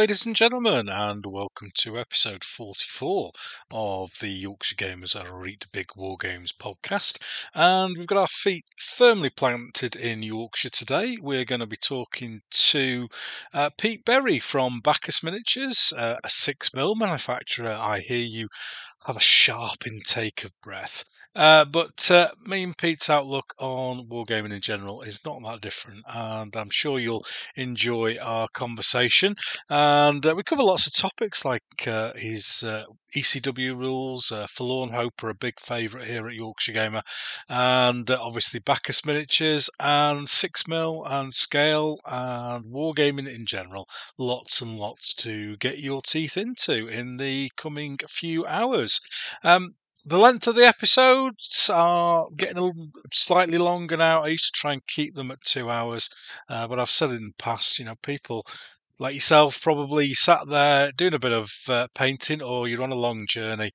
ladies and gentlemen, and welcome to episode 44 of the Yorkshire Gamers Are Read Big War Games podcast. And we've got our feet firmly planted in Yorkshire today. We're going to be talking to uh, Pete Berry from Baccus Miniatures, uh, a six mil manufacturer. I hear you have a sharp intake of breath. Uh, but uh, me and Pete's outlook on wargaming in general is not that different, and I'm sure you'll enjoy our conversation. And uh, we cover lots of topics like uh, his uh, ECW rules. Uh, Forlorn Hope are a big favourite here at Yorkshire Gamer, and obviously Baccus Miniatures and Six Mil and Scale and wargaming in general. Lots and lots to get your teeth into in the coming few hours. Um, the length of the episodes are getting slightly longer now. I used to try and keep them at two hours, uh, but I've said in the past, you know, people like yourself probably sat there doing a bit of uh, painting or you're on a long journey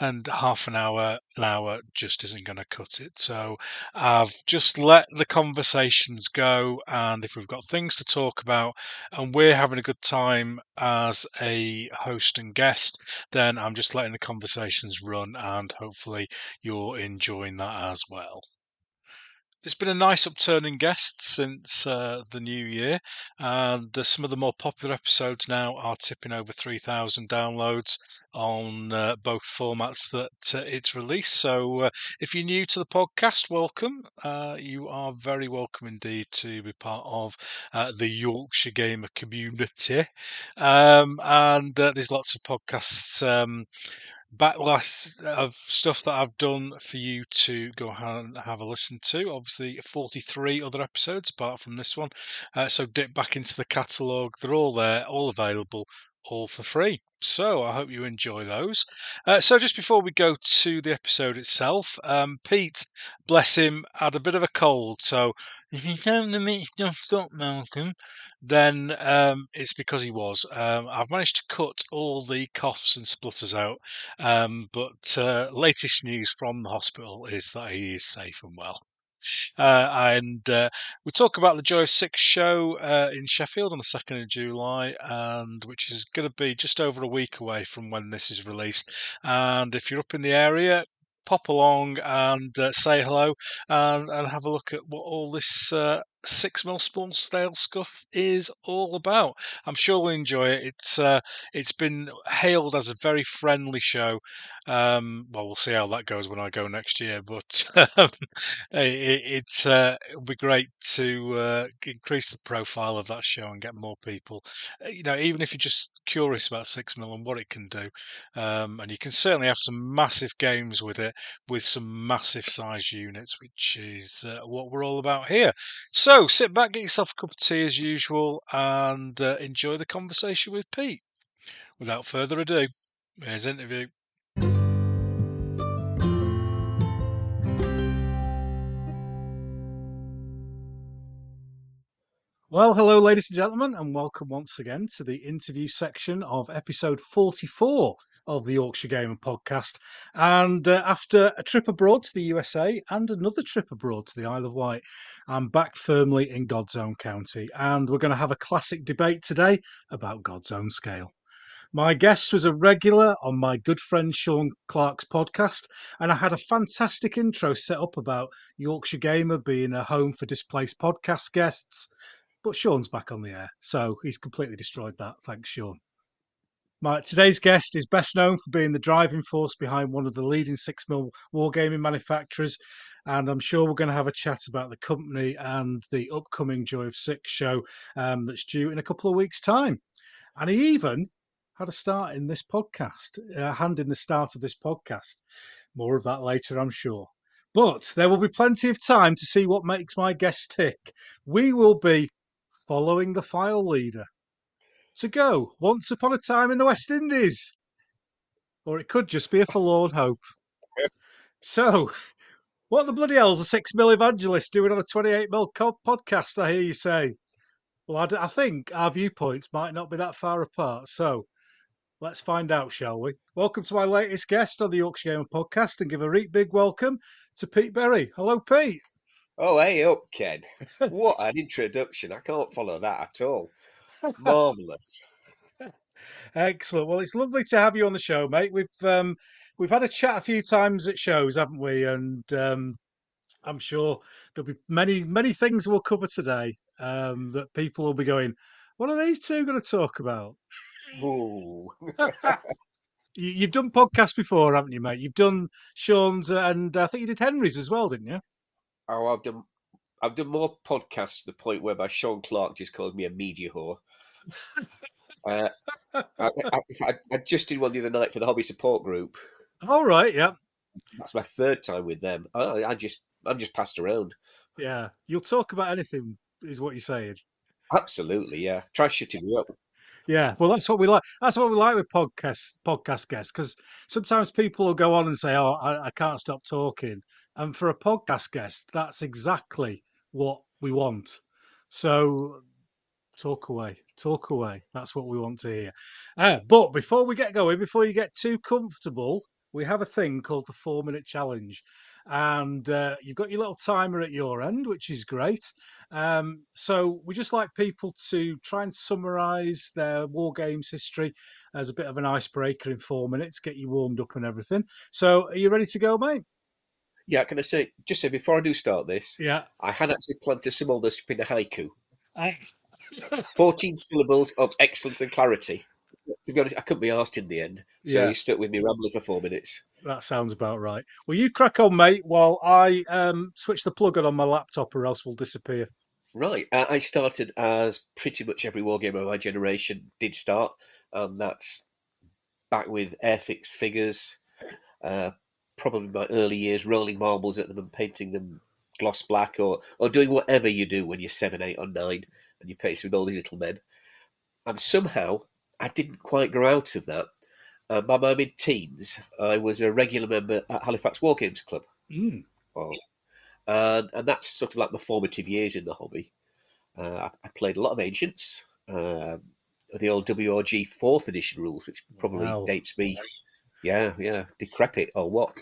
and half an hour an hour just isn't going to cut it. So i've just let the conversations go and if we've got things to talk about and we're having a good time as a host and guest then i'm just letting the conversations run and hopefully you're enjoying that as well there's been a nice upturn in guests since uh, the new year, and uh, some of the more popular episodes now are tipping over 3,000 downloads on uh, both formats that uh, it's released. So, uh, if you're new to the podcast, welcome. Uh, you are very welcome indeed to be part of the Yorkshire Gamer community. Um, and there's lots of podcasts. Um, backlash of stuff that I've done for you to go and have a listen to. Obviously, 43 other episodes apart from this one. Uh, so dip back into the catalogue. They're all there, all available, all for free. So I hope you enjoy those. Uh, so just before we go to the episode itself, um, Pete, bless him, had a bit of a cold. So if you found the meat stuffed up, Malcolm, then um, it's because he was. Um, I've managed to cut all the coughs and splutters out, um, but uh, latest news from the hospital is that he is safe and well. Uh, and uh, we talk about the Joy of Six show uh, in Sheffield on the 2nd of July, and which is going to be just over a week away from when this is released. And if you're up in the area, pop along and uh, say hello and, and have a look at what all this uh, six mil small scale stuff is all about. I'm sure you'll enjoy it. It's uh, it's been hailed as a very friendly show. Um, well, we'll see how that goes when I go next year, but um, it, it's uh, it'll be great to uh, increase the profile of that show and get more people. Uh, you know, even if you're just curious about six mil and what it can do, um, and you can certainly have some massive games with it with some massive size units, which is uh, what we're all about here. So so sit back, get yourself a cup of tea as usual, and uh, enjoy the conversation with Pete. Without further ado, here's the interview. Well, hello, ladies and gentlemen, and welcome once again to the interview section of episode 44 of the Yorkshire Gamer podcast. And uh, after a trip abroad to the USA and another trip abroad to the Isle of Wight, I'm back firmly in God's Own County. And we're going to have a classic debate today about God's Own Scale. My guest was a regular on my good friend Sean Clark's podcast, and I had a fantastic intro set up about Yorkshire Gamer being a home for displaced podcast guests. But Sean's back on the air, so he's completely destroyed that. Thanks, Sean. My, today's guest is best known for being the driving force behind one of the leading six mil wargaming manufacturers, and I'm sure we're going to have a chat about the company and the upcoming Joy of Six show um, that's due in a couple of weeks' time. And he even had a start in this podcast, a hand in the start of this podcast. More of that later, I'm sure. But there will be plenty of time to see what makes my guest tick. We will be following the file leader to go once upon a time in the West Indies. Or it could just be a forlorn hope. so, what the bloody hell's a six mil evangelist doing on a 28 mil podcast? I hear you say. Well, I, I think our viewpoints might not be that far apart. So, let's find out, shall we? Welcome to my latest guest on the Yorkshire Gamer podcast and give a real big welcome to Pete Berry. Hello, Pete. Oh, hey up, Ken. what an introduction. I can't follow that at all. Marvelous. Excellent. Well, it's lovely to have you on the show, mate. We've um, we've had a chat a few times at shows, haven't we? And um, I'm sure there'll be many many things we'll cover today um, that people will be going. What are these two going to talk about? Ooh. you, you've done podcasts before, haven't you, mate? You've done Sean's, and I think you did Henry's as well, didn't you? Oh, I've done I've done more podcasts to the point whereby Sean Clark just called me a media whore. uh, I, I, I, just did one the other night for the hobby support group. All right, yeah. That's my third time with them. I, I just I'm just passed around. Yeah, you'll talk about anything, is what you're saying. Absolutely, yeah. Try shutting me up. Yeah, well, that's what we like. That's what we like with podcast podcast guests because sometimes people will go on and say, "Oh, I, I can't stop talking," and for a podcast guest, that's exactly what we want. So, talk away, talk away. That's what we want to hear. Uh, but before we get going, before you get too comfortable, we have a thing called the four minute challenge and uh, you've got your little timer at your end, which is great. Um, so we just like people to try and summarise their war games history as a bit of an icebreaker in four minutes, get you warmed up and everything. So are you ready to go, mate? Yeah, can I say just say before I do start this? Yeah, I had actually planned to sum all this in a haiku. Fourteen syllables of excellence and clarity. To be honest, I couldn't be asked in the end, so Yeah. you stuck with me rambling for four minutes. that sounds about right. Well, you crack on, mate, while I um, switch the plug on on my laptop, or else we'll disappear. Right, uh, I started as pretty much every wargamer of my generation did start, and that's back with Airfix figures. Uh, probably my early years rolling marbles at them and painting them gloss black, or or doing whatever you do when you're seven, eight, or nine, and you paint with all these little men. And somehow I didn't quite grow out of that. Uh, by my mid-teens, I was a regular member at Halifax War Games Club. Mm. Well, and and that's sort of like my formative years in the hobby. Uh, I, I played a lot of ancients, um, the old WRG fourth edition rules, which probably Wow. dates me, yeah, yeah, decrepit or what.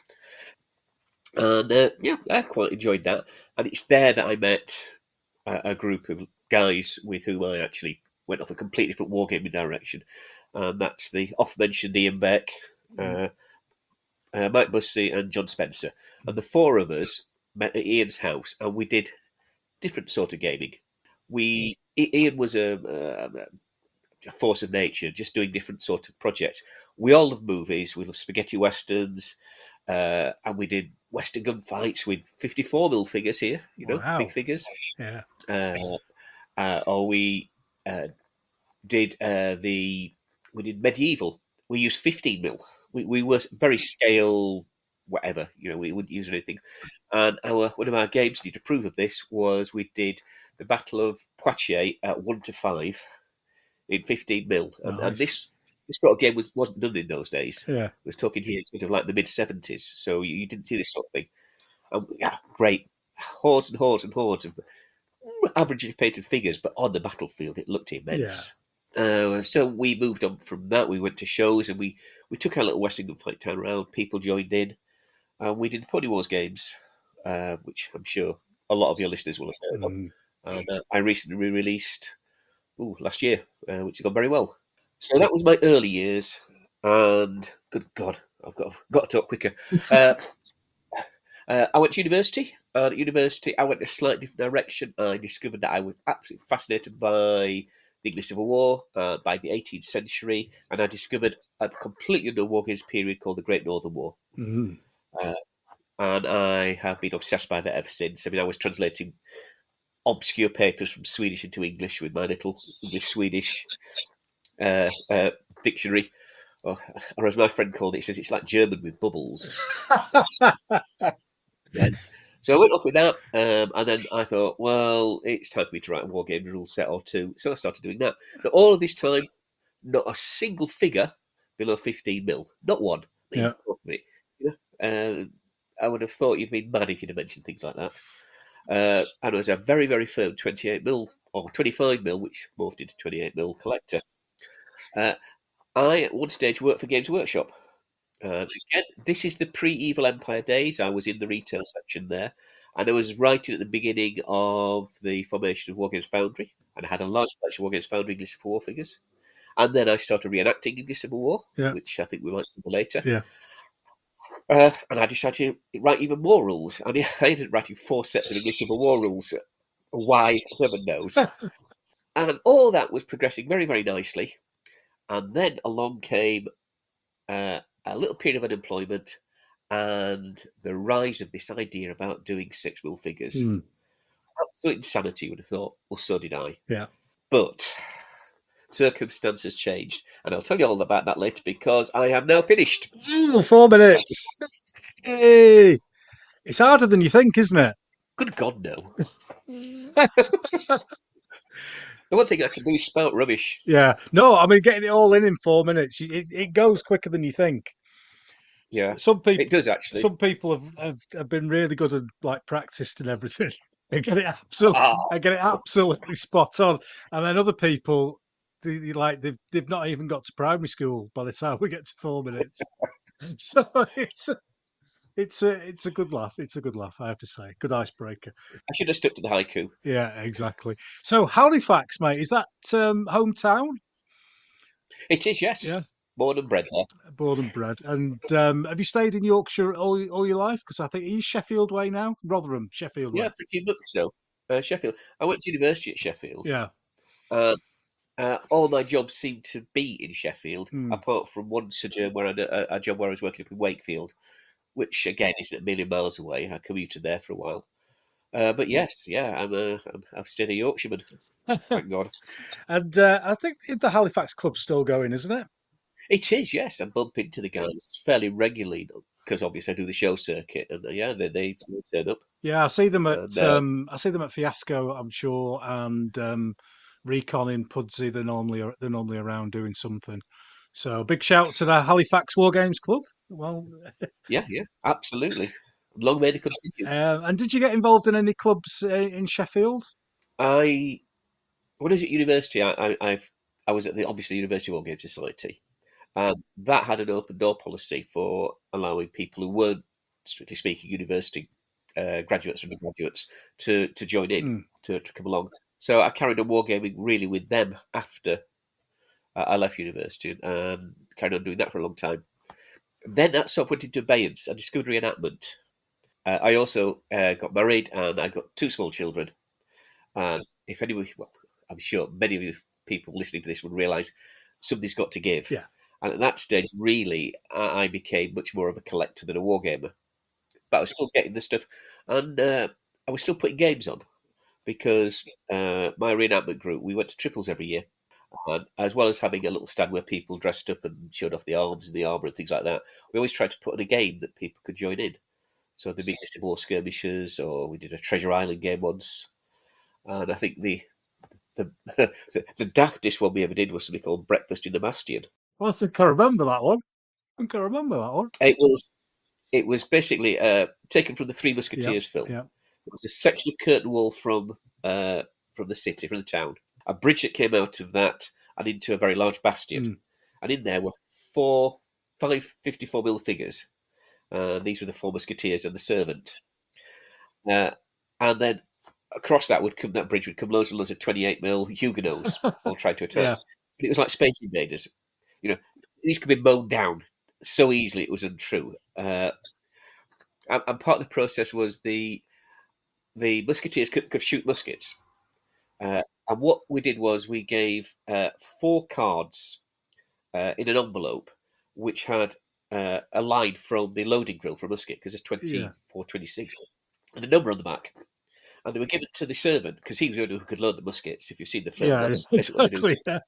And uh, yeah, I quite enjoyed that. And it's there that I met a, a group of guys with whom I actually went off a completely different wargaming direction. And that's the off-mentioned Ian Beck, uh, uh, Mike Bussey, and John Spencer. And the four of us met at Ian's house, and we did different sort of gaming. We Ian was a, a, a force of nature, just doing different sort of projects. We all love movies. We love spaghetti westerns, uh, and we did western gunfights with fifty-four mil figures here. You know, Wow. big figures. Yeah. Uh, uh, or we uh, did uh, the we did medieval. We used fifteen mil. We we were very scale whatever. You know, we wouldn't use anything. And our one of our games, and you to prove of this, was we did the Battle of Poitiers at one to five in fifteen mil, and, and this this sort of game was wasn't done in those days. Yeah. was talking here sort of like the mid seventies, so you, you didn't see this sort of thing. And yeah, great hordes and hordes and hordes of averagely painted figures, but on the battlefield it looked immense. Uh, so we moved on from that. We went to shows and we, we took our little Western Gunfight town around. People joined in, and we did the Pony Wars games, uh, which I'm sure a lot of your listeners will have heard of. Mm. And uh, I recently re-released ooh, last year, uh, which has gone very well. So that was my early years, and good God, I've got got to talk quicker. Uh, uh, I went to university, and at university I went a slightly different direction. I discovered that I was absolutely fascinated by the English Civil War, uh, by the 18th century, and I discovered a completely new war games period called the Great Northern War Mm. and I have been obsessed by that ever since. I mean, I was translating obscure papers from Swedish into English with my little English Swedish uh, uh, dictionary, or, or as my friend called it, he says it's like German with bubbles. So I went off with that, um, and then I thought, well, it's time for me to write a war game rule set or two. So I started doing that. But all of this time, not a single figure below 15 mil, not one. Yeah. talk of it. You know, uh, I would have thought you'd been mad if you'd have mentioned things like that. Uh, and I was a very, very firm 28 mil or 25 mil, which morphed into 28 mil collector. Uh, I, at one stage, worked for Games Workshop. Uh, again, this is the pre-Evil Empire days. I was in the retail section there, and I was writing at the beginning of the formation of Wargames Foundry, and I had a large collection of Wargames Foundry English for War figures. And then I started reenacting English Civil War, Yeah. which I think we might cover later. Yeah. Uh, and I decided to write even more rules. I mean, I ended up writing four sets of English Civil War rules. Why? Heaven knows. and all that was progressing very, very nicely. And then along came uh, a little period of unemployment and the rise of this idea about doing six wheel figures. Hmm. Absolute insanity, you would have thought. Well, so did I. Yeah. But circumstances changed. And I'll tell you all about that later because I have now finished. Ooh, four minutes. Hey, it's harder than you think, isn't it? Good God, no. The one thing I can do is spout rubbish. Yeah. No, I mean getting it all in in four minutes. It, it goes quicker than you think. Yeah. Some people, It does actually. some people have, have, have been really good at like practiced and everything. They get it absolutely, Ah, I get it absolutely spot on. And then other people, like they've they've not even got to primary school by the time we get to four minutes. so it's a, it's a it's a good laugh. It's a good laugh, I have to say. Good icebreaker. I should have stuck to the haiku. Yeah, exactly. So Halifax, mate, is that um, hometown? It is, yes. Yeah. Born and bred there. Born and bred. And um, have you stayed in Yorkshire all, all your life? Because I think he's Sheffield way now. Rotherham, Sheffield way. Yeah, pretty much so. Uh, Sheffield. I went to university at Sheffield. Yeah. Uh, uh, all my jobs seem to be in Sheffield, Hmm. apart from one sojourn where I a, a job where I was working up in Wakefield, which again isn't a million miles away. I commuted there for a while. Uh, but yes, yeah, I'm a, I'm, I've stayed a Yorkshireman. Thank God. And uh, I think the Halifax club's still going, isn't it? It is, yes. I bump into the guys fairly regularly because obviously I do the show circuit, and uh, yeah, they, they turn up. Yeah, I see them at And, uh, um, I see them at Fiasco, I'm sure, and um, Recon in Pudsey. They're normally they're normally around doing something. So big shout to the Halifax War Games Club. Well, Yeah, yeah, absolutely. Long may they continue. uh, and did you get involved in any clubs uh, in Sheffield? I when I was at university, I, I I've I was at the obviously University War Games Society, and that had an open door policy for allowing people who weren't strictly speaking university uh, graduates or undergraduates to to join in Mm. to, to come along. So I carried on wargaming really with them after uh, I left university and carried on doing that for a long time. Then that sort of went into abeyance. I discovered reenactment. Uh, I also uh, got married and I got two small children. And if anyone, well, I'm sure many of you people listening to this would realise something's got to give. Yeah. And at that stage, really, I I became much more of a collector than a wargamer. But I was still getting the stuff, and uh, I was still putting games on because uh, my reenactment group we went to triples every year, and as well as having a little stand where people dressed up and showed off the arms and the armor and things like that. We always tried to put on a game that people could join in. So the biggest of war skirmishes, or we did a Treasure Island game once, and I think the the the, the daftest one we ever did was something called Breakfast in the Bastion. Well, I think I remember that one. I think I remember that one. It was it was basically uh, taken from the Three Musketeers film. yeah. It was a section of curtain wall from uh, from the city, from the town. A bridge that came out of that and into a very large bastion. Mm. And in there were four, five 54 mil figures. Uh, these were the four musketeers and the servant. Uh, and then across that would come that bridge would come loads and loads of 28 mil Huguenots all trying to attack. Yeah. But it was like Space Invaders. You know, these could be mown down so easily it was untrue. Uh, and, and part of the process was the the musketeers could, could shoot muskets. Uh, and what we did was we gave uh, four cards uh, in an envelope, which had uh, a line from the loading drill for a musket, because it's 24, 26, and a number on the back. And they were given to the servant, because he was the only one who could load the muskets. If you've seen the film, Yeah, that's basically what they do. exactly. Yeah.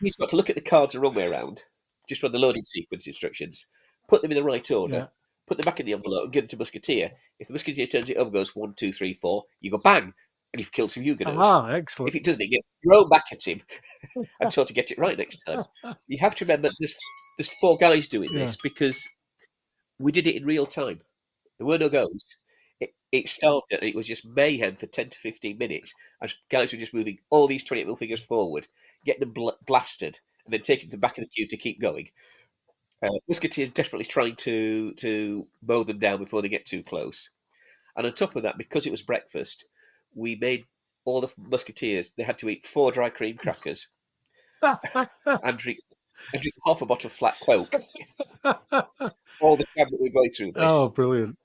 He's got to look at the cards the wrong way around, just run the loading sequence instructions, put them in the right order, Yeah. Put them back in the envelope, and give them to Musketeer. If the Musketeer turns it over, goes one, two, three, four, you go bang, and you've killed some Huguenots. Ah, excellent. If it doesn't, it gets thrown back at him and told to get it right next time. You have to remember there's there's four guys doing this because we did it in real time. There were no goes. It, it started and it was just mayhem for 10 to 15 minutes as guys were just moving all these 28 mil figures forward, getting them bl- blasted, and then taking them back in the queue to keep going. Uh, Musketeers desperately trying to to mow them down before they get too close. And on top of that, because it was breakfast, we made all the Musketeers, they had to eat four dry cream crackers. and drink, and drink half a bottle of flat coke all the time that we're going through this. oh, brilliant!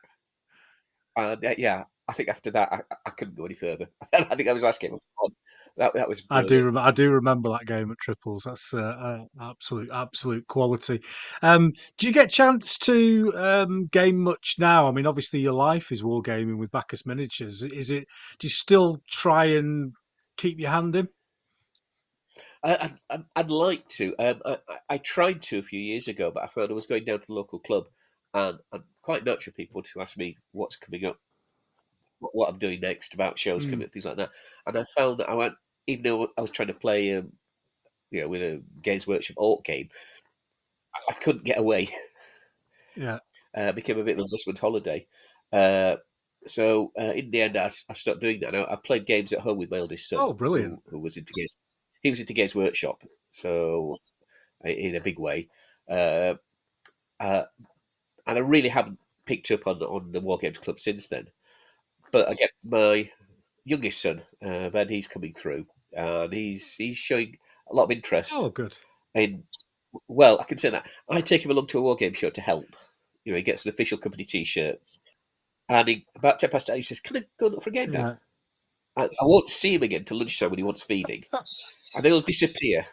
And uh, yeah, I think after that, I, I couldn't go any further. I think that was last game was fun. That, that was. I do. Rem- I do remember that game at triples. That's uh, uh, absolute, absolute quality. Um, do you get chance to um, game much now? I mean, obviously your life is wargaming with Baccus Miniatures. Is it? Do you still try and keep your hand in? I, I'd like to. Um, I, I- tried to a few years ago, but I found I was going down to the local club, and I'm quite natural people to ask me what's coming up, what, what I'm doing next, about shows Mm. coming things like that. And I found that I went, even though I was trying to play, um, you know, with a Games Workshop Orc game, I, I couldn't get away. Yeah. uh, became a bit of a husband's holiday. Uh, so uh, in the end, I, I stopped doing that. Now, I played games at home with my eldest son. Oh, brilliant. Who, who was into games. He was into Games Workshop, so in a big way. Uh, uh, and I really haven't picked up on on the War Games Club since then. But again, my youngest son, uh, Ben, he's coming through, and he's he's showing a lot of interest Oh, good. in well, I can say that I take him along to a war game show to help. You know, he gets an official company T-shirt, and he, about ten past eight, he says, "Can I go look for a game now?" Yeah. I, I won't see him again till lunchtime when he wants feeding, and then he'll disappear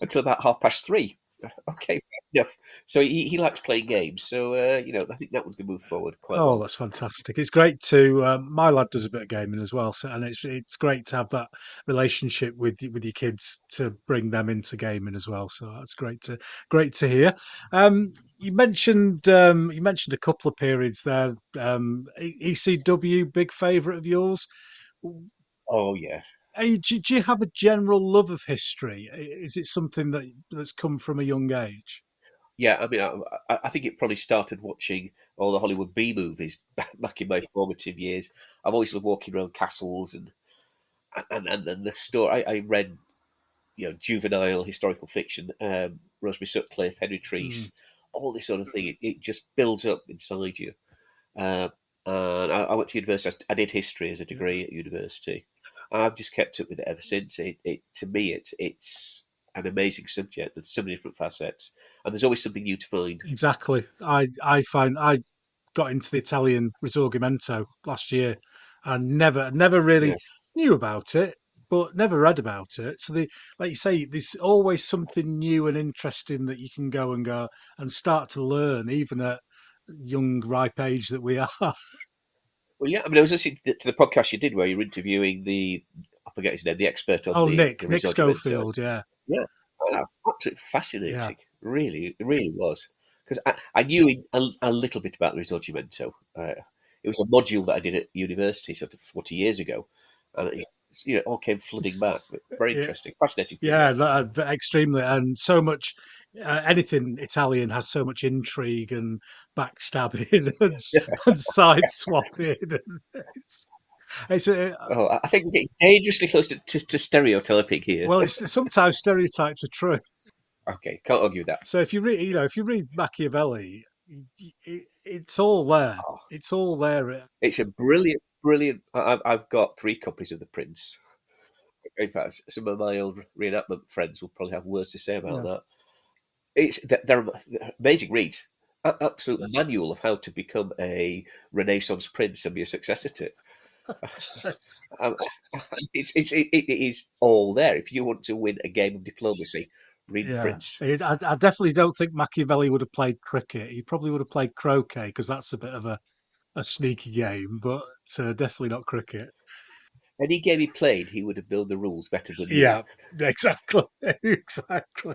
until about half past three. Okay, enough. So he, he likes playing games. So uh, you know, I think that one's going to move forward quite Oh, well. that's fantastic! It's great to. Um, my lad does a bit of gaming as well, so and it's it's great to have that relationship with with your kids to bring them into gaming as well. So that's great to great to hear. Um, you mentioned um, you mentioned a couple of periods there. Um, ECW, big favourite of yours. Oh yes, Hey, do, do you have a general love of history? Is it something that that's come from a young age? Yeah. I mean, I, I- I think it probably started watching all the Hollywood B movies back, in my formative years. I've always loved walking around castles and and and, and the story. I, I read, you know, juvenile historical fiction, um, Rosemary Sutcliff, Henry Treece, all this sort of thing. It, it just builds up inside you. Uh, and I, I went to university. I did history as a degree at university. I've just kept up with it ever since. It, it to me, it's it's an amazing subject. with so many different facets, and there's always something new to find. Exactly. I I find I got into the Italian Risorgimento last year and never never really Yeah. knew about it, but never read about it. So the like you say, there's always something new and interesting that you can go and go and start to learn, even at young ripe age that we are. Well, yeah. I mean, I was listening to the, to the podcast you did where you were interviewing the I forget his name, the expert on oh, the, Nick, the Nick Schofield, yeah. Oh, that's absolutely fascinating. Really, it really was. Because I, I knew a, a little bit about the Risorgimento. Uh, it was a module that I did at university sort of 40 years ago. And it, you know, all came flooding back. Very Yeah. interesting. Fascinating. Yeah, that- uh, extremely, and so much. Uh, anything Italian has so much intrigue and backstabbing and, s- and side swapping. And it's, it's a, uh, Oh, I think we're getting dangerously close to, to, to stereotyping here. well, it's, sometimes stereotypes are true. okay, can't argue with that. So if you read, you know, if you read Machiavelli, y- it's all there. Oh, It's all there. it's a brilliant, brilliant. I've, I've got three copies of The Prince. In fact, some of my old reenactment friends will probably have words to say about Yeah. that. It's they're, they're amazing reads. Absolute manual of how to become a Renaissance prince and be a successor to. Um, it's, it's it, it is all there. If you want to win a game of diplomacy, read The Yeah, Prince. I, I definitely don't think Machiavelli would have played cricket. He probably would have played croquet because that's a bit of a, a sneaky game, but uh, definitely not cricket. Any game he played, he would have built the rules better than you. Yeah, exactly, exactly.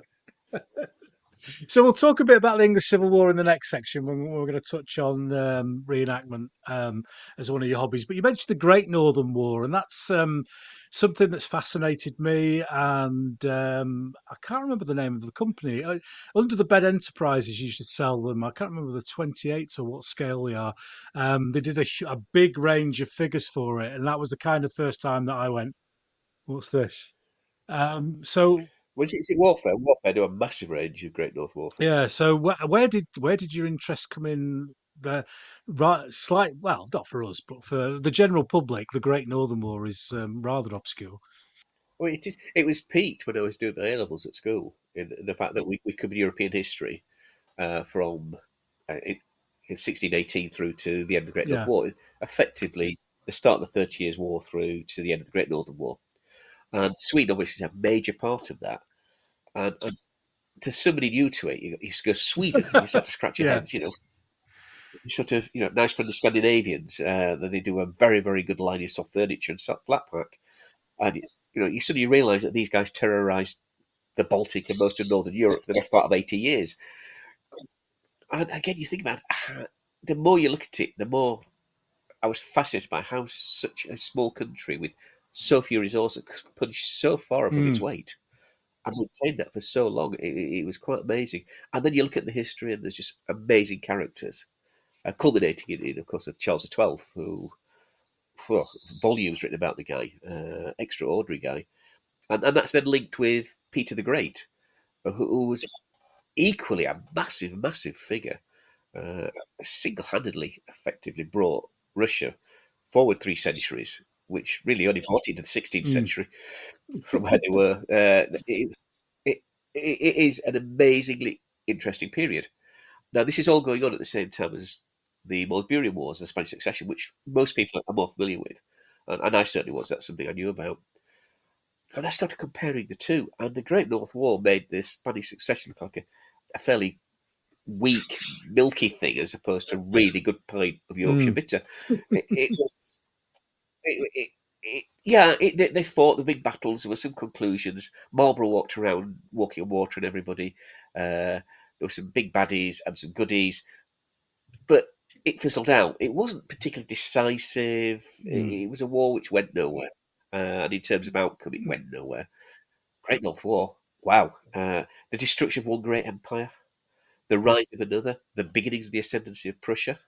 So we'll talk a bit about the English Civil War in the next section when we're going to touch on um, reenactment um, as one of your hobbies. But you mentioned the Great Northern War, and that's um, something that's fascinated me. And um, I can't remember the name of the company. Under the Bed Enterprises used to sell them. I can't remember the 28s or what scale they are. Um, they did a, a big range of figures for it, and that was the kind of first time that I went, "What's this?" Um, so Well, it's in Warfare. Warfare do a massive range of Great North Warfare. yeah, so wh- where did where did your interest come in? The right, slight well, not for us, but for the general public, the Great Northern War is um, rather obscure. Well, it is. It was peaked when I was doing my A levels at school. In, in the fact that we, we covered European history uh, from uh, in, in 1618 through to the end of the Great Yeah. North War. Effectively, the start of the Thirty Years' War through to the end of the Great Northern War. And Sweden obviously is a major part of that. And, and to somebody new to it, you, you go Sweden, and you start to scratch your Yeah. heads. You know, sort of you know nice from the Scandinavians uh, that they do a very very good line of soft furniture and soft flat pack, and you know you suddenly realise that these guys terrorised the Baltic and most of Northern Europe for the best part of eighty years. And again, you think about how, the more you look at it, the more I was fascinated by how such a small country with so few resources could punch so far above its Mm. weight and maintained that for so long. It, it was quite amazing. And then you look at the history, and there's just amazing characters, uh, culminating in, in, of course, of Charles XII, who volumes written about the guy, uh, extraordinary guy, and and that's then linked with Peter the Great, who, who was equally a massive, massive figure, uh, single-handedly, effectively brought Russia forward three centuries, which really only brought it to the 16th Mm. century from where they were. Uh, it, it, it is an amazingly interesting period. Now, this is all going on at the same time as the Marlburian Wars, the Spanish Succession, which most people are more familiar with, and, and I certainly was. That's something I knew about. And I started comparing the two, and the Great North War made the Spanish Succession look like a, a fairly weak, milky thing as opposed to a really good pint of Yorkshire Mm. bitter. It, it was, it, it, it, yeah, it, they, they fought the big battles. There were some conclusions. Marlborough walked around, walking on water, and everybody. Uh, there were some big baddies and some goodies, but it fizzled out. It wasn't particularly decisive. It, Mm. it was a war which went nowhere, uh, and in terms of outcome, it went nowhere. Great North War. Wow. Uh, the destruction of one great empire, the rise of another, the beginnings of the ascendancy of Prussia.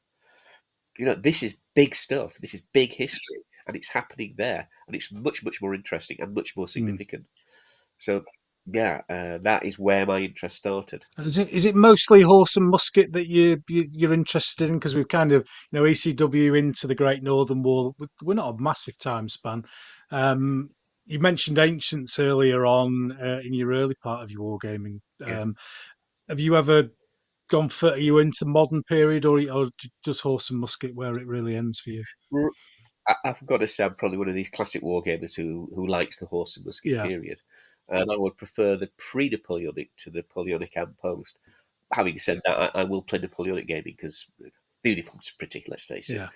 You know, this is big stuff. This is big history, and it's happening there, and it's much, much more interesting and much more significant. So, yeah, uh, that is where my interest started. And is it is it mostly horse and musket that you, you you're interested in? Because we've kind of you know ECW into the Great Northern War. we- We're not a massive time span. Um, you mentioned ancients earlier on uh, in your early part of your wargaming. Yeah. Um, have you ever gone for are you into modern period or or just horse and musket where it really ends for you? I, I've got to say, I'm probably one of these classic wargamers who who likes the horse and musket Yeah. period, and I would prefer the pre-Napoleonic to the Napoleonic and post. Having said that, I, I will play Napoleonic gaming because the uniforms are pretty. Let's face it, Yeah.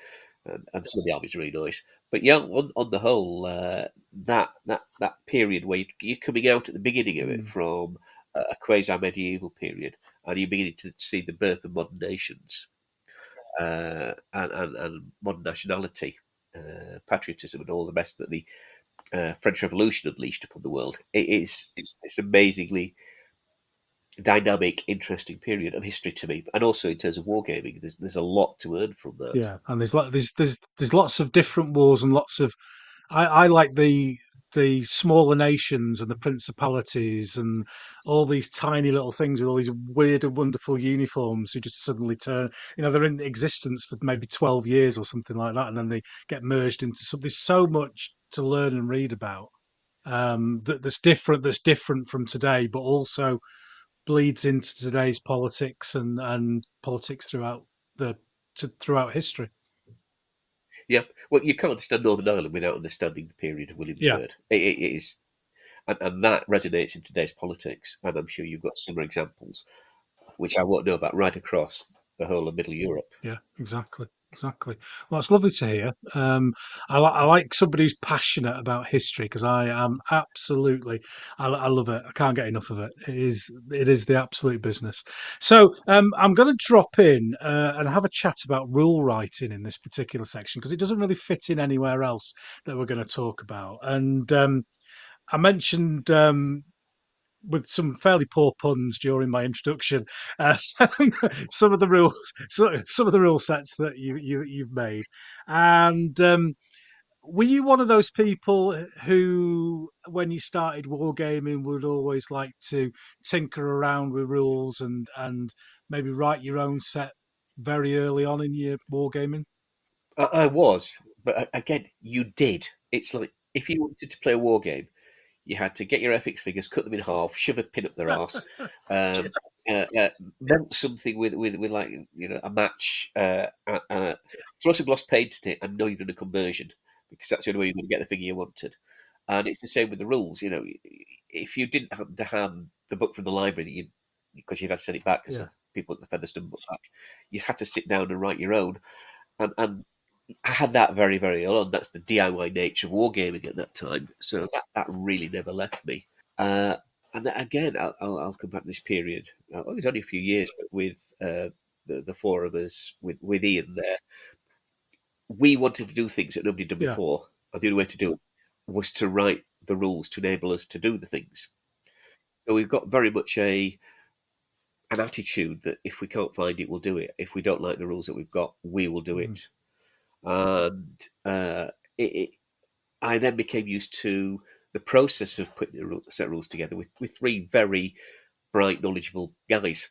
and, and some of the armies are really nice. But yeah, on, on the whole, uh, that that that period where you, you're coming out at the beginning of it Mm. from a, a quasi medieval period, and you're beginning to see the birth of modern nations uh, and, and and modern nationality, uh, patriotism, and all the rest that the uh, French Revolution unleashed upon the world. It is it's, it's amazingly dynamic, interesting period of history to me, and also in terms of wargaming, there's there's a lot to earn from that. Yeah, and there's there's there's there's lots of different wars and lots of I, I like the the smaller nations and the principalities and all these tiny little things with all these weird and wonderful uniforms who just suddenly turn you know they're in existence for maybe 12 years or something like that and then they get merged into something. There's so much to learn and read about um that, that's different that's different from today but also bleeds into today's politics and and politics throughout the to, throughout history Yeah, well, you can't understand Northern Ireland without understanding the period of William Yeah. III. It, it it is, and, and that resonates in today's politics. And I'm sure you've got similar examples, which I won't know about right across the whole of Middle Europe. Yeah, exactly, exactly. Well, it's lovely to hear. Um, I, li- I like somebody who's passionate about history because I am absolutely, I, I love it. I can't get enough of it. It is, it is the absolute business. So um, I'm going to drop in uh, and have a chat about rule writing in this particular section because it doesn't really fit in anywhere else that we're going to talk about. And um, I mentioned um, with some fairly poor puns during my introduction. Uh, some of the rules, so, some of the rule sets that you, you you've made, and um, were you one of those people who, when you started wargaming, would always like to tinker around with rules and and maybe write your own set very early on in your wargaming? I, I was, but again, you did. It's like if you wanted to play a war game, You had to get your Airfix figures, cut them in half, shove a pin up their arse, um, uh, uh, melt something with, with with like you know a match, uh, uh, uh, throw some gloss paint in it, and know you've done a conversion because that's the only way you're going to get the figure you wanted. And it's the same with the rules. You know, if you didn't happen to have the book from the library, you because you'd had to send it back because Yeah. people at the Featherstone book back, you had to sit down and write your own. And, and I had that very, very early on. That's the DIY nature of wargaming at that time. So that, that really never left me. Uh, and again, I'll, I'll, I'll come back to this period. Uh, it was only a few years, but with uh, the, the four of us, with, with Ian there, we wanted to do things that nobody had done Yeah. before. And the only way to do it was to write the rules to enable us to do the things. So we've got very much a an attitude that if we can't find it, we'll do it. If we don't like the rules that we've got, we will do Mhm. it. And uh, it, it, I then became used to the process of putting a set of rules together with, with three very bright, knowledgeable guys.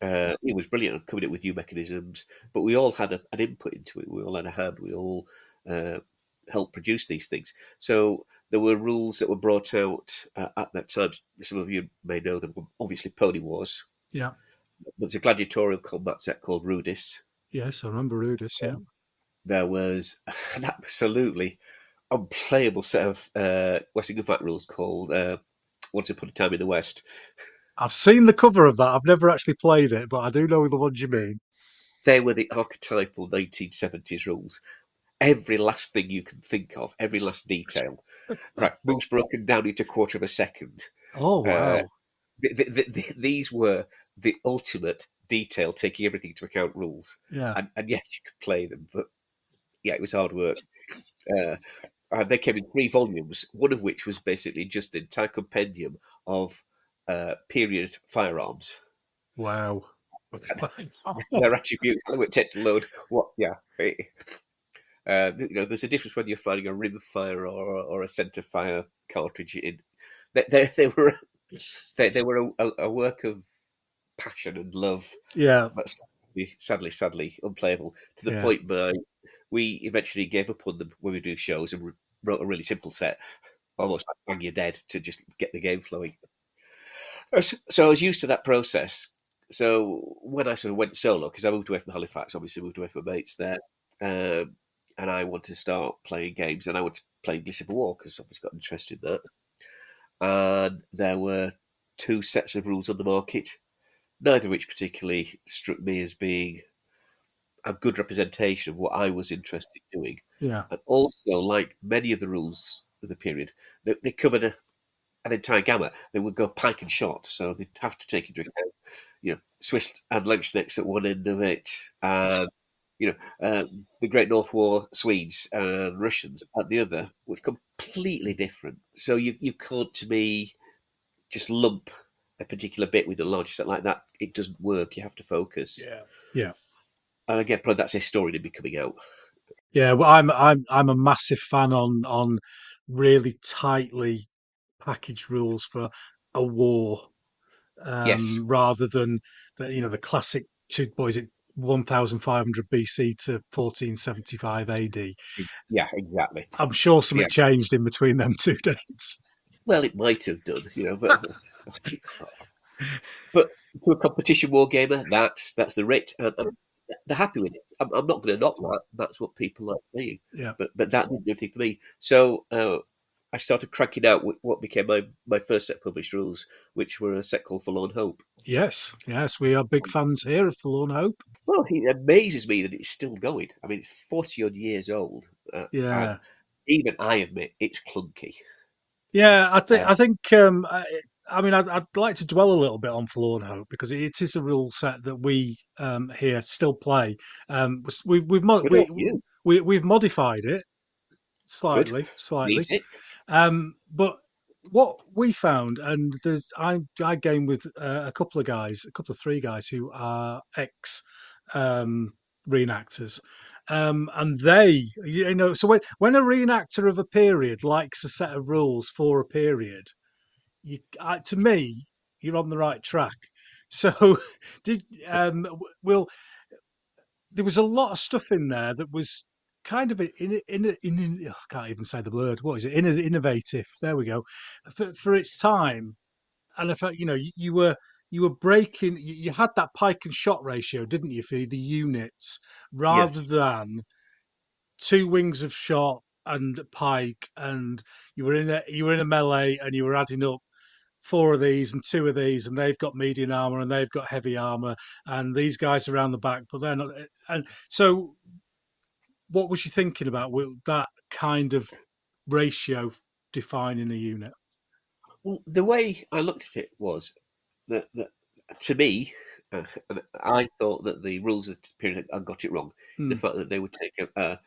Uh, it was brilliant coming up with new mechanisms, but we all had a, an input into it. We all had a hand. We all uh, helped produce these things. So there were rules that were brought out uh, at that time. Some of you may know them. Obviously, Pony Wars. Yeah. There's a gladiatorial combat set called Rudis. Yes, I remember Rudis. Yeah. There was an absolutely unplayable set of uh, Western rules called uh, Once Upon a Time in the West. I've seen the cover of that. I've never actually played it, but I do know the ones you mean. They were the archetypal 1970s rules. Every last thing you can think of, every last detail. Right, moves broken down into a quarter of a second. Oh wow! Uh, th th th these were the ultimate detail, taking everything into account rules. yeah. and, and yes, you could play them, but yeah, it was hard work. Uh, and they came in three volumes, one of which was basically just an entire compendium of uh, period firearms, Wow. their attributes, how it take to load. What? Yeah. Uh, you know, there's a difference whether you're firing a rim fire or, or a centre fire cartridge. In they, they, they were they, they were a, a work of passion and love yeah. but sadly, sadly, sadly unplayable to the Yeah. point where we eventually gave up on them when we do shows and wrote a really simple set, almost like Bang You're Dead, to just get the game flowing. So I was used to that process. So when I sort of went solo, because I moved away from Halifax, obviously moved away from my mates there, um, and I wanted to start playing games, and I wanted to play Bliss of War because always got interested in that. And there were two sets of rules on the market, neither of which particularly struck me as being a good representation of what I was interested in doing. Yeah. And also, like many of the rules of the period, they, they covered a, an entire gamut. They would go pike and shot, so they'd have to take into account, you know, Swiss and Landsknechts at one end of it, and you know, uh, the Great North War Swedes and Russians at the other which completely different. So you you can't to me just lump a particular bit with a larger set like that. It doesn't work. You have to focus. Yeah. Yeah. And again, probably that's a story to be coming out. Yeah. Well, I'm I'm I'm a massive fan on on really tightly packaged rules for a war, um, Yes. rather than the you know the classic two boys at 1500 BC to 1475 AD. Yeah, exactly. I'm sure something Yeah. changed in between them two dates. Well, it might have done, you know, but but to a competition war gamer, that's that's the writ, and, and they're happy with it. I'm, I'm not going to knock that. That's what people like playing. Yeah. But but that didn't do anything for me. So uh, I started cranking out wh- what became my, my first set of published rules, which were a set called Forlorn Hope. Yes, yes, we are big fans here of Forlorn Hope. Well, it amazes me that it's still going. I mean, it's 40 odd years old. Uh, Yeah, even I admit it's clunky. yeah. I think I think um, I, mean I'd, I'd like to dwell a little bit on Forlorn Hope because it is a rule set that we um, here still play. Um, we, we've mo- we, we we've modified it slightly, slightly. It. Um, but what we found, and there's I I game with uh, a couple of guys, a couple of three guys who are ex um, reenactors, um, and they you know so when when a reenactor of a period likes a set of rules for a period, you uh, to me you're on the right track. So did um will there was a lot of stuff in there that was kind of in in, in, in I can't even say the word. What is it? In, innovative. There we go. For, for its time, and I felt you know you, you were you were breaking. You, you, had that pike and shot ratio, didn't you, for the units, rather Yes. than two wings of shot and pike, and you were in a you were in a melee, and you were adding up four of these and two of these, and they've got medium armor and they've got heavy armor, and these guys around the back, but they're not. And so, what was you thinking about with that kind of ratio defining a unit? Well, the way I looked at it was that, that to me, uh, I thought that the rules of the period I got it wrong. The Mm, fact that they would take a, a,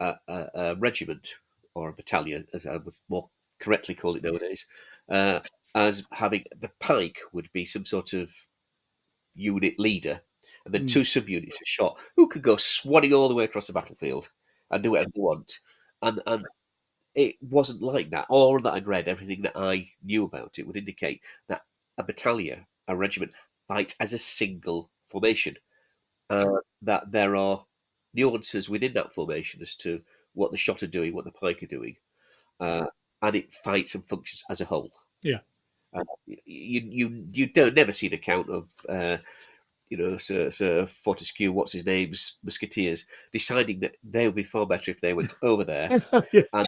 a, a, a regiment or a battalion, as I would more correctly call it nowadays, uh, as having the pike would be some sort of unit leader, and then Mm. two subunits of shot who could go swanning all the way across the battlefield and do whatever they want. And and it wasn't like that. All that I'd read, everything that I knew about it, would indicate that a battalion, a regiment, fights as a single formation. Uh, that there are nuances within that formation as to what the shot are doing, what the pike are doing, uh, and it fights and functions as a whole. Yeah. Uh, you you you don't never see an account of. Uh, you know, Sir, Sir Fortescue, what's his name's musketeers, deciding that they would be far better if they went over there yeah, and,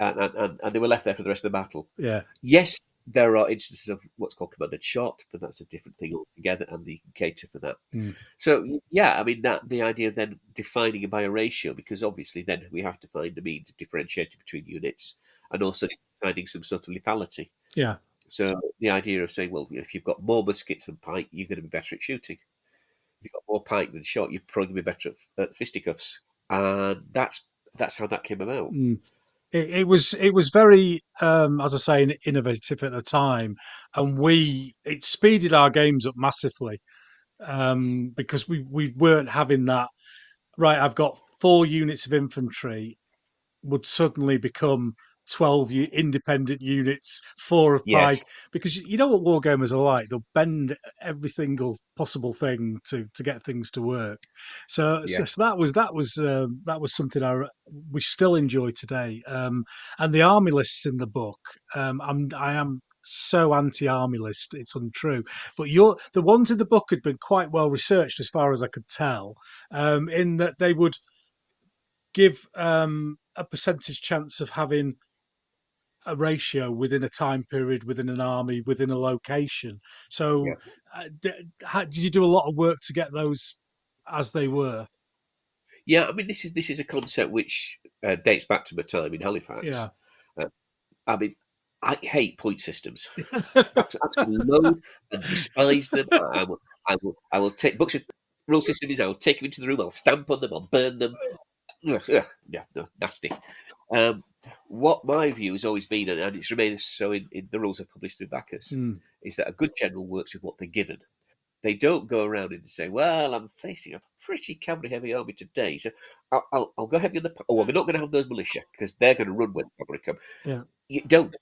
and, and, and they were left there for the rest of the battle. yeah, Yes, there are instances of what's called commanded shot, but that's a different thing altogether, and you can cater for that. Mm. So yeah, I mean that the idea of then defining it by a ratio, because obviously then we have to find a means of differentiating between units and also deciding some sort of lethality. yeah. So the idea of saying, well, if you've got more muskets than pike, you're going to be better at shooting. If you've got more pike than shot, you're probably going to be better at, at fisticuffs, and that's that's how that came about. Mm. It, it was it was very, um, as I say, innovative at the time, and we it speeded our games up massively um, because we we weren't having that. Right, I've got four units of infantry would suddenly become 12 independent units, four of Yes, because you know what wargamers are like. They'll bend every single possible thing to to get things to work. So, so, Yeah. so that was that was um, that was something I we still enjoy today. Um, and the army lists in the book, um, I'm I am so anti-army list it's untrue but your the ones in the book had been quite well researched as far as i could tell um in that they would give um a percentage chance of having a ratio within a time period, within an army, within a location. So, Yeah. uh, d- how, did you do a lot of work to get those as they were? yeah. I mean, this is this is a concept which uh, dates back to my time in Halifax. Yeah. I mean, I hate point systems. Abs- Absolutely loathe and despise them. I will, I will, I will take books with rule systems. I will take them into the room. I'll stamp on them. I'll burn them. Ugh, ugh, yeah, no, nasty. Um, what my view has always been, and it's remained so in, in the rules I've published through Baccus, Mm, is that a good general works with what they're given. They don't go around and say, "Well, I'm facing a pretty cavalry-heavy army today, so I'll, I'll, I'll go heavy on the. Oh, we're not going to have those militia because they're going to run when the cavalry come." Yeah. You don't.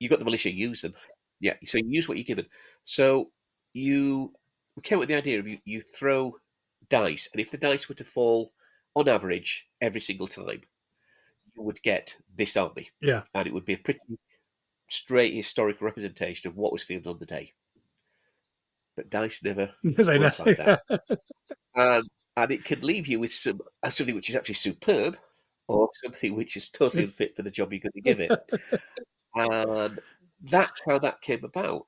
You got the militia. Use them. Yeah. So you use what you're given. So you we came up with the idea of you, you throw dice, and if the dice were to fall on average every single time, you would get this army, yeah, and it would be a pretty straight historical representation of what was fielded on the day. But dice never they work like that. um, and it can leave you with some uh, something which is actually superb, or something which is totally unfit for the job you're going to give it. and that's how that came about.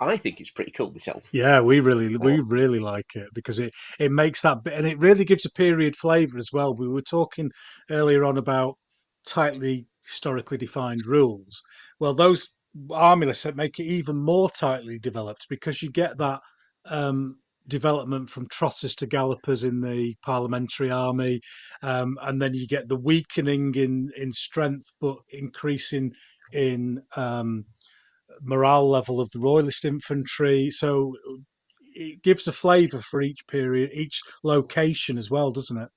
I think it's pretty cool myself. Yeah, we really we really like it because it it makes that bit and it really gives a period flavour as well. We were talking earlier on about tightly historically defined rules. Well, those army lists that make it even more tightly developed because you get that um, development from trotters to gallopers in the parliamentary army, um, and then you get the weakening in in strength but increasing in um, morale level of the royalist infantry. So it gives a flavour for each period, each location as well, doesn't it?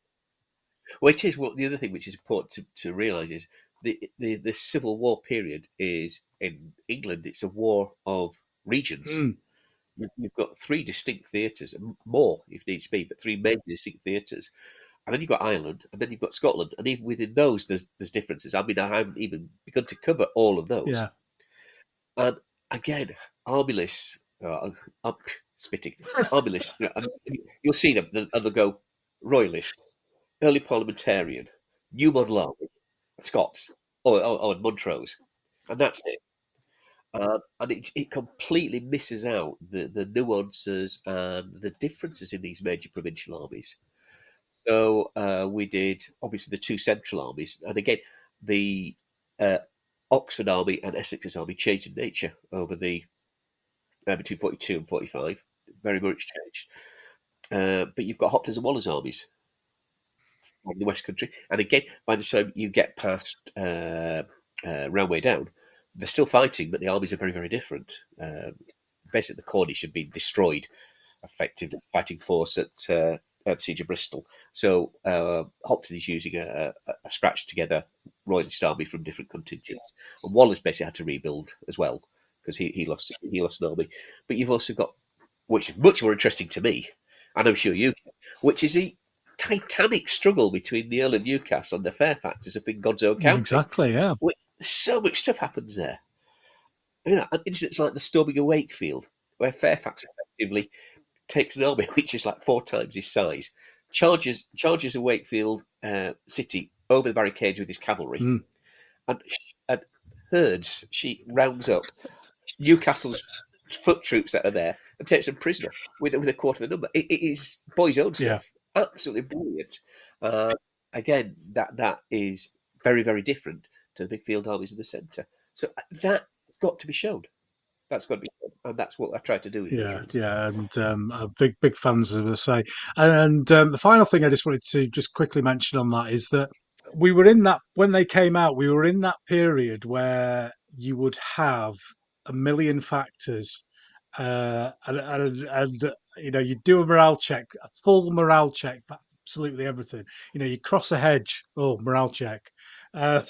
Which is What the other thing which is important to, to realise is the, the the Civil War period is in England. It's a war of regions. Mm, You- You've got three distinct theatres, more if needs be, but three major distinct theatres. and then you've got Ireland, and then you've got Scotland, and even within those, there's there's differences. I mean, I haven't even begun to cover all of those. Yeah. And again, army lists, uh, I'm spitting, army lists, you know, you'll see them, and they'll go Royalist, early parliamentarian, New Model Army, Scots, or, or, or Montrose, and that's it. Uh, and it, it completely misses out the, the nuances and the differences in these major provincial armies. So uh, we did obviously the two central armies, and again, the uh, Oxford Army and Essex's army changed in nature over the uh, between forty two and forty five, very much changed. Uh, but you've got Hopton's and Waller's armies from the West Country, and again, by the time you get past uh, uh, Roundway Down, they're still fighting, but the armies are very, very different. Um, basically, the Cornish have been destroyed, effectively fighting force at, uh, at the Siege of Bristol. So uh, Hopton is using a, a, a scratch together royalist army from different contingents, and Wallace basically had to rebuild as well because he, he lost he lost an army. But you've also got, which is much more interesting to me, and I'm sure you, which is the titanic struggle between the Earl of Newcastle and the Fairfaxes up in God's own county. Exactly, yeah. Which, so much stuff happens there. You know, incidents like the storming of Wakefield, where Fairfax effectively takes an army which is like four times his size, charges charges a Wakefield uh, city over the barricades with his cavalry, Mm. and, and herds she rounds up Newcastle's foot troops that are there and takes them prisoner with with a quarter of the number. It, it is boys' own Yeah. stuff, absolutely brilliant. Uh, again, that that is very very different to the big field armies in the centre. So uh, that's got to be shown. That's got to be shown, and that's what I try to do. Yeah, yeah, and um, big, big fans, as I say. And um, the final thing I just wanted to just quickly mention on that is that we were in that when they came out, we were in that period where you would have a million factors, uh, and, and, and you know you do a morale check, a full morale check for absolutely everything. You know, you cross a hedge, oh morale check. Uh,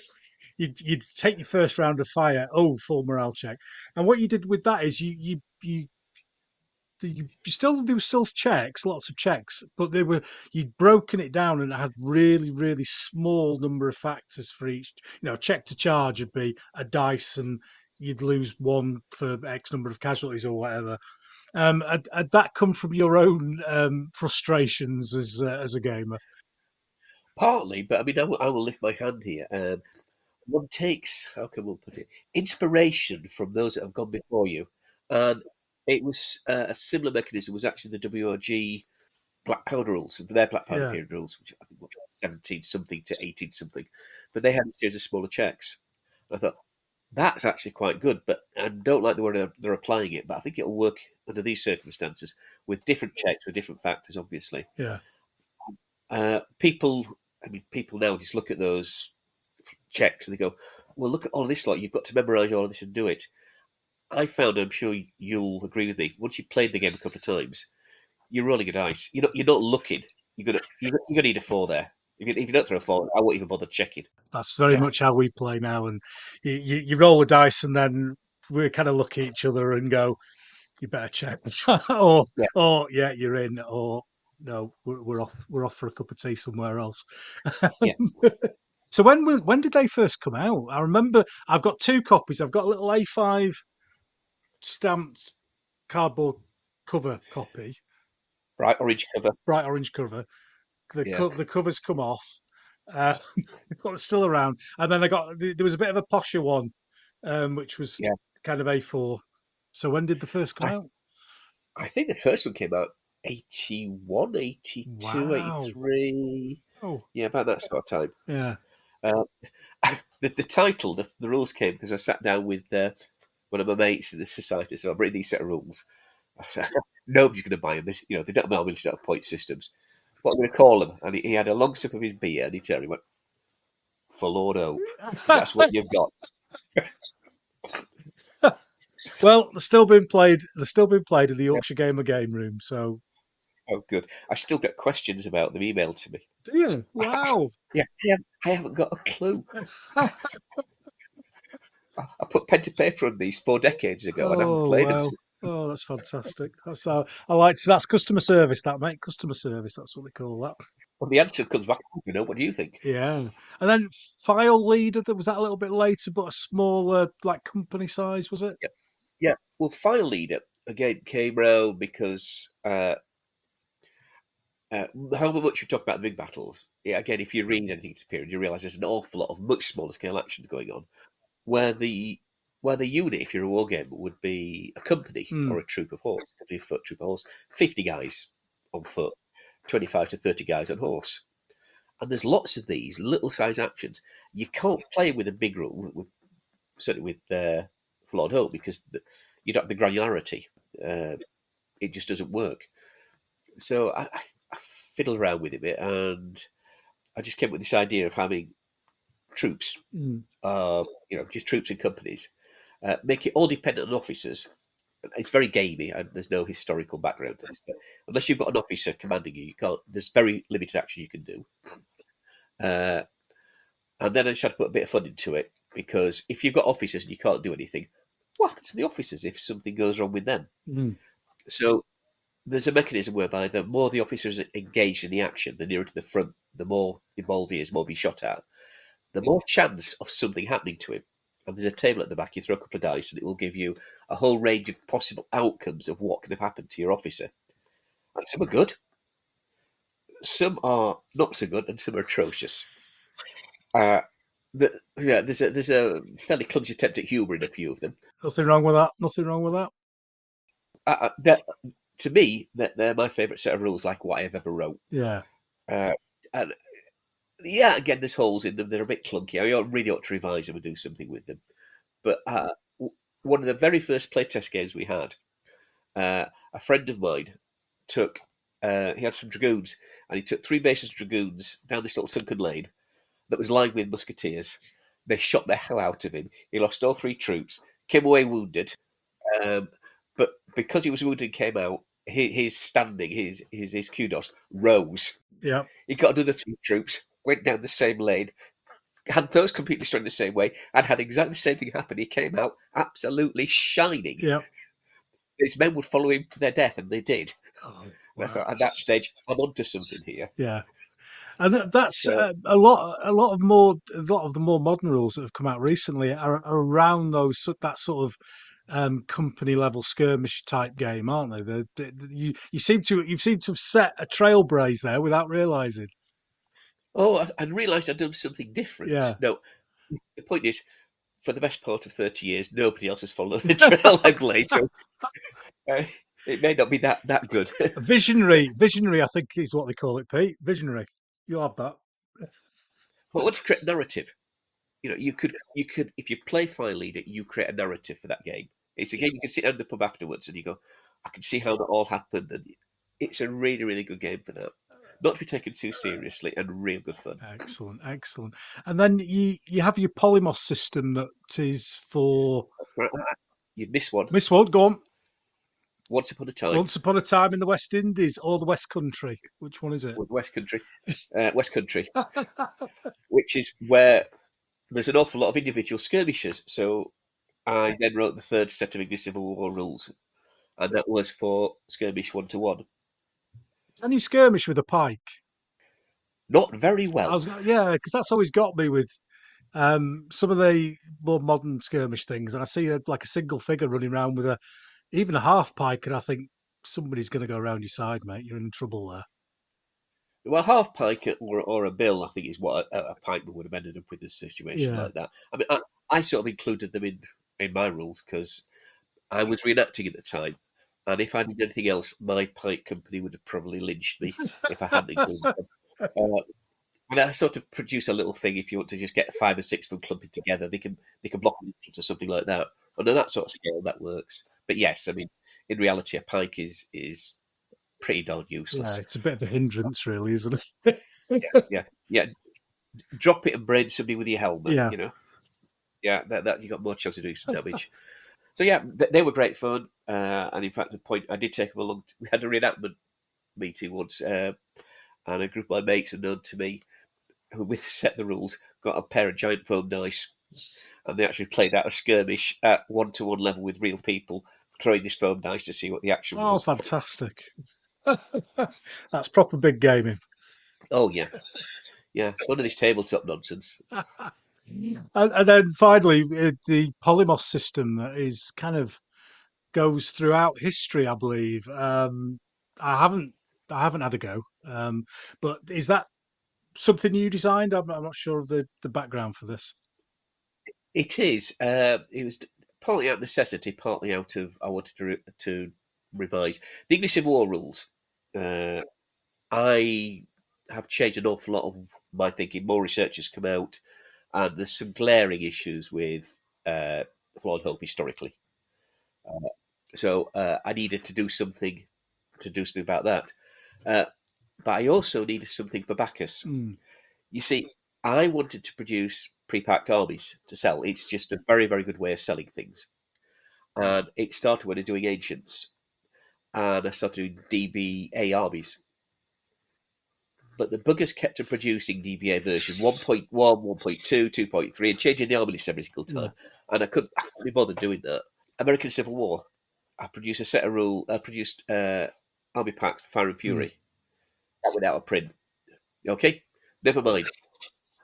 you'd, you'd take your first round of fire, oh full morale check. And what you did with that is you you you you, still there were still checks, lots of checks, but they were you'd broken it down and it had really really small number of factors for each. You know, check to charge would be a dice, and you'd lose one for X number of casualties or whatever. Um, had, had that come from your own um, frustrations as uh, as a gamer? Partly, but I mean, I will, I will lift my hand here. Um, one takes, how can one put it, inspiration from those that have gone before you, and it was uh, a similar mechanism. Was actually the WRG Black Powder rules, and their Black Powder Yeah. period rules, which I think were seventeen something to eighteen something, but they had a series of smaller checks. I thought that's actually quite good, but I don't like the way they're, they're applying it. But I think it'll work under these circumstances with different checks with different factors, obviously Yeah, uh, people, I mean, people now just look at those checks and they go, "Well, look at all this lot. You've got to memorize all of this and do it." I found, I'm sure you'll agree with me. Once you've played the game a couple of times, you're rolling a dice. You're not. You're not looking. You're gonna. You're, gonna- you're gonna need a four there. If you, if you don't throw a four, I won't even bother checking. that's very Yeah. much how we play now. And you, you, you roll the dice, and then we kind of look at each other and go, "You better check," or Yeah. "Oh, yeah, you're in," or "No, we're, we're off. We're off for a cup of tea somewhere else." Yeah. so when when did they first come out? I remember I've got two copies. I've got a little A5 stamped cardboard cover copy, Bright orange cover. bright orange cover. The Yeah. co- the covers come off, uh, but it's still around. And then I got there was a bit of a posher one, um, which was Yeah. kind of A4. So when did the first come I- out? I think the first one came out 81, 82, Wow. 83. Oh, Yeah, about that sort of time. yeah, the, the title, the, the rules came because I sat down with uh, one of my mates in the society. So I've written these set of rules. Nobody's going to buy them. You know, they don't know they don't have point systems. What I'm going to call them? And he, he had a long sip of his beer and he turned and he went, Forlorn Hope. That's what you've got. well, they're still being played. They're still being played in the Yorkshire Gamer game room. So, Oh, good. I still get questions about them emailed to me. do you? Wow. Yeah, I I haven't got a clue. I, put pen to paper on these four decades ago and I haven't oh, played wow. them. Oh, that's fantastic. That's how I like. So that's customer service, that mate. Customer service. That's what they call that. Well, the answer comes back. You know, what do you think? Yeah, and then File Leader. That was that a little bit later, but a smaller, like company size, was it? Yeah, yeah. Well, File Leader again came round because uh, uh, however much we talk about the big battles, yeah, again, if you read anything to period, you realise there's an awful lot of much smaller scale actions going on, where the where the unit, if you're a war game, would be a company Hmm. or a troop of horse, a company of foot, troop of horse, fifty guys on foot, twenty-five to thirty guys on horse, and there's lots of these little size actions. You can't play with a big rule, with, certainly with uh, Forlorn Hope, because the, you don't have the granularity. Uh, it just doesn't work. So I, I, I fiddled around with it a bit, and I just came up with this idea of having troops, Mm. uh, you know, just troops and companies, uh, make it all dependent on officers. It's very gamey, and there's no historical background to this. But unless you've got an officer commanding you, you can't. There's very limited action you can do. Uh, and then I just had to put a bit of fun into it because if you've got officers and you can't do anything, what happens to the officers if something goes wrong with them? Mm. So there's a mechanism whereby the more the officers are engaged in the action, the nearer to the front, the more involved he is, more be shot at, the more chance of something happening to him. And there's a table at the back, you throw a couple of dice, and it will give you a whole range of possible outcomes of what can have happened to your officer. And some are good, some are not so good, and some are atrocious. Uh, the, yeah, there's a there's a fairly clumsy attempt at humour in a few of them. Nothing wrong with that. Nothing wrong with that. Uh, uh, that, to me, that they're my favourite set of rules, like what I've ever wrote. Yeah. Uh, and yeah, again, there's holes in them. They're a bit clunky. I really ought to revise them and do something with them. But uh, w- one of the very first playtest games we had, uh, a friend of mine took. Uh, he had some dragoons, and he took three bases of dragoons down this little sunken lane that was lined with musketeers. They shot the hell out of him. He lost all three troops, came away wounded. Um, but because he was wounded and came out, his, his standing, his, his his kudos rose. Yeah. He got another three troops, went down the same lane, had those completely strung the same way, and had exactly the same thing happen. He came out absolutely shining. Yeah. His men would follow him to their death, and they did. Oh, And I thought, at that stage, I'm onto something here. Yeah. And that's uh, a lot. A lot of more. A lot of the more modern rules that have come out recently are, are around those that sort of um, company level skirmish type game, aren't they? The, the, the- you you seem to you seem to have set a trailblaze there without realizing. Oh, I, I realised I'd done something different. Yeah. No, the point is, for the best part of 30 years, nobody else has followed the trail I blazed. So uh, it may not be that, that good. Visionary, visionary. I think is what they call it, Pete. Visionary. You'll have that. But what's create narrative? You know, you could you could if you play File Leader, you create a narrative for that game. It's a game you can sit down in the pub afterwards and you go, I can see how that all happened, and it's a really really good game for that. Not to be taken too seriously and real good fun. Excellent, excellent. And then you you have your polemos system that is for You've missed one. Miss one, Go on. Once upon a time, Once upon a time in the West Indies or the West Country. Which one is it? West Country, uh, West Country, which is where there's an awful lot of individual skirmishes. So I then wrote the third set of English Civil War rules, and that was for skirmish one to one. Can you skirmish with a pike? Not very well. was, yeah, because that's always got me with um, some of the more modern skirmish things. And I see a, like a single figure running around with a even a half pike, and I think somebody's going to go around your side, mate. You're in trouble there. Well, half pike or, or a bill, I think, is what a, a pikeman would have ended up with in a situation Yeah. like that. I mean, I, I sort of included them in, in my rules because I was reenacting at the time. And if I did anything else, my pike company would have probably lynched me if I hadn't included them. Uh, and I sort of produce a little thing if you want to just get five or six of them clumping together, they can they can block an entrance or something like that. On that sort of scale, that works. But yes, I mean, in reality, a pike is is pretty darn Yeah, useless. it's a bit of a hindrance, really, isn't it? yeah, Yeah. drop it and brain somebody with your helmet. Yeah. You know, yeah, that, that you got more chance of doing some damage. so yeah, th- they were great fun. Uh, and in fact, the point I did take them along. we had a reenactment meeting once, uh, and a group of my mates unknown to me, who with set the rules, got a pair of giant foam dice, and they actually played out a skirmish at one to one level with real people, throwing this foam dice to see what the action Oh, was. fantastic. That's proper big gaming. Oh yeah, yeah. None of this tabletop nonsense. and, and then finally, uh, the polemos system that is kind of goes throughout history, I believe. Um, I haven't, I haven't had a go, um, but is that something you designed? I'm, I'm not sure of the, the background for this. It is. Uh, it was partly out of necessity, partly out of I wanted to re- to revise the English Civil War rules. Uh, I have changed an awful lot of my thinking. More research has come out, and there's some glaring issues with uh, Flawed Hope historically. Uh, so uh, I needed to do something to do something about that. Uh, but I also needed something for Baccus. Mm. You see, I wanted to produce pre-packed armies to sell. It's just a very, very good way of selling things. And it started when I was doing ancients, and I started doing DBA armies. But the buggers kept on producing DBA version 1.1, 1.2, 2.3, and changing the army list every single time. And I couldn't, I couldn't be bothered doing that. American Civil War, I produced a set of rule. I produced uh, army packs for Fire and Fury. That went out of print. Okay, never mind.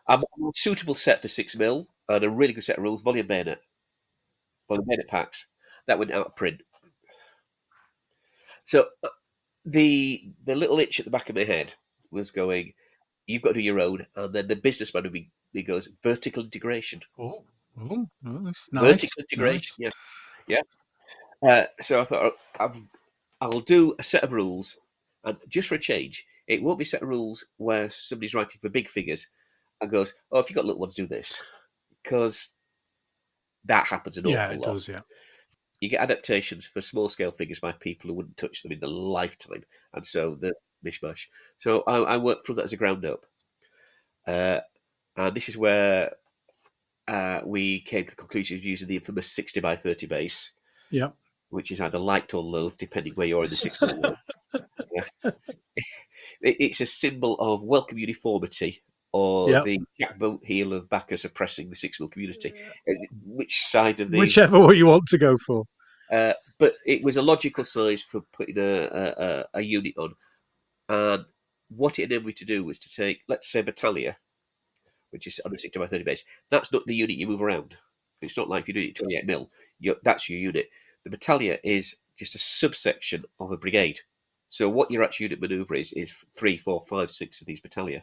I'm a suitable set for six mil and a really good set of rules. Volley and Bayonet, Volley and Bayonet packs. That went out of print. So uh, the the little itch at the back of my head was going, "You've got to do your own," and then the businessman would be he goes vertical integration. Oh, oh, oh, that's nice. vertical integration. Yeah, yeah. Uh, so I thought I've, I'll do a set of rules, and just for a change, it won't be a set of rules where somebody's writing for big figures and goes, "Oh, if you've got little ones, do this," because that happens an awful Yeah, it lot. does. Yeah. You get adaptations for small scale figures by people who wouldn't touch them in their lifetime, and so the mishmash. So I, I worked from that as a ground up, uh, and this is where uh, we came to the conclusion of using the infamous sixty by thirty base. Yeah. which is either liked or loathed, depending where you are in the six minute. Yeah. It's a symbol of welcome uniformity or Yep. the jackboot heel of Baccus oppressing the six mil community. Which side of the. Whichever one you want to go for. Uh, but it was a logical size for putting a, a, a, a unit on. And what it enabled me to do was to take, let's say, Battalia, which is on a 60 by 30 base. That's not the unit you move around. It's not like if you're doing it 28 mil, you that's your unit. The Battalia is just a subsection of a brigade. So what your actual unit maneuver is, is three, four, five, six of these Battalia.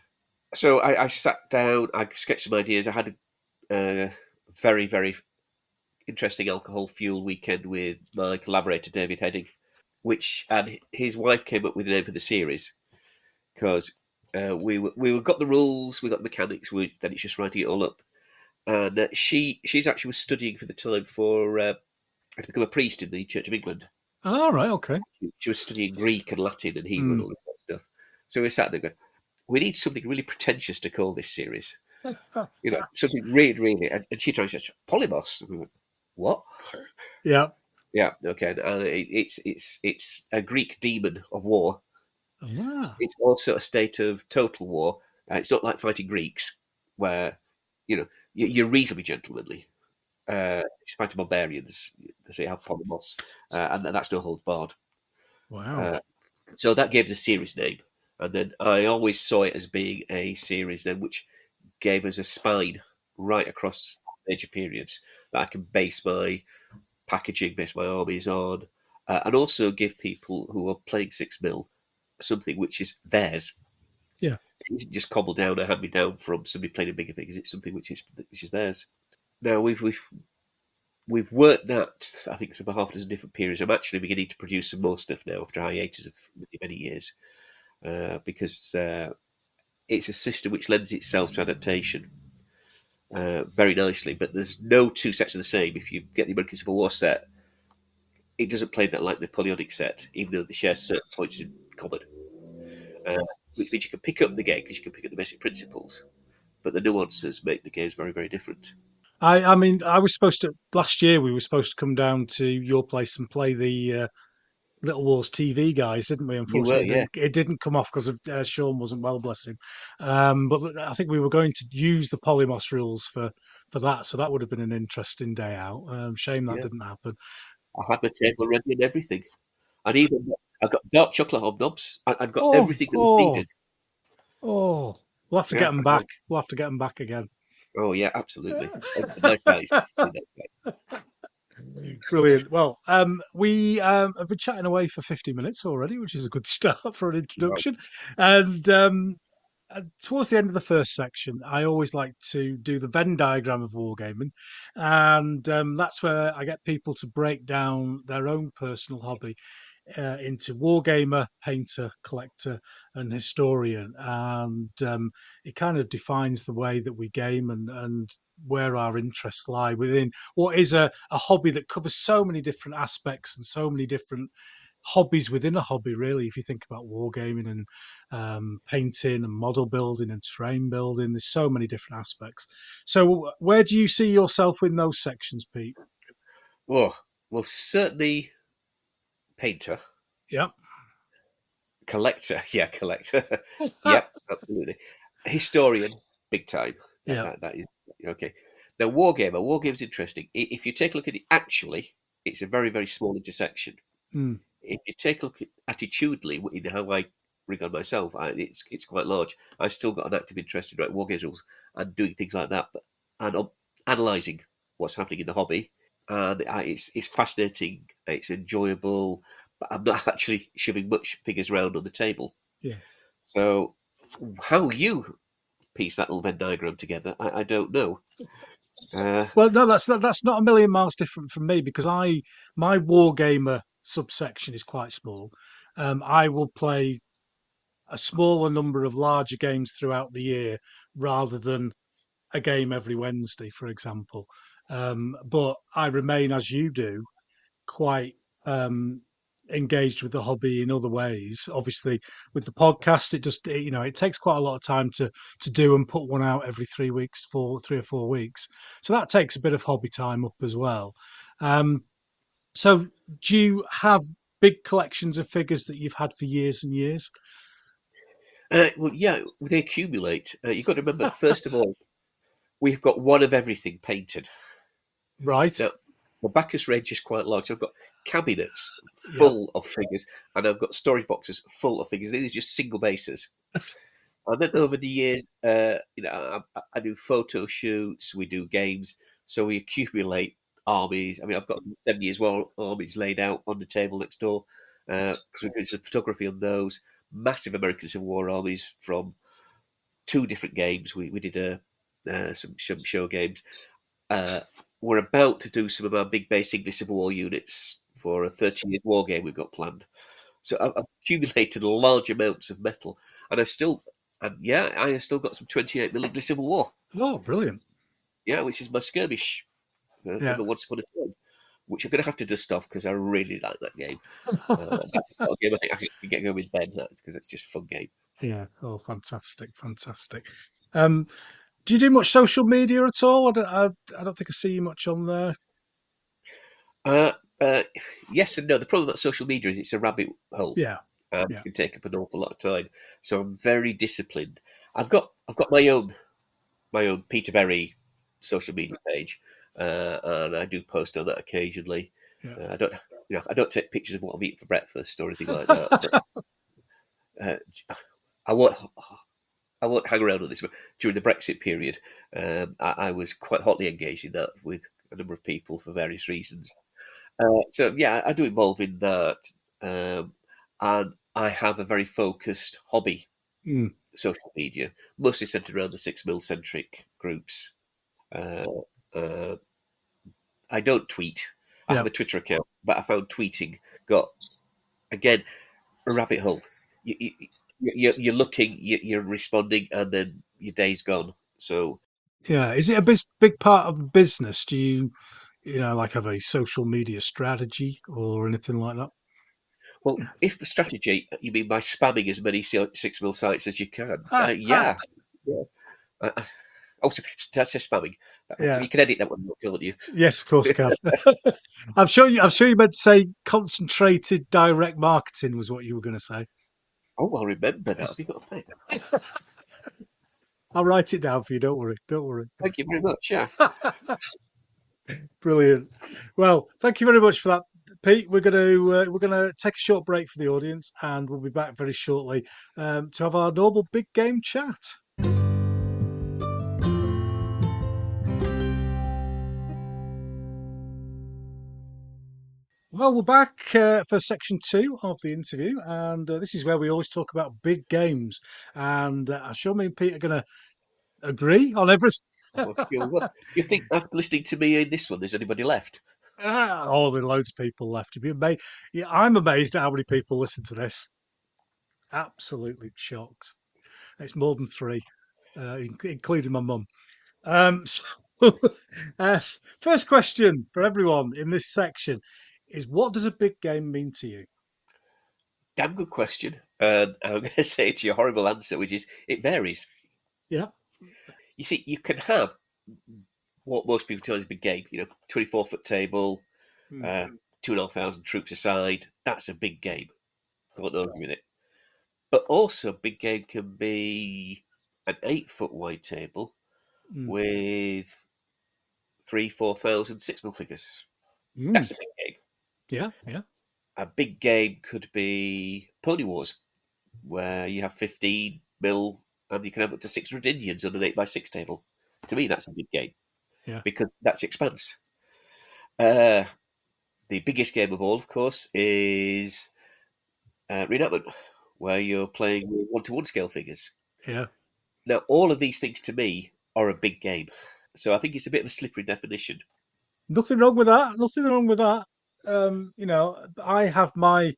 So I, I sat down, I sketched some ideas. I had a uh, very, very interesting alcohol fuel weekend with my collaborator David Heading, which and his wife came up with the name for the series because uh, we were, we got the rules, we got the mechanics, we, then it's just writing it all up. And uh, she she's actually was studying for the time for uh, to become a priest in the Church of England. All right. Okay. She- She was studying Greek and Latin and Hebrew and Mm. all this sort of stuff. So we sat there going, we need something really pretentious to call this series. You know, something really, really. And, and she tried to say, Polemos. And we went, what? Yeah. Yeah, okay. And it, it's it's it's a Greek demon of war. Ah. It's also a state of total war. Uh, it's not like fighting Greeks, where you know you- you're reasonably gentlemanly. Uh, it's fighting barbarians. So you have polemos, uh, and that's no holds barred. Wow. Uh, so that gave us a series name, and then I always saw it as being a series then which gave us a spine right across major periods that I can base my packaging, base my armies on, uh, and also give people who are playing six mil something which is theirs. Yeah. it isn't just cobbled down or hand me down from somebody playing a bigger things. It's something which is which is theirs. Now we've we've we've worked that I think through a half dozen different periods. I'm actually beginning to produce some more stuff now after hiatus of many, many years, uh, because uh, it's a system which lends itself to adaptation uh, very nicely. But there's no two sets are the same. If you get the American Civil War set, it doesn't play that like the Napoleonic set, even though they share certain points in common. Uh, which means you can pick up the game because you can pick up the basic principles, but the nuances make the games very, very different. I, I mean, I was supposed to last year. We were supposed to come down to your place and play the uh, Little Wars TV guys, didn't we? Unfortunately, yeah. it, didn't, it didn't come off because of uh, Sean wasn't well, bless him. Um, but I think we were going to use the polemos rules for for that, so that would have been an interesting day out. Um, shame that Yeah. didn't happen. I had my table ready and everything. And even I got dark chocolate hobnobs. I, I'd got Oh, everything that oh. needed. Oh, we'll have to Yeah, get them back. We'll have to get them back again. Oh yeah, absolutely. nice guys. Brilliant. Well, um, we um, have been chatting away for 50 minutes already, which is a good start for an introduction. And um, uh, towards the end of the first section, I always like to do the Venn diagram of wargaming. And um, that's where I get people to break down their own personal hobby uh, into wargamer, painter, collector, and historian. And um, it kind of defines the way that we game and, and where our interests lie within what is a, a hobby that covers so many different aspects and so many different hobbies within a hobby really if you think about wargaming and um, painting and model building and terrain building there's so many different aspects so where do you see yourself in those sections pete Oh, well, certainly painter, yeah collector. Yeah, collector. yep, absolutely. Historian, big time. Yeah. that- that is okay. Now, wargamer. Wargame's interesting. If you take a look at it, actually, it's a very, very small intersection. Mm. If you take a look at attitudinally in how I regard myself, I, it's it's quite large. I've still got an active interest in writing wargames rules and doing things like that, but and um, analysing what's happening in the hobby. And I, it's it's fascinating. It's enjoyable, but I'm not actually shoving much figures around on the table. Yeah. So, how you piece that little Venn diagram together, I, I don't know. Uh, Well, no, that's that's not a million miles different from me because I my wargamer subsection is quite small. Um, I will play a smaller number of larger games throughout the year rather than a game every Wednesday, for example. Um, but I remain, as you do, quite um, engaged with the hobby in other ways. Obviously, with the podcast, it just it, you know it takes quite a lot of time to to do and put one out every three weeks, for three or four weeks. So that takes a bit of hobby time up as well. Um, so, do you have big collections of figures that you've had for years and years? Uh, well, yeah, they accumulate. Uh, you've got to remember, first of all, we've got one of everything painted. Right. Now, the Baccus range is quite large. I've got cabinets Yeah. full of figures, and I've got storage boxes full of figures. These are just single bases. and then over the years, uh, you know, I, I do photo shoots, we do games, so we accumulate armies. I mean, I've got seven years' well armies laid out on the table next door because we're doing some photography on those massive American Civil War armies from two different games. We we did a uh, some some show games. Uh, we're about to do some of our big base English Civil War units for a 30 year war game we've got planned. So I've, accumulated large amounts of metal, and I've still, and yeah, I have still got some 28 mil English Civil War. Oh, brilliant. Yeah, which is my skirmish uh, Yeah. Once Upon a Time, which I'm going to have to dust off because I really like that game. Uh, that's the game I think I can get going with Ben because it's just a fun game. Yeah. Oh, fantastic, fantastic. Um, do you do much social media at all? I don't, I, I don't think I see you much on there. Uh, uh, yes and no. The problem about social media is it's a rabbit hole. Yeah. and Yeah. it can take up an awful lot of time. So I'm very disciplined. I've got I've got my own my own Peter Berry social media page, uh, and I do post on that occasionally. Yeah. Uh, I don't you know I don't take pictures of what I'm eating for breakfast or anything like that. but, uh, I won't. I won't hang around on this. But during the Brexit period, um, I, I was quite hotly engaged in that with a number of people for various reasons. Uh, so yeah, I do involve in that, um, and I have a very focused hobby Mm. social media, mostly centered around the six mil centric groups. Uh, uh, I don't tweet. I Yeah. have a Twitter account, but I found tweeting got again a rabbit hole. You, you, you're, you're looking, you- you're responding, and then your day's gone. So Yeah. Is it a big, big part of the business? Do you, you know, like have a social media strategy or anything like that? Well, if the strategy you mean by spamming as many six mil sites as you can, Ah, uh, yeah, yeah. Uh, uh, oh, so that's say spamming. Yeah. You can edit that one, can't you? Yes, of course, I can. I'm sure you. I'm sure you meant to say concentrated direct marketing was what you were going to say. Oh, I'll remember that. Have you got a pen? I'll write it down for you. Don't worry. Don't worry. Thank you very much. Yeah. Brilliant. Well, thank you very much for that, Pete, we're going to uh, we're going to take a short break for the audience, and we'll be back very shortly um, to have our normal big game chat. Well, we're back uh, for section two of the interview, and uh, this is where we always talk about big games. And uh, I'm sure me and Pete are going to agree on everything. you, you think after listening to me in this one, there's anybody left? Ah, oh, there are loads of people left. To be amazed. Yeah, I'm amazed at how many people listen to this. Absolutely shocked. It's more than three, uh, including my mum. Um, so, uh, first question for everyone in this section is: What does a big game mean to you? Damn good question. And I'm going to say to your horrible answer, which is it varies. Yeah. You see, you can have what most people tell is a big game. You know, twenty-four foot table, mm. uh, two and a half thousand troops aside. That's a big game. Got no argument with it. But also, a big game can be an eight foot wide table mm. with three, four thousand six mil figures. Mm. That's a big. Yeah, yeah. A big game could be Pony Wars, where you have fifteen mil and you can have up to six hundred Indians on an eight by six table. To me, that's a big game yeah. because that's expanse. Uh, the biggest game of all, of course, is uh, reenactment, where you're playing one to one scale figures. Yeah. Now, all of these things to me are a big game. So I think it's a bit of a slippery definition. Nothing wrong with that. Nothing wrong with that. Um, you know, I have my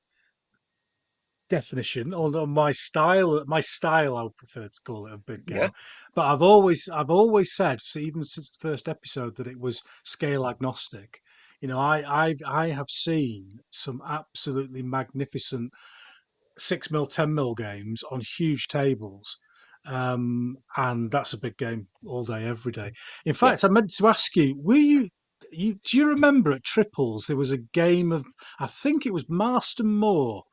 definition or, my style my style i would prefer to call it a big game yeah. but i've always i've always said even since the first episode that it was scale agnostic you know i i i have seen some absolutely magnificent six mil ten mil games on huge tables um, and that's a big game all day every day in fact yeah. i meant to ask you were you you do you remember at triples there was a game of i think it was marston Moor.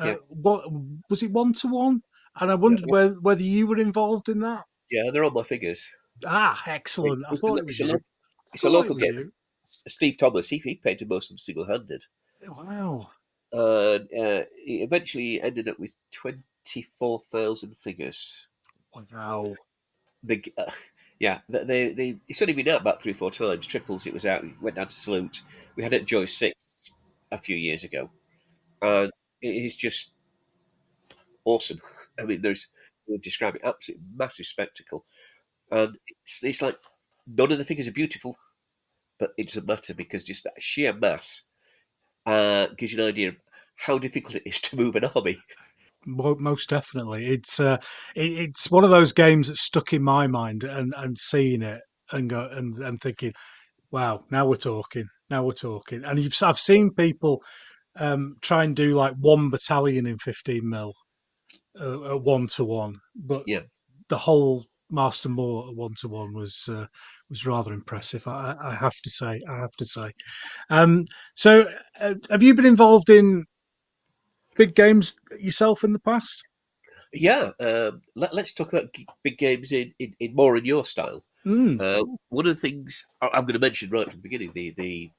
uh, yeah. What was it one to one? And I wondered yeah. whether whether you were involved in that. Yeah, they're all my figures. Ah, excellent! I thought it was you. It's a local game. You. Steve Thomas, he, he painted most of them single handed. Wow. And uh, he eventually ended up with 24,000 figures. Wow. The, uh, yeah, they, they, it's only been out about three four times. Triples, it was out, went down to Salute. We had it at Joy 6 a few years ago. And it is just awesome. I mean, there's you describe it absolutely massive spectacle, and it's it's like none of the figures are beautiful, but it doesn't matter because just that sheer mass uh, gives you an idea of how difficult it is to move an army. Most definitely, it's uh, it, it's one of those games that's stuck in my mind, and and seeing it and go and and thinking, wow, now we're talking, now we're talking, and you've I've seen people um, try and do like one battalion in 15 mil uh, one to one, but yeah. the whole Marston Moor one to one was uh, was rather impressive. I, I, have to say, I have to say. Um, so, uh, have you been involved in big games yourself in the past? Yeah, um, let, us talk about big games in, in, in, more in your style. Mm. Uh, one of the things I'm going to mention right from the beginning the the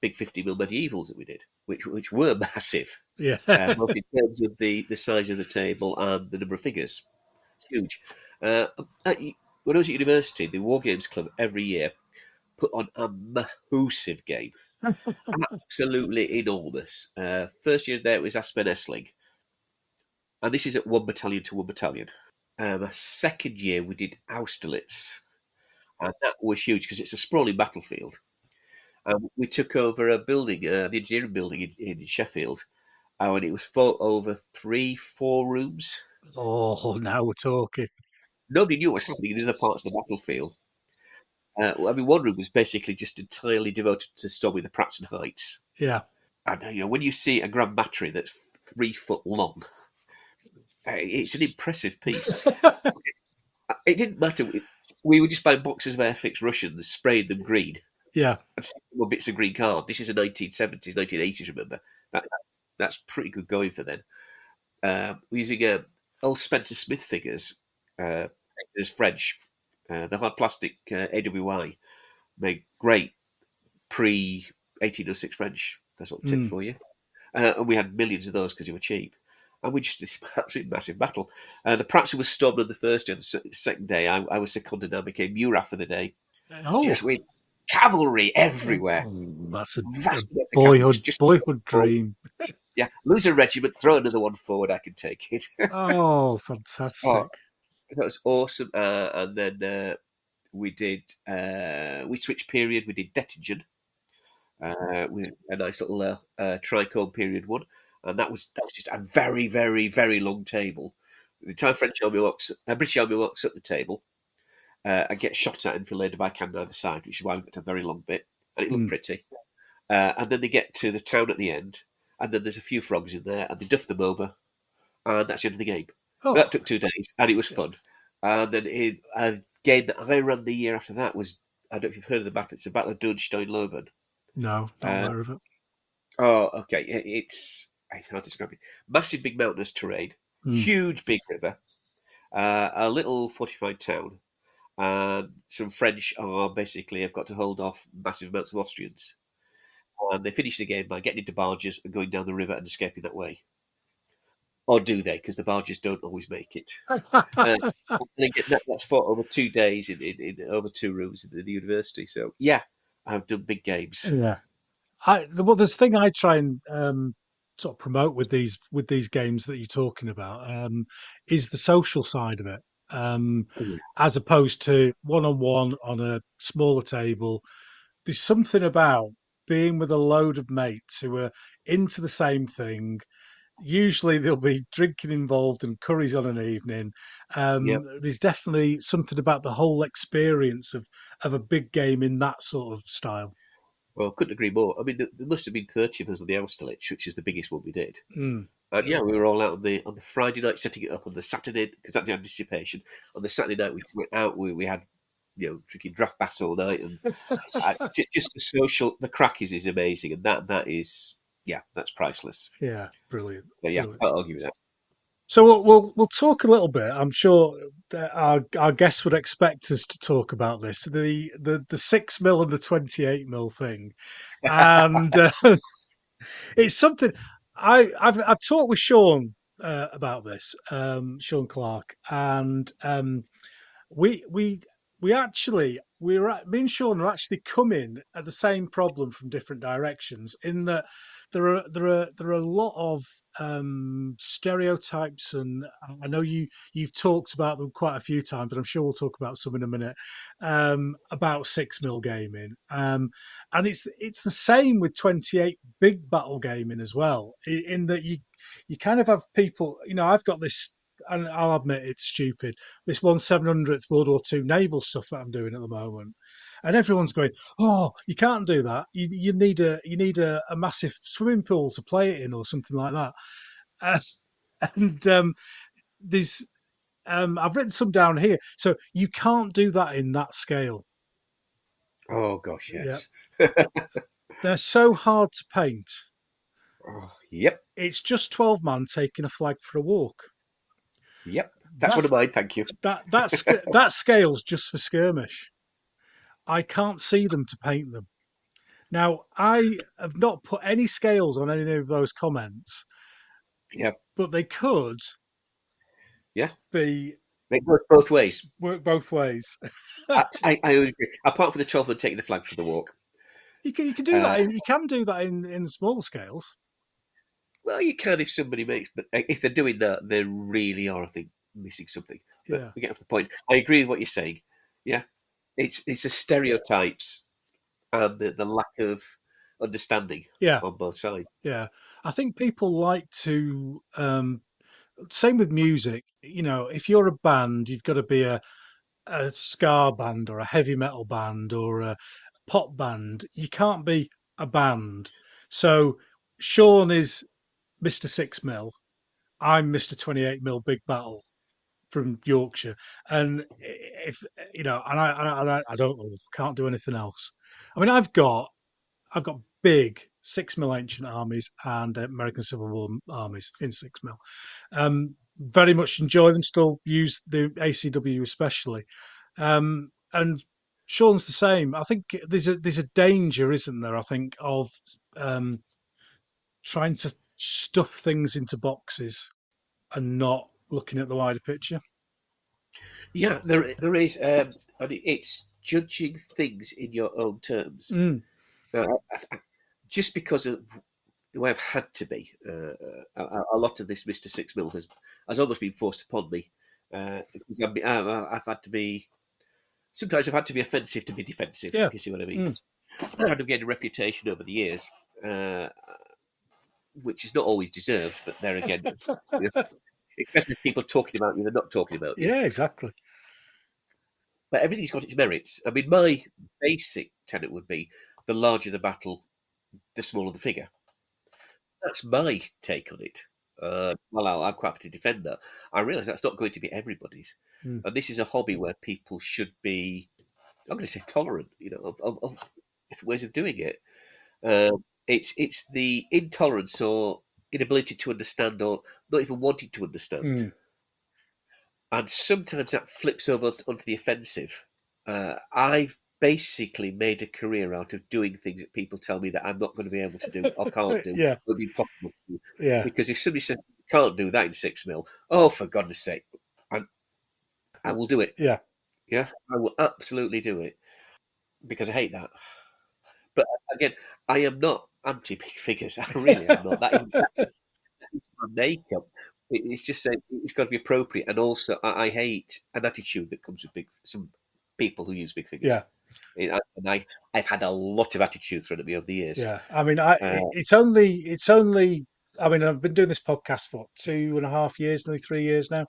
big 50 mil medievals that we did, which which were massive. Yeah. uh, both in terms of the, the size of the table and the number of figures. Huge. Uh, at, when I was at university, the War Games Club every year put on a massive game. Absolutely enormous. Uh, first year there was Aspern Essling. And this is at one battalion to one battalion. Um, second year we did Austerlitz. And that was huge because it's a sprawling battlefield. Um, we took over a building, uh, the engineering building in, in Sheffield, uh, and it was for over three, four rooms. Oh, now we're talking. Nobody knew what was happening in other parts of the battlefield. Uh, I mean, one room was basically just entirely devoted to storming the Pratzen Heights. Yeah. And you know, when you see a grand battery that's three foot long, uh, it's an impressive piece. it didn't matter. We were just buying boxes of Airfix Russians, spraying them green. Yeah. And bits of green card. This is a 1970s, 1980s, remember? That, that's, that's pretty good going for then. Uh, we're using uh, old Spencer Smith figures. Uh, there's French. Uh, the hard plastic uh, AWI made great pre 1806 French That's what tip Mm. for you. Uh, and we had millions of those because they were cheap. And we just this absolute massive battle. Uh, the Pratzen was stormed on the first day. On the second day, I, I was seconded. and I became Murat for the day. Oh, Just with cavalry everywhere. Oh, that's a, Vast a amounts of cavalry. boyhood Just- boyhood dream. Yeah, lose a regiment, throw another one forward. I can take it. Oh, fantastic! Oh. That was awesome. Uh, and then uh, we did uh, we switched period. We did Dettingen, uh, with a nice little uh, uh, tricorne period one, and that was that was just a very very very long table. The time French army walks, uh, British army walks up the table, uh, and gets shot at and filleted by cannon either side, which is why we got a very long bit, and it looked Mm. pretty. Uh, and then they get to the town at the end, and then there's a few frogs in there, and they duff them over, and that's the end of the game. Oh, That took two days, and it was fun. And then it, a game that I ran the year after that was I don't know if you've heard of the battle. It's the Battle of Dürnstein-Loiben. no, not uh, aware of it. Oh, okay. It, it's hard to describe it. Massive, big mountainous terrain, Mm. huge, big river, uh, a little fortified town, and some French are basically have got to hold off massive amounts of Austrians. And they finish the game by getting into barges and going down the river and escaping that way. Or do they? Because the barges don't always make it. uh, And that, that's for over two days in, in, in over two rooms in the university. So yeah, I've done big games. yeah, I well, there's thing I try and um, sort of promote with these with these games that you're talking about um, is the social side of it, um, Mm. as opposed to one on one on a smaller table. There's something about being with a load of mates who are into the same thing. Usually there'll be drinking involved and curries on an evening. Um, Yep. There's definitely something about the whole experience of of a big game in that sort of style. Well, couldn't agree more. I mean, there, must have been thirty of us on the Austerlitz, which is the biggest one we did. Mm. And yeah, we were all out on the on the Friday night setting it up on the Saturday because that's the anticipation. On the Saturday night we went out, we, we had you know drinking draft Bass all night, and uh, ju- just the social the crack is is amazing, and that that is yeah, that's priceless. Yeah, brilliant. So yeah, Brilliant. I'll argue that. So we'll, we'll we'll talk a little bit. I'm sure that our our guests would expect us to talk about this the the the six mil and the twenty eight mil thing, and uh, it's something I I've I've talked with Sean uh, about this, um, Sean Clark, and um, we we we actually we're at, me and Sean are actually coming at the same problem from different directions in that there are there are there are a lot of um stereotypes and I know you you've talked about them quite a few times but I'm sure we'll talk about some in a minute um about 6 mil gaming. Um and it's it's the same with 28 big battle gaming as well i- in that you you kind of have people you know I've got this and I'll admit it's stupid this one seven hundredth World War II naval stuff that I'm doing at the moment and everyone's going, "Oh, you can't do that. You, you need a you need a, a massive swimming pool to play it in, or something like that." Uh, and um, there's, um, I've written some down here, so you can't do that in that scale. Oh gosh, yes. They're so hard to paint. Oh, yep, It's just twelve man taking a flag for a walk. Yep. That's That- one of mine. Thank you. That that that scale's just for skirmish. I can't see them to paint them. Now I have not put any scales on any of those comments. Yeah. but they could. Yeah. be they work both ways. work both ways. I, I, I agree. Apart from the twelve man taking the flag for the walk. You can you can do that. Uh, In, you can do that in in smaller scales. Well, you can if somebody makes, but uh, if they're doing that, they really are, I think, missing something. But Yeah. we get off the point. I agree with what you're saying. Yeah, it's it's the stereotypes and the, the lack of understanding Yeah, on both sides. yeah. I think people like to. Um, same with music. You know, if you're a band, you've got to be a a ska band or a heavy metal band or a pop band. You can't be a band. So Sean is Mr. Six Mil. I'm Mr. Twenty Eight Mil Big Battle from Yorkshire, and if you know, and I, and I, I don't can't do anything else. I mean, I've got, I've got big six mil ancient armies and American Civil War armies in six mil. Um, very much enjoy them. Still use the ACW especially, um, and Sean's the same. I think there's a there's a danger, isn't there? I think of um, trying to stuff things into boxes and not looking at the wider picture. Yeah, there there is, um, and it's judging things in your own terms. Mm. I, just because of the way I've had to be, uh, a, a, lot of this Mister Six Mil has has almost been forced upon me. Uh, I've, I've, I've, had to be. Sometimes I've had to be offensive to be defensive. Yeah. If you see what I mean. Mm. I've gained a reputation over the years, uh, which is not always deserved, but there again, especially people talking about you, they're not talking about you. Yeah, exactly. But everything's got its merits. I mean, my basic tenet would be the larger the battle, the smaller the figure. That's my take on it. Uh, well, I'm quite happy to defend that. I realise that's not going to be everybody's, mm. and this is a hobby where people should be, I'm going to say, tolerant, you know, of, of, of different ways of doing it. Um, it's it's the intolerance or inability to understand, or not even wanting to understand, mm. and sometimes that flips over onto the offensive. Uh, I've basically made a career out of doing things that people tell me that I'm not going to be able to do or can't do. yeah. Would be possible. Yeah. Because if somebody says can't do that in six mil, oh for goodness sake, I, I will do it. Yeah. Yeah. I will absolutely do it because I hate that. But again, I am not anti big figures. I really am not. That is, that is my makeup. It's just saying it's got to be appropriate, and also I, I hate an attitude that comes with big some people who use big figures. Yeah. And I, I've had a lot of attitude thrown at me over the years. Yeah, I mean, I Uh, it's only it's only. I mean, I've been doing this podcast for two and a half years, nearly three years now,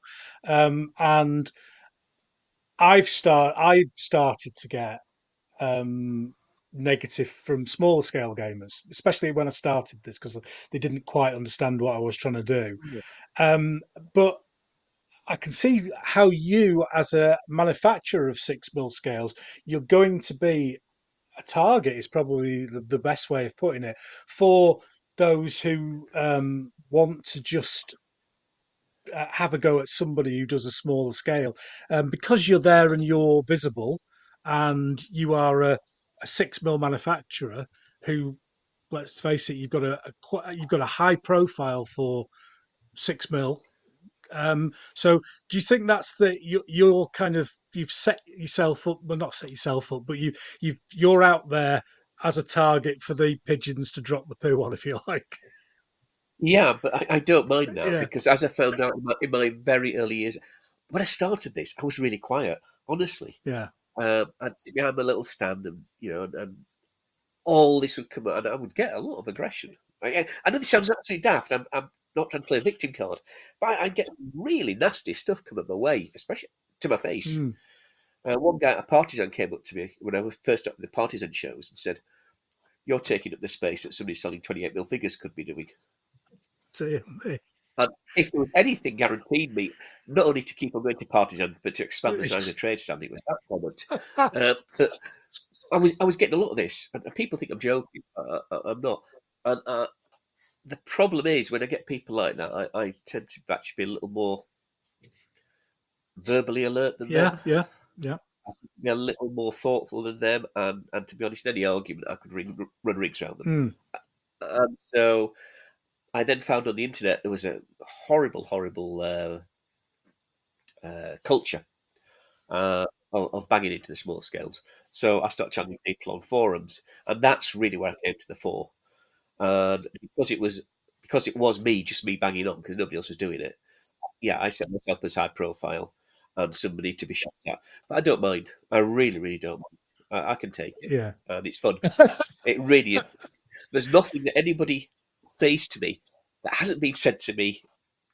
um, and I've start I started to get um, negative from smaller scale gamers, especially when I started this because they didn't quite understand what I was trying to do. Yeah. Um, but I can see how you, as a manufacturer of six mil scales, you're going to be a target. Is probably the, the best way of putting it for those who um, want to just uh, have a go at somebody who does a smaller scale, um, because you're there and you're visible, and you are a, a six mil manufacturer who, let's face it, you've got a, a you've got a high profile for six mil um, so do you think that's the you, you're kind of you've set yourself up, well not set yourself up, but you you you're out there as a target for the pigeons to drop the poo on, if you like. Yeah, but I, I don't mind that Yeah. because as I found out in my, in my very early years, when I started this, I was really quiet, honestly. Yeah, Um, I'd sit behind my little stand and, you know, and, and all this would come out and I would get a lot of aggression. I, I know this sounds absolutely daft. I'm, I'm not trying to play a victim card, but I, I get really nasty stuff coming my way, especially to my face. Mm. Uh, one guy at a Partisan came up to me when I was first up with the Partisan shows and said, "You're taking up the space that somebody selling 28 mil figures could be doing." So, yeah, And if there was anything guaranteed me, not only to keep on going to Partisan, but to expand the size of the trade stand, it was that comment. Uh, I was I was getting a lot of this, and people think I'm joking. Uh, uh, I'm not. And uh, the problem is when I get people like that, I, I tend to actually be a little more verbally alert than yeah, them. yeah, yeah. be a little more thoughtful than them, and, and to be honest, any argument I could ring, run rings around them. Mm. And so I then found on the internet there was a horrible, horrible uh, uh, culture uh, of, banging into the small scales. So I started chatting with people on forums, and that's really where I came to the fore. And because it was because it was me, just me banging on, because nobody else was doing it. Yeah, I set myself as high profile and somebody to be shot at. But I don't mind. I really, really don't mind. I, I can take it, Yeah, and it's fun. it really is. There's nothing that anybody says to me that hasn't been said to me.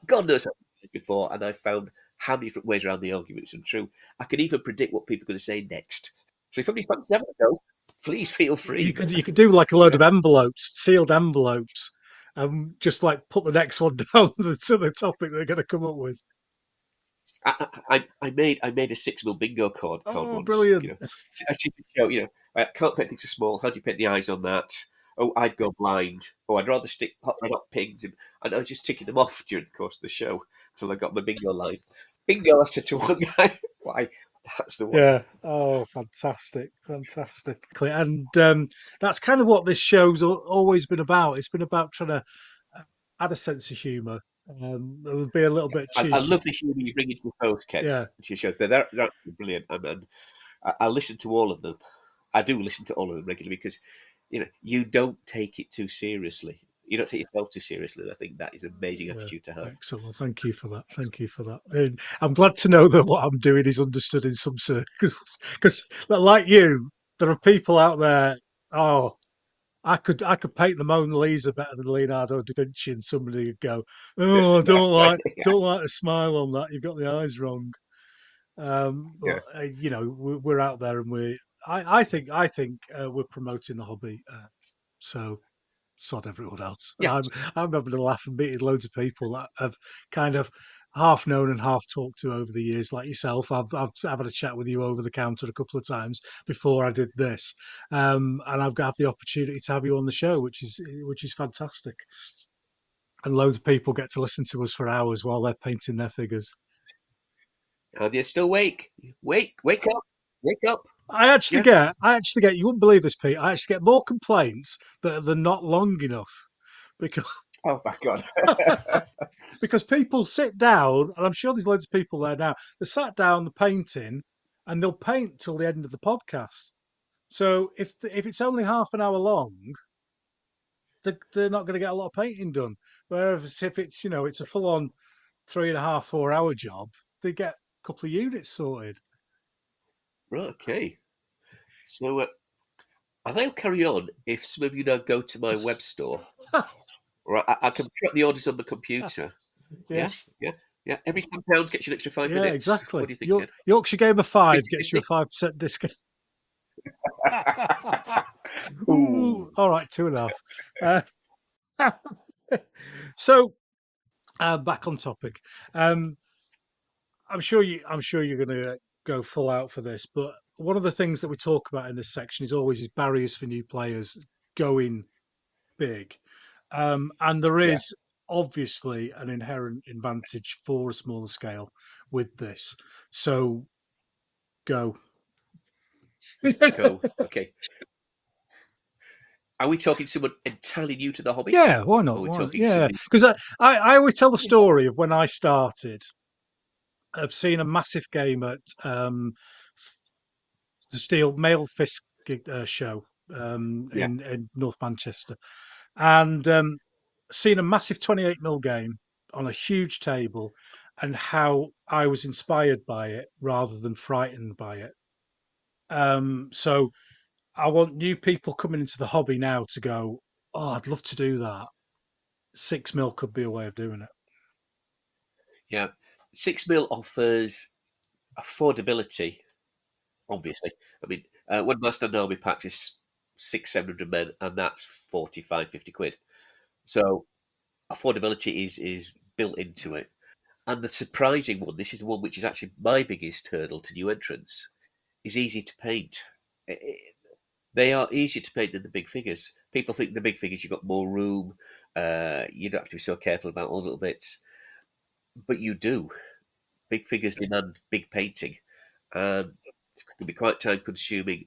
God knows how many before, and I've found how many different ways around the argument is untrue. I can even predict what people are going to say next. So if anybody fancies having a go, please feel free. you could you could do like a load of envelopes, sealed envelopes, and just like put the next one down to the topic they're going to come up with. I, I, I made I made a six mil bingo card. card Oh, once, brilliant. You know. I show. You know, I can't paint things so small. How do you paint the eyes on that? Oh, I'd go blind. Oh, I'd rather stick hot red hot pings, and, and I was just ticking them off during the course of the show until I got my bingo line. Bingo! I said to one guy, "Why? That's the one." Yeah. Oh, fantastic, fantastic. And um, that's kind of what this show's always been about. It's been about trying to add a sense of humour. Um, it would be a little bit I, cheeky. I love the humour you bring into the post, Ken. yeah, your show. They're, they're they're absolutely brilliant, and, and I, I listen to all of them. I do listen to all of them regularly because you know you don't take it too seriously. You don't take yourself too seriously. I think that is an amazing Yeah. attitude to have. excellent. Thank you for that. Thank you for that. And I'm glad to know that what I'm doing is understood in some circles. Because, like you, there are people out there. Oh, I could I could paint the Mona Lisa better than Leonardo da Vinci, and somebody would go, "Oh, I don't like don't like the smile on that. You've got the eyes wrong." Um, Yeah. but, uh, you know, we're, we're out there, and we. I, I think I think uh, we're promoting the hobby. Uh, so sod everyone else. Yeah. I'm I'm having a laugh and meeting loads of people that have kind of half known and half talked to over the years, like yourself. I've I've, I've had a chat with you over the counter a couple of times before I did this, um, and I've got the opportunity to have you on the show, which is which is fantastic. And loads of people get to listen to us for hours while they're painting their figures. And you're still awake. Wake, wake up, wake up. I actually Yeah. get, I actually get, you wouldn't believe this, Pete. I actually get more complaints that they're not long enough because Oh my god. because people sit down, and I'm sure there's loads of people there now. They sat down, they're painting, and they'll paint till the end of the podcast. So if if it's only half an hour long, they're, they're not going to get a lot of painting done. Whereas if it's you know it's a full on three and a half four hour job, they get a couple of units sorted. Right, okay. So uh, I think I'll carry on if some of you now go to my web store. Right, I, I can track the orders on the computer. Yeah, Yeah, yeah. every ten pounds gets you an extra five yeah, minutes. exactly. What do you think? York? Yorkshire Gamer Five Fifty- gets you a five percent discount. Ooh. Ooh, all right, two and a half. Uh, so, uh, back on topic. Um, I'm sure you. I'm sure you're going to go full out for this, but one of the things that we talk about in this section is always is barriers for new players going big, um, and there is Yeah. obviously an inherent advantage for a smaller scale with this. So, go. Go. Okay. Are we talking someone entirely new to the hobby? Yeah, why not? Why- yeah, because I, I, I always tell the story of when I started. I've seen a massive game at um, the Steel Male Fist gig- uh, show um, Yeah. in, in North Manchester, and um, seen a massive 28 mil game on a huge table, and how I was inspired by it rather than frightened by it. Um, so I want new people coming into the hobby now to go, oh, I'd love to do that. Six mil could be a way of doing it. Yeah. Six mil offers affordability, obviously. I mean, uh, one Master Army packs is six, seven hundred men, and that's 45, 50 quid. So affordability is is built into it. And the surprising one, this is the one which is actually my biggest hurdle to new entrants, is easy to paint. They are easier to paint than the big figures. People think the big figures you've got more room, uh, you don't have to be so careful about all the little bits, but you do. Big figures demand big painting, and it can be quite time consuming.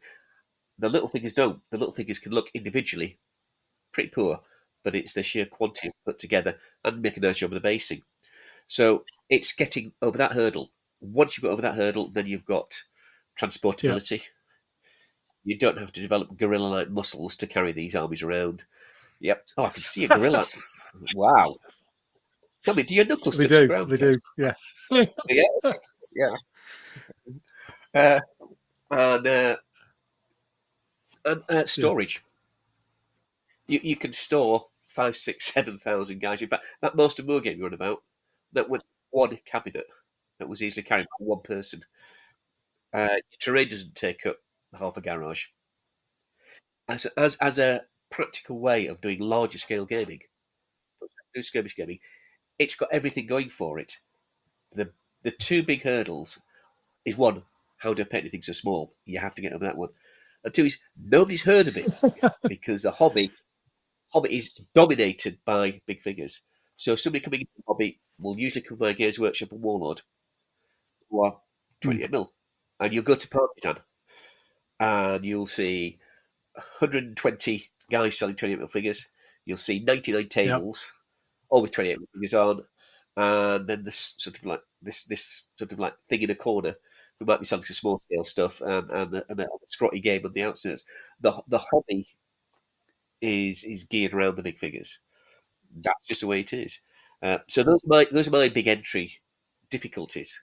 The little figures don't. The little figures can look individually pretty poor, but it's the sheer quantity put together and make a nice job of the basing. So it's getting over that hurdle. Once you've got over that hurdle, then you've got transportability. You don't have to develop gorilla-like muscles to carry these armies around. Yep. Oh, I can see a gorilla. wow. Tell me, do your knuckles They touch the do, ground? they do. Yeah, Yeah. Yeah. Uh, and uh, and uh, storage. You you can store five, six, seven thousand guys. In fact, that Moor game you run about, that was one cabinet that was easily carried by one person. Uh, your terrain doesn't take up half a garage. As a, as as a practical way of doing larger scale gaming, do skirmish gaming, it's got everything going for it. The the two big hurdles is one, how do I paint anything so small? You have to get over that one. And two is nobody's heard of it because the hobby hobby is dominated by big figures. So somebody coming into the hobby will usually come by Games Workshop and Warlord, who are hmm. 28 mil. And you'll go to Partisan and you'll see 120 guys selling 28 mil figures. You'll see 99 tables all with 28 fingers on, and then this sort of like this this sort of like thing in a corner. We might be selling some small scale stuff and, and, a, and a scrotty game on the outskirts. The the hobby is is geared around the big figures. That's just the way it is. Uh, so those are my those are my big entry difficulties.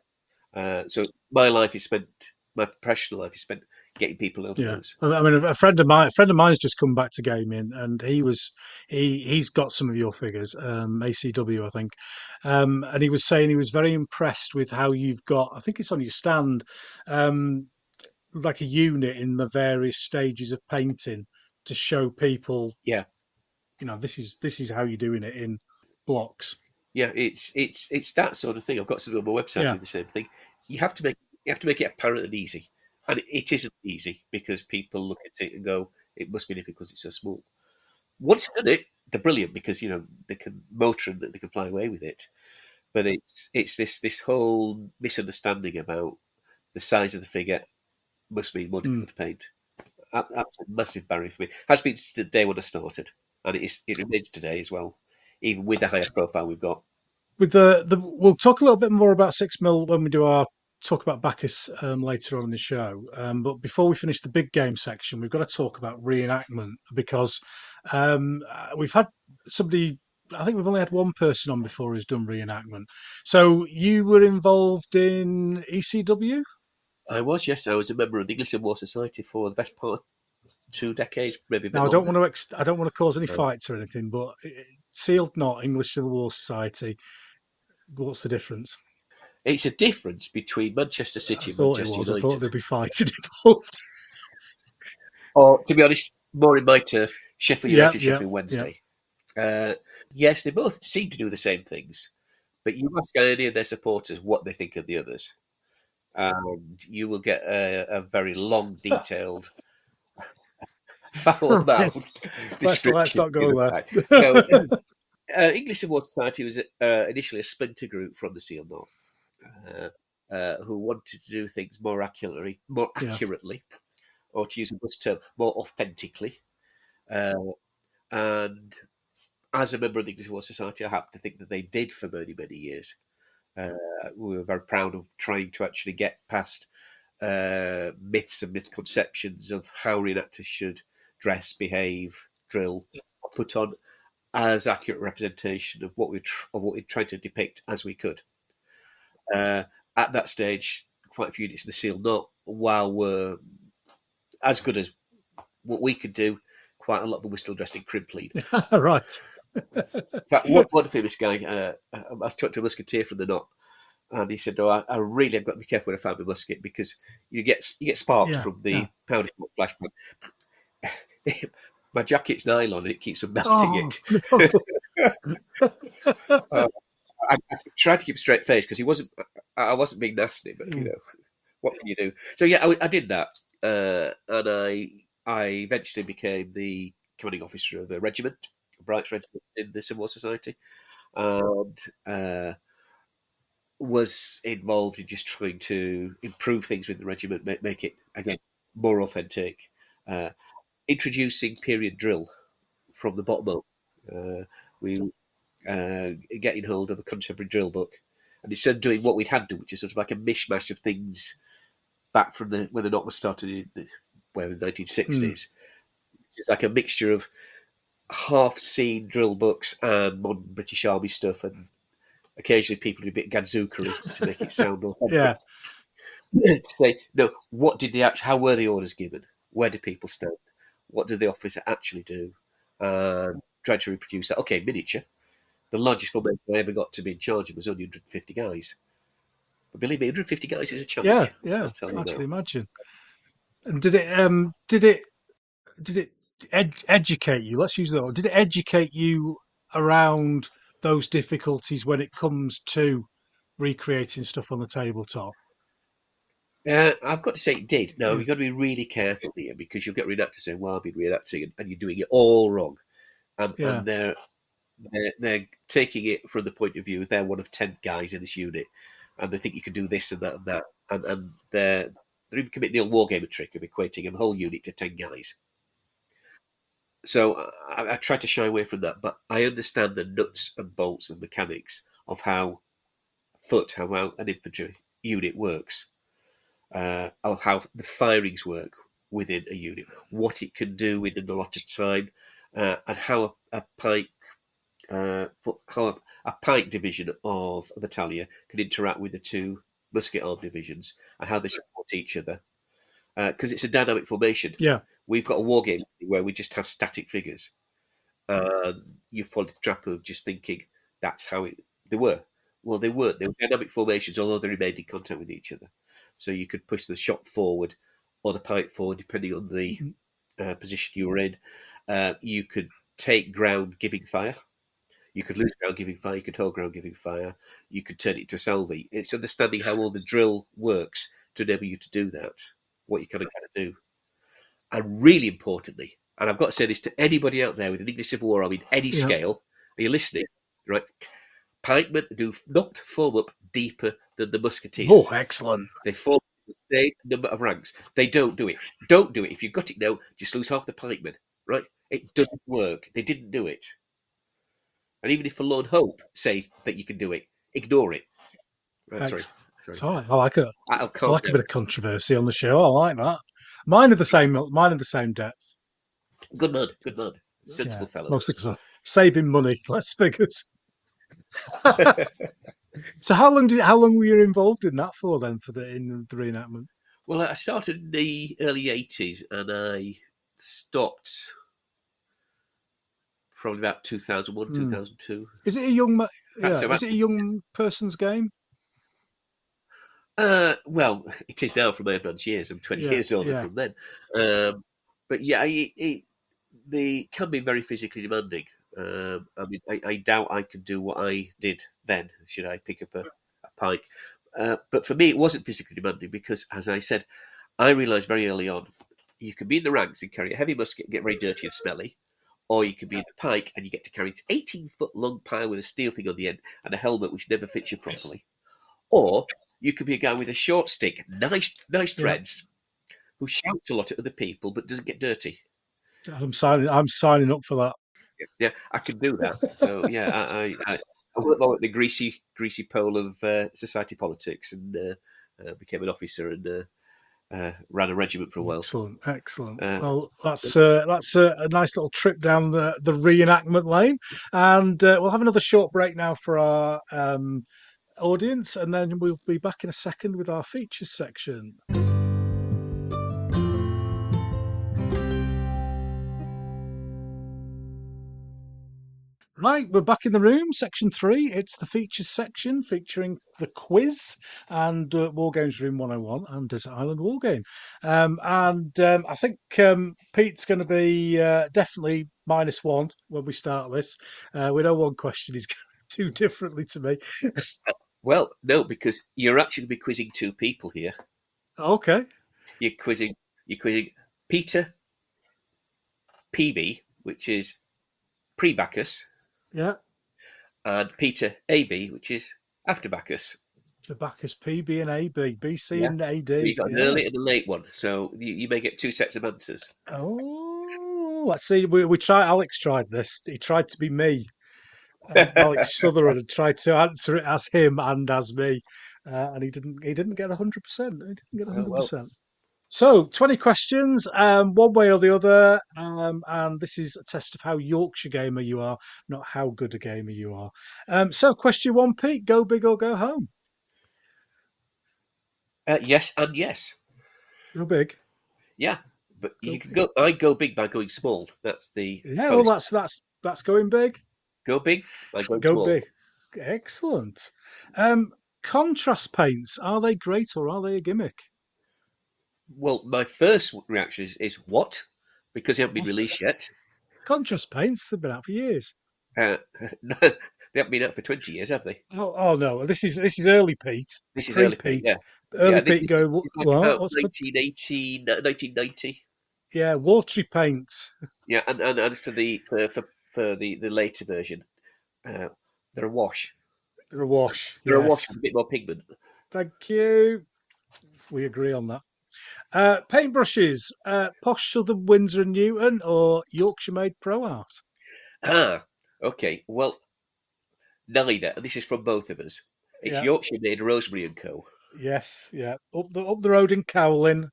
Uh, so my life is spent, my professional life is spent getting people over Yeah, those. I mean, a friend of mine, a friend of mine's just come back to gaming, and he was he he's got some of your figures, um, ACW, I think, um, and he was saying he was very impressed with how you've got. I think it's on your stand, um, like a unit in the various stages of painting to show people. Yeah. you know, this is this is how you're doing it in blocks. Yeah, it's it's it's that sort of thing. I've got something on my website Yeah. the same thing. You have to make you have to make it apparent and easy, and it isn't easy because people look at it and go, "It must be difficult because it's so small." Once you've done it, they're brilliant because you know they can motor and they can fly away with it. But it's it's this this whole misunderstanding about the size of the figure must mean more difficult to paint. A- Absolute massive barrier for me. Has been since the day when I started, and it is it remains today as well, even with the higher profile we've got. With the the, we'll talk a little bit more about six mil when we do our talk about Baccus um, later on in the show. Um, but before we finish the big game section, we've got to talk about reenactment because um, uh, we've had somebody. I think we've only had one person on before who's done reenactment. So you were involved in ECW. I was, yes, I was a member of the English Civil War Society for the best part of two decades, maybe. Now I don't longer. want to. Ex- I don't want to cause any No. fights or anything, but Sealed Knot English Civil War Society. What's the difference? It's a difference between Manchester City and Manchester was. I United. thought there'd be fighting involved. Or, to be honest, more in my turf, Sheffield United, yeah, Sheffield Wednesday. Uh, yes, they both seem to do the same things, but you ask any of their supporters what they think of the others, and you will get a, a very long, detailed, foul Let's, description. let's not go there. No, uh, English Civil Society was uh, initially a splinter group from the Sealed Knot, uh, uh, who wanted to do things more accurately, more Yeah. or to use a bus term, more authentically. Uh, and as a member of the English War Society, I happen to think that they did for many, many years. Uh, we were very proud of trying to actually get past uh, myths and misconceptions of how reenactors should dress, behave, drill, put on as accurate representation of what we tr- of what we tried to depict as we could. Uh, at that stage, quite a few units in the Sealed Knot, while were as good as what we could do, quite a lot of them were still dressed in Crimplene. right. In fact, one, one famous guy, uh, I was talking to a musketeer from the knot, and he said, "No, I, I really have got to be careful when I find my musket because you get you get sparks Yeah, from the yeah. powder flashbang. my jacket's nylon and it keeps on melting Oh, it. no. I, I tried to keep a straight face because he wasn't. I wasn't being nasty, but you Mm. know, what can you do? So yeah, I, I did that, uh, and I I eventually became the commanding officer of a regiment, a Bright's Regiment in the Civil War Society, and uh, was involved in just trying to improve things with the regiment, make, make it again more authentic, uh, introducing period drill from the bottom up. Uh, we uh, getting hold of a contemporary drill book, and instead of doing what we'd had done, which is sort of like a mishmash of things back from the when the knot was started in the well in the nineteen sixties. It's like a mixture of half seen drill books and modern British Army stuff, and occasionally people do a bit gadzookery to make it sound authentic. yeah. to say, no, what did the act- how were the orders given? Where do people stand? What did the officer actually do? And try to reproduce that. Okay, miniature. The largest formation I ever got to be in charge of was only 150 guys. But believe me, 150 guys is a challenge. Yeah, yeah, I that. can imagine. And did it um did it did it ed- educate you? Let's use that. word. Did it educate you around those difficulties when it comes to recreating stuff on the tabletop? Uh, I've got to say it did. Mm. you've got to be really careful here because you'll get reenactors saying, well, I've been reenacting and, and you're doing it all wrong. And, Yeah. and they're, they're, they're taking it from the point of view, they're one of 10 guys in this unit and they think you can do this and that and that. And, and they're, they're even committing the old wargamer trick of equating a whole unit to 10 guys. so I, I try to shy away from that, but I understand the nuts and bolts and mechanics of how foot, how, an infantry unit works, uh, how the firings work within a unit, what it can do within a lot of time, uh, and how a, a pike, uh, how a, pike division of a battalion can interact with the two musket arm divisions and how they support each other. Because it's a dynamic formation. Yeah. We've got a war game where we just have static figures. And you fall into the trap of just thinking that's how it, they were. Well, they weren't. They were dynamic formations, although they remained in contact with each other. So you could push the shot forward or the pike forward, depending on the uh, position you were in. Uh, you could take ground giving fire. You could lose ground giving fire. You could hold ground giving fire. You could turn it to a salve. It's understanding how all the drill works to enable you to do that, what you kind of of do. And really importantly, and I've got to say this to anybody out there with an English Civil War Army, any Yeah. scale, are you listening? Right? Pikemen do not form up deeper than the musketeers. Oh, excellent. They form the same number of ranks. They don't do it. Don't do it. If you've got it now, just lose half the pikemen. Right? It doesn't work. They didn't do it. And even if Forlorn Hope says that you can do it, ignore it. Oh, right, sorry. Ex- sorry. I, like it. I'll I like a bit of controversy on the show. I like that. Mine are the same. Mine are the same depth. Good man. Good man. Sensible Yeah, fellow. Mostly because saving money. Less figures. so how long did how long were you involved in that for then for the in the reenactment? Well, I started in the early 80s and I stopped probably about 2001, Hmm. 2002. Is it a young ma- yeah, That's is it a young person's game? Uh, well, it is now from my advanced years. I'm 20 Yeah, years older yeah. from then. Um, but yeah, it, it, they can be very physically demanding. Um, I mean, I, I doubt I could do what I did then, should I pick up a, a pike. Uh, but for me, it wasn't physically demanding because, as I said, I realised very early on you can be in the ranks and carry a heavy musket and get very dirty and smelly, or you can be in the pike and you get to carry this 18 foot long pile with a steel thing on the end and a helmet which never fits you properly. Or you could be a guy with a short stick, nice, nice Yeah. threads, who shouts a lot at other people but doesn't get dirty. I'm signing. I'm signing up for that. Yeah, I can do that. So yeah, I I, I, worked way the greasy greasy pole of uh, society politics and uh, uh, became an officer and uh, uh, ran a regiment for a while. Excellent, excellent. Uh, well, that's uh, that's a, a nice little trip down the the reenactment lane, and uh, we'll have another short break now for our um, audience, and then we'll be back in a second with our features section. Right, we're back in the room, section three. It's the features section featuring the quiz and uh, War Games Room 101 and Desert Island War Game. Um, and um, I think um, Pete's going to be uh, definitely minus one when we start this. Uh, we know one question is going to do differently to me. Well, no, because you're actually going to be quizzing two people here. Okay. You're quizzing you're quizzing Peter PB, which is pre Baccus, Yeah. and Peter AB, which is after Baccus. The Baccus P, B, and A, B, B, C, Yeah. and AD. You've got an yeah. early and a late one, so you, you may get two sets of answers. Oh, let's see. We, we tried. Alex tried this. He tried to be me. Uh, Alex Sutherland tried to answer it as him and as me, uh, and he didn't. He didn't get hundred percent. He didn't get Oh, hundred percent. So, twenty questions, um, one way or the other, um, and this is a test of how Yorkshire gamer you are, not how good a gamer you are. Um, so, question one, Pete: Go big or go home? Uh, yes and yes. Go big. Yeah, but Go you can big. go. I go big by going small. That's the Yeah, well, that's that's that's going big. go big by going Go small. big. Excellent. Um, contrast paints are they great or are they a gimmick? Well, my first reaction is, is what? Because they haven't been released yet. Contrast paints have been out for years. Uh, no, they haven't been out for twenty years, have they? Oh, oh no, this is this is early Pete. This is early Pete. Pete. Yeah, Early Yeah, Pete go "Wha- It's like what? Good? 1980, 1990. Yeah, watery paint. Yeah, and, and, and for the for, for, for the, the later version, uh, they're a wash. They're a wash. They're a wash with a bit more pigment. Thank you. We agree on that. Uh, paintbrushes, uh, Posh Southern Winsor and Newton or Yorkshire Made Pro Arte? Ah, okay. Well, neither. This is from both of us. It's Yeah. Yorkshire made Rosemary and Co. Yes, yeah. Up the up the road in Cowling.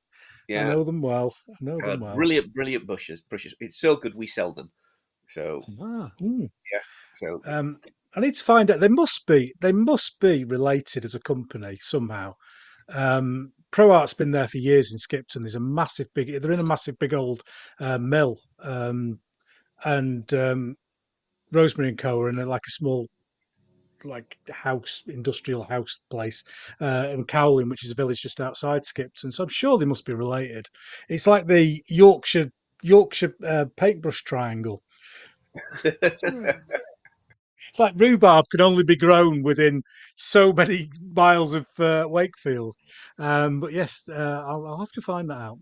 I Yeah, know them well. I know them well. brilliant, brilliant brushes. Brushes. It's so good we sell them. So, Ah, ooh. so Um, I need to find out. They must be. They must be related as a company somehow. Um, Pro Arte's been there for years in Skipton. There's a massive big. They're in a massive big old uh, mill, um, and um, Rosemary and Co are in a, like a small, like house, industrial house place, uh, in Cowling, which is a village just outside Skipton. So I'm sure they must be related. It's like the Yorkshire Yorkshire uh, paintbrush triangle. It's like rhubarb can only be grown within so many miles of uh, Wakefield. Um, but yes, uh, I'll, I'll have to find that out.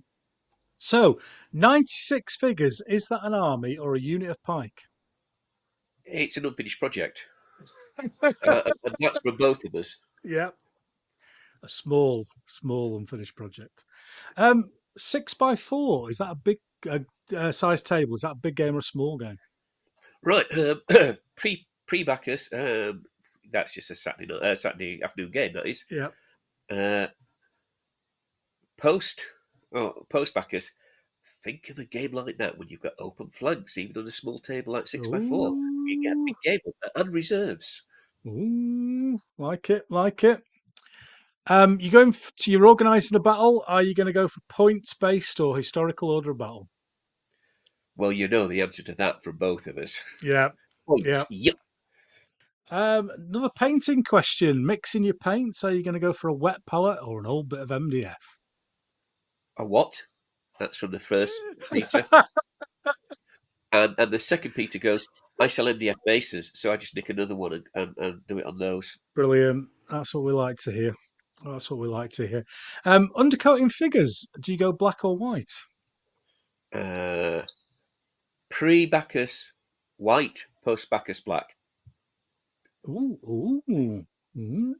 So, 96 figures, is that an army or a unit of pike? it's an unfinished project. Uh, and that's for both of us. yeah. A small, small unfinished project. Um, six by four, is that a big uh, uh, size table? Is that a big game or a small game? Right. Um, pre pre Baccus. Um, that's just a Saturday night, uh, Saturday afternoon game. That is. Yeah. Uh, post. Oh, post Baccus. Think of a game like that when you've got open flanks, even on a small table like six by four. You get a big game and reserves. Ooh, like it, like it. Um, you going to you're organising a battle? Are you going to go for points based or historical order of battle? Well, you know the answer to that from both of us. Yeah. Points. Yep. Um, another painting question: mixing your paints. Are you going to go for a wet palette or an old bit of MDF? A what? That's from the first Peter. And and the second Peter goes, I sell MDF bases, so I just nick another one and, and, and do it on those. Brilliant. That's what we like to hear. That's what we like to hear. Um, undercoating figures. Do you go black or white? Uh, Pre Baccus white, post Baccus black. Ooh, ooh,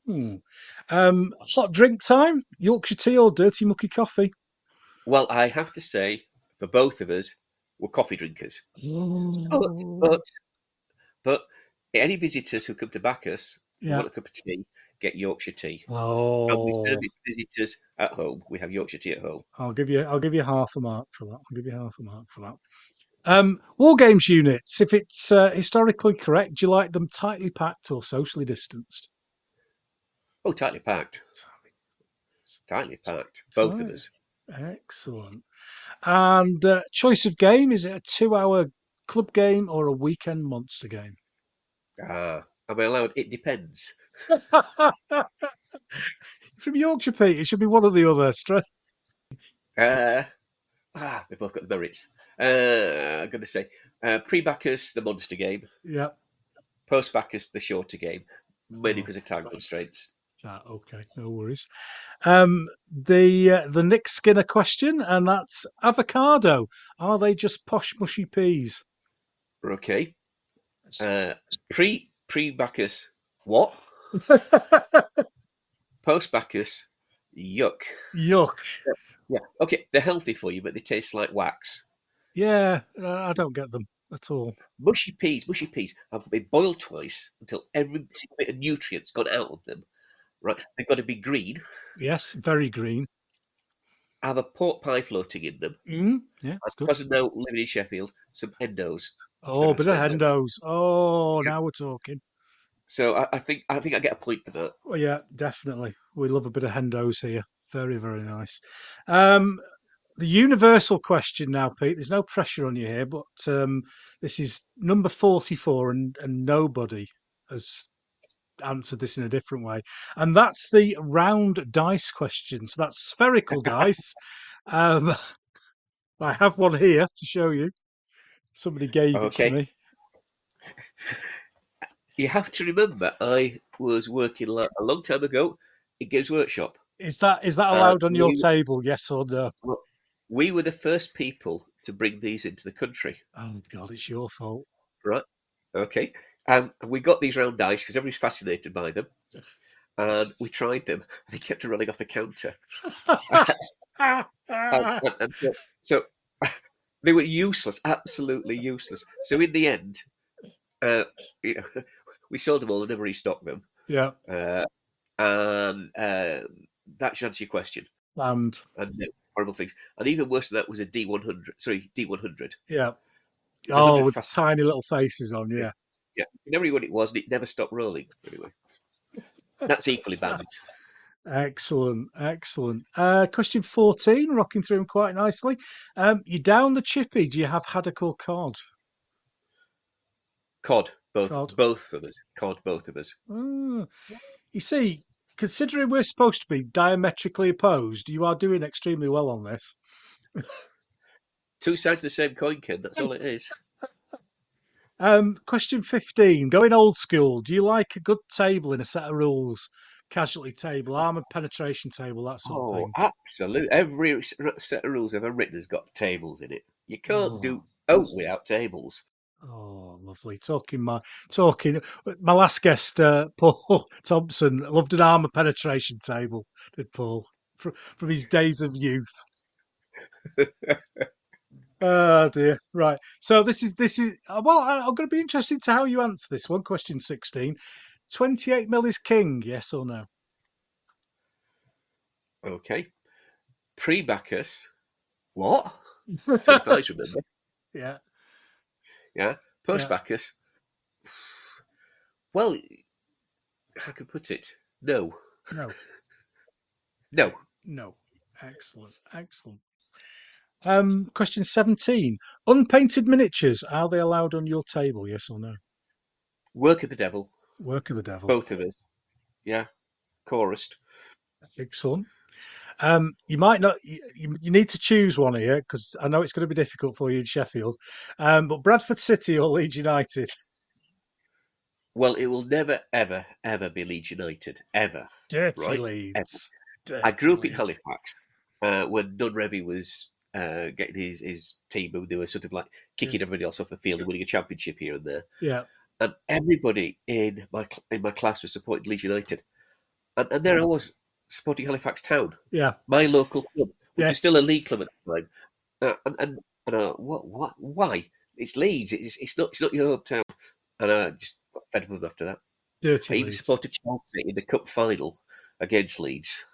ooh. Um, hot drink time. Yorkshire tea or dirty mucky coffee? Well, I have to say, for both of us, we're coffee drinkers. But, but, but any visitors who come to Baccus who Yeah. want a cup of tea, get Yorkshire tea. And we Oh, serve visitors at home. We have Yorkshire tea at home. I'll give you. I'll give you half a mark for that. I'll give you half a mark for that. Um, war games units. If it's uh, historically correct, do you like them tightly packed or socially distanced? Oh, tightly packed. Tightly packed. Both of us. Excellent. And uh, choice of game is it a two-hour club game or a weekend monster game? Ah, am I allowed? It depends. From Yorkshire, Pete, it should be one or the other. Straight. Uh, ah, they both got the merits. Uh, I'm going to say uh, pre Baccus, the monster game. Yeah. Post Baccus, the shorter game. Mainly Oh. because of time constraints. Ah, okay, no worries. Um, the uh, the Nick Skinner question, and that's avocado. Are they just posh mushy peas? Okay. Uh, pre pre Baccus, what? Post Baccus, yuck. Yuck. Yeah. Okay, they're healthy for you, but they taste like wax. Yeah, uh, I don't get them at all. Mushy peas, mushy peas have been boiled twice until every single bit of nutrients gone out of them. Right, they've got to be green. Yes, very green. Have a pork pie floating in them. Mm, yeah, that's good. because now living in Sheffield, some endos. Oh, of understand hendos. Oh, Yeah. now we're talking. So I, I think I think I get a point for that. Well, yeah, definitely. We love a bit of hendos here. Very, very nice. Um, the universal question now, Pete. There's no pressure on you here, but um, this is number 44, and, and nobody has answered this in a different way. And that's the round dice question. So that's spherical dice. Um, I have one here to show you. Somebody gave it to me. You have to remember, I was working a long time ago in Games Workshop. Is that is that Uh, allowed on your we- table? Yes or no? We were the first people to bring these into the country. Oh God, it's your fault. Right. Okay, and we got these round dice because everybody's fascinated by them, and we tried them. They kept running off the counter. And- and- and so, so they were useless, absolutely useless. So in the end, uh, you know, we sold them all and never restocked them. yeah, Uh, and uh, that should answer your question. and And uh, horrible things. And even worse than that was a D100. Sorry, D100. yeah. It's a Oh, hundred with fast- tiny little faces on. Yeah. Yeah, you never knew what it was, and it never stopped rolling. Anyway, that's equally bad. Excellent, excellent. Uh, question 14, rocking through them quite nicely. Um, you down the chippy. Do you have haddock or cod? COD, both, Cod. both of us. COD, both of us. Ah, you see, considering we're supposed to be diametrically opposed, you are doing extremely well on this. Two sides of the same coin, kid. That's all it is. Um, question 15, going old school. Do you like a good table in a set of rules? Casualty table, armored penetration table, that sort of Oh, thing. absolutely. Every set of rules ever written has got tables in it. You can't do Oh. oat without tables. Oh, lovely. Talking my talking my last guest, uh, Paul Thompson, loved an armor penetration table. Did Paul from, from his days of youth? oh dear. Right. So this is this is uh, well. I, I'm going to be interested to how you answer this one. Question sixteen. Twenty-eight mil is king. Yes or no? Okay. Pre Baccus. What? yeah. Yeah. Post Yeah. Baccus. Well, how can put it? No. No. No. No. Excellent. Excellent. Um, question 17. Unpainted miniatures, are they allowed on your table? Yes or no? Work of the devil. Work of the devil. Both of us. Yeah. Chorused. Excellent. Um, you might not, you, you need to choose one here because I know it's going to be difficult for you in Sheffield. Um, but Bradford City or Leeds United? Well, it will never, ever, ever be Leeds United. Ever. Dirty Right. Leeds. I grew up Dirty in Halifax uh, when Don Revie was uh, getting his, his team, and they were sort of like kicking everybody else off the field and winning a championship here and there. Yeah. And everybody in my in my class was supporting Leeds United, and, and there I was supporting Halifax Town, Yeah. my local club, which Yes. is still a league club at the time. Uh, and and, and uh, what what why? It's Leeds. It's it's not it's not your hometown. And I just got fed up with after that. I Dirty even Leeds. supported Chelsea in the cup final against Leeds.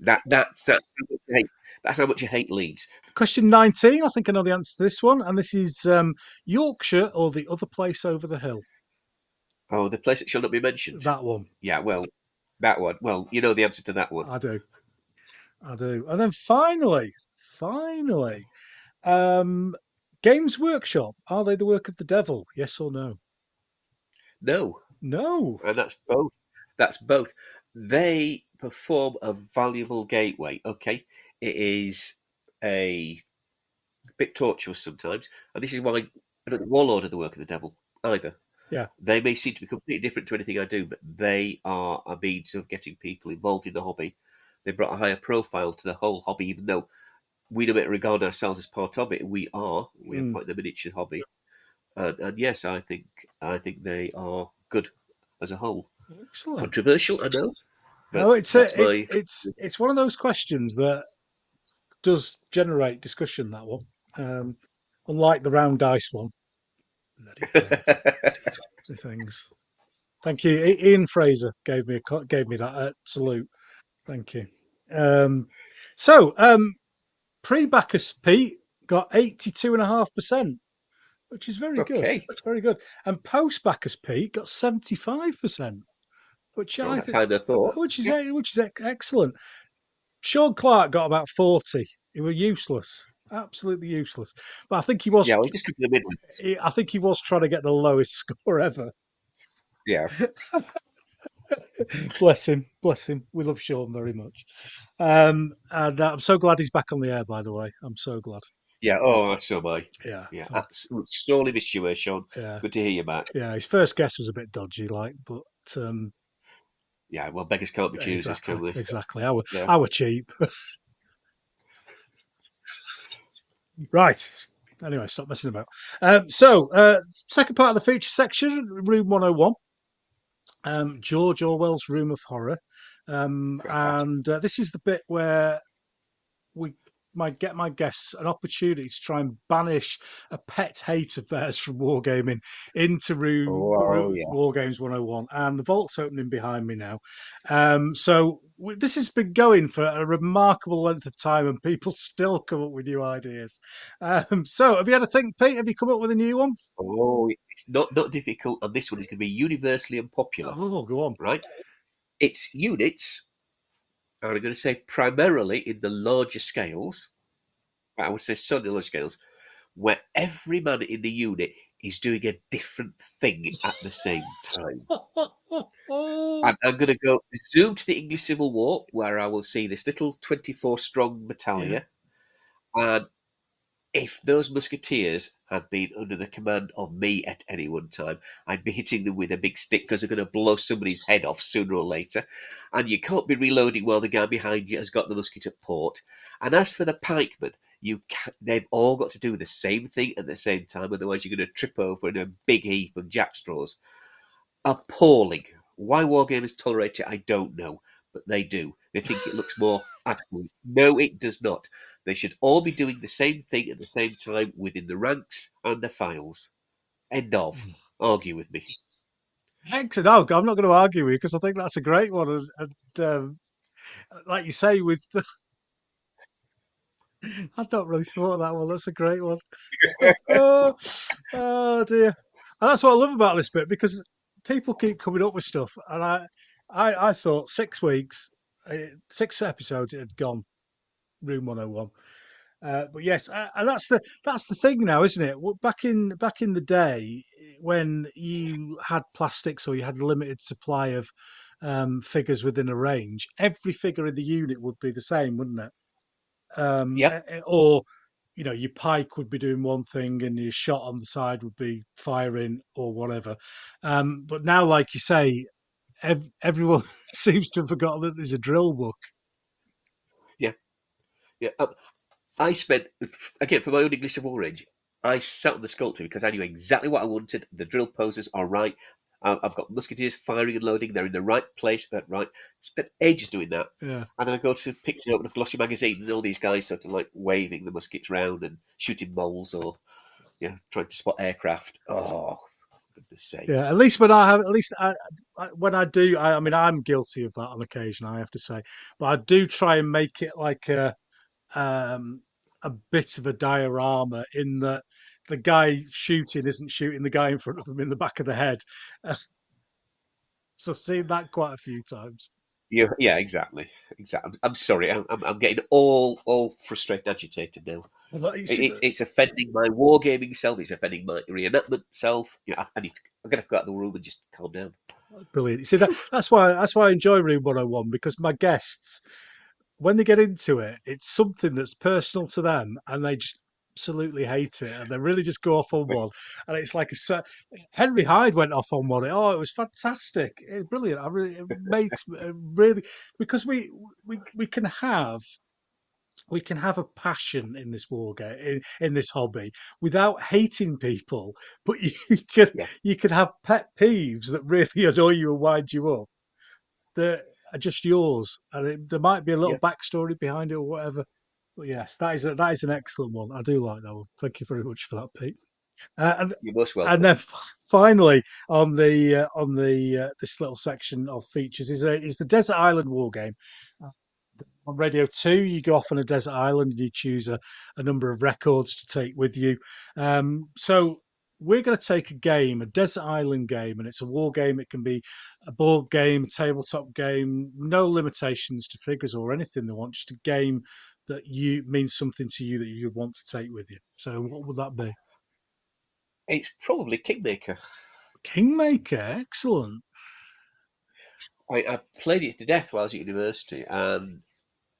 That that's that's how much you hate, that's how much you hate Leeds. Question 19. I think I know the answer to this one. And this is um, Yorkshire or the other place over the hill? Oh, the place that shall not be mentioned. That one. Yeah, well, that one. Well, you know the answer to that one. I do. I do. And then finally, finally, um, Games Workshop. Are they the work of the devil? Yes or no? No, No. and that's both. That's both. They perform a valuable gateway. Okay, it is a bit tortuous sometimes, and this is why I don't think Warlord are the work of the devil either. Yeah. they may seem to be completely different to anything I do, but they are a means of getting people involved in the hobby. They brought a higher profile to the whole hobby, even though we don't regard ourselves as part of it. We are. We Mm. are part of the miniature hobby, and, and yes, I think I think they are good as a whole. Excellent. Controversial, I know. No, it's a, that's it- it's it's one of those questions that does generate discussion. That one, um, unlike the round dice one. Bloody things. Thank you. Ian Fraser gave me a gave me that uh, salute. Thank you. Um, so um, pre Baccus Pete got eighty two and a half percent, which is very good. That's very good. And post Baccus Pete got seventy five percent, which Oh, I that's think, thought. which is which is excellent. Sean Clark got about forty. He was useless, absolutely useless. But I think he was. Yeah, well, just go the Midlands. he- I think he was trying to get the lowest score ever. Yeah, bless him, bless him. We love Sean very much, um, and uh, I'm so glad he's back on the air. By the way, I'm so glad. yeah. Oh, so am I. Yeah, Yeah, that's sorely missed you, uh, Sean. yeah, Good to hear you back. yeah. His first guess was a bit dodgy, like, but um, Yeah, well, beggars can't be choosers, exactly, can they? exactly. I were, Yeah. I were cheap. right. Anyway, stop messing about. Um, so, uh, second part of the feature section, room 101. Um, George Orwell's Room of Horror. Um, and uh, this is the bit where we might get my guests an opportunity to try and banish a pet hate of theirs from wargaming into room, Oh, room yeah. Wargames 101. And the vault's opening behind me now. Um, so w- this has been going for a remarkable length of time, and people still come up with new ideas. Um, so have you had a think, Pete? Have you come up with a new one? Oh, it's not not difficult, and this one is going to be universally unpopular, Oh, go on. right? It's units, I'm going to say primarily in the larger scales. I would say certainly large scales, where every man in the unit is doing a different thing at the same time. And I'm going to go zoom to the English Civil War, where I will see this little 24 strong battalion. And if those musketeers had been under the command of me at any one time, I'd be hitting them with a big stick because they're going to blow somebody's head off sooner or later. And you can't be reloading while the guy behind you has got the musket at port. And as for the pikemen, you ca they've all got to do the same thing at the same time, otherwise you're going to trip over in a big heap of jackstraws. Appalling. Why wargamers tolerate it, I don't know, but they do. They think it looks more accurate. No, it does not. They should all be doing the same thing at the same time within the ranks and the files. End of. Argue with me. Excellent. No, I'm not going to argue with you because I think that's a great one. And, and um, like you say, with the... I've not really thought of that one. That's a great one. oh, oh dear. And that's what I love about this bit because people keep coming up with stuff, and I, I, I thought six weeks, uh, six episodes, it had gone. Room 101. Uh, but yes, uh, and that's the that's the thing now, isn't it? Back in back in the day, when you had plastics or you had a limited supply of um, figures within a range, every figure in the unit would be the same, wouldn't it? Um, Yep. uh, Or you know, your pike would be doing one thing and your shot on the side would be firing or whatever. Um, but now, like you say, ev- everyone seems to have forgotten that there's a drill book. Yeah. Um, I spent, again, for my own English of War range, I sat on the sculpture because I knew exactly what I wanted. The drill poses are right. Uh, I've got musketeers firing and loading. They're in the right place at right. Spent ages doing that. Yeah. And then I go to pick it up in a glossy magazine, and all these guys sort of like waving the muskets round and shooting moles or, yeah, trying to spot aircraft. Oh, goodness sake. Yeah, at least when I have, at least I, I, when I do, I, I mean, I'm guilty of that on occasion. I have to say, but I do try and make it like a, um, a bit of a diorama in that the guy shooting isn't shooting the guy in front of him in the back of the head. so I've seen that quite a few times. Yeah, yeah, exactly, exactly. I'm, I'm sorry, I'm, I'm, I'm getting all all frustrated, agitated now. It, it's, it's offending my wargaming self. It's offending my reenactment self. You know, I, I need to, I'm gonna have to go out of the room and just calm down. Oh, brilliant. You see that that's why that's why I enjoy Room 101 because my guests, when they get into it, it's something that's personal to them and they just absolutely hate it and they really just go off on one. And it's like a Henry Hyde went off on one. Oh, it was fantastic. It's brilliant. I really it makes it really because we we we can have we can have a passion in this war game in, in this hobby without hating people but you could Yeah. you can have pet peeves that really annoy you and wind you up that are just yours and it, there might be a little backstory behind it or whatever but yes that is a, that is an excellent one. I do like that one. Thank you very much for that pete. Uh, and You're most welcome. and then f- finally on the uh, on the uh, this little section of features is a, is the desert island war game on radio 2 you go off on a desert island and you choose a, a number of records to take with you. Um, so we're going to take a game a desert island game and it's a war game. It can be a board game a tabletop game no limitations to figures or anything. They want just a game that you means something to you that you want to take with you. So what would that be? It's probably Kingmaker. kingmaker? Excellent. I, I played it to death while I was at university, and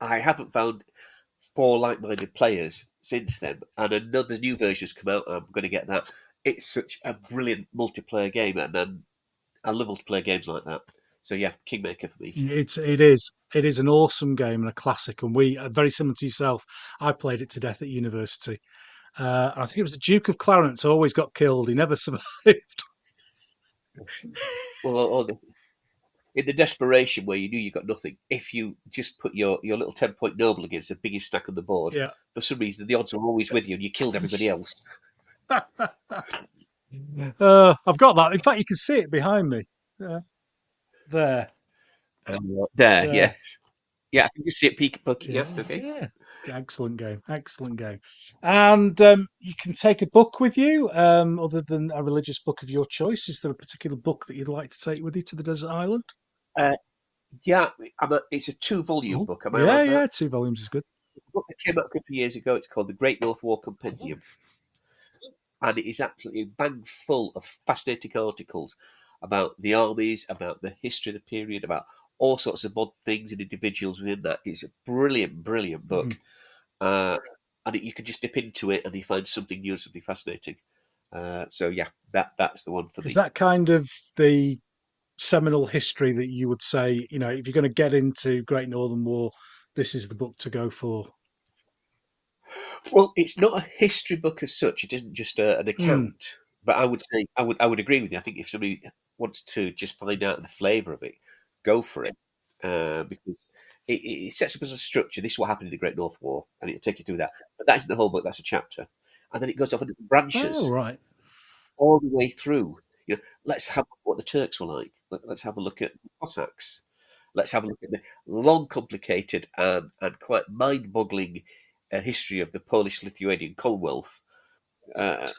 I haven't found four like-minded players since then. And another new version has come out. And I'm going to get that. It's such a brilliant multiplayer game, and um, I love multiplayer games like that. So yeah, Kingmaker for me. It's it is it is an awesome game and a classic, and we are very similar to yourself. I played it to death at university. Uh, and I think it was the Duke of Clarence. who Always got killed. He never survived. Well, or the, in the desperation where you knew you got nothing, if you just put your, your little 10 point noble against the biggest stack on the board, Yeah. for some reason the odds were always with you and you killed everybody else. uh, I've got that. In fact, you can see it behind me. Yeah. There. Um, there, Yeah. yes. Yeah, I can just see it peek poking. Yeah, okay. yeah. Excellent game. Excellent game. And um, you can take a book with you, um, other than a religious book of your choice. Is there a particular book that you'd like to take with you to the desert island? Yeah, I'm a, it's a two volume Oh, book. Am I yeah, right? yeah. Two volumes is good. a book that came out a couple of years ago. It's called The Great North War Compendium. And it is absolutely bang full of fascinating articles about the armies, about the history of the period, about all sorts of odd things and individuals within that. It's a brilliant, brilliant book. Mm. Uh, and it, you can just dip into it and you find something new and something fascinating. Uh, so, yeah, that that's the one for me. Is that kind of the seminal history that you would say, you know, if you're going to get into Great Northern War, this is the book to go for? Well, it's not a history book as such. It isn't just a, an account. But I would say I would I would agree with you. I think if somebody wants to just find out the flavour of it, go for it uh, because it, it sets up as a structure. This is what happened in the Great North War, and it'll take you through that. But that isn't the whole book. That's a chapter, and then it goes off into branches Oh, right. all the way through. You know, let's have what the Turks were like. Let, let's have a look at Cossacks. Let's have a look at the long, complicated, and, and quite mind-boggling uh, history of the Polish-Lithuanian Commonwealth, uh,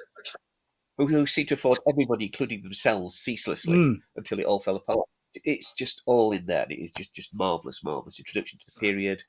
who, who seemed to fought everybody, including themselves, ceaselessly Mm. until it all fell apart. It's just all in there. It is just just marvelous, marvelous introduction to the period,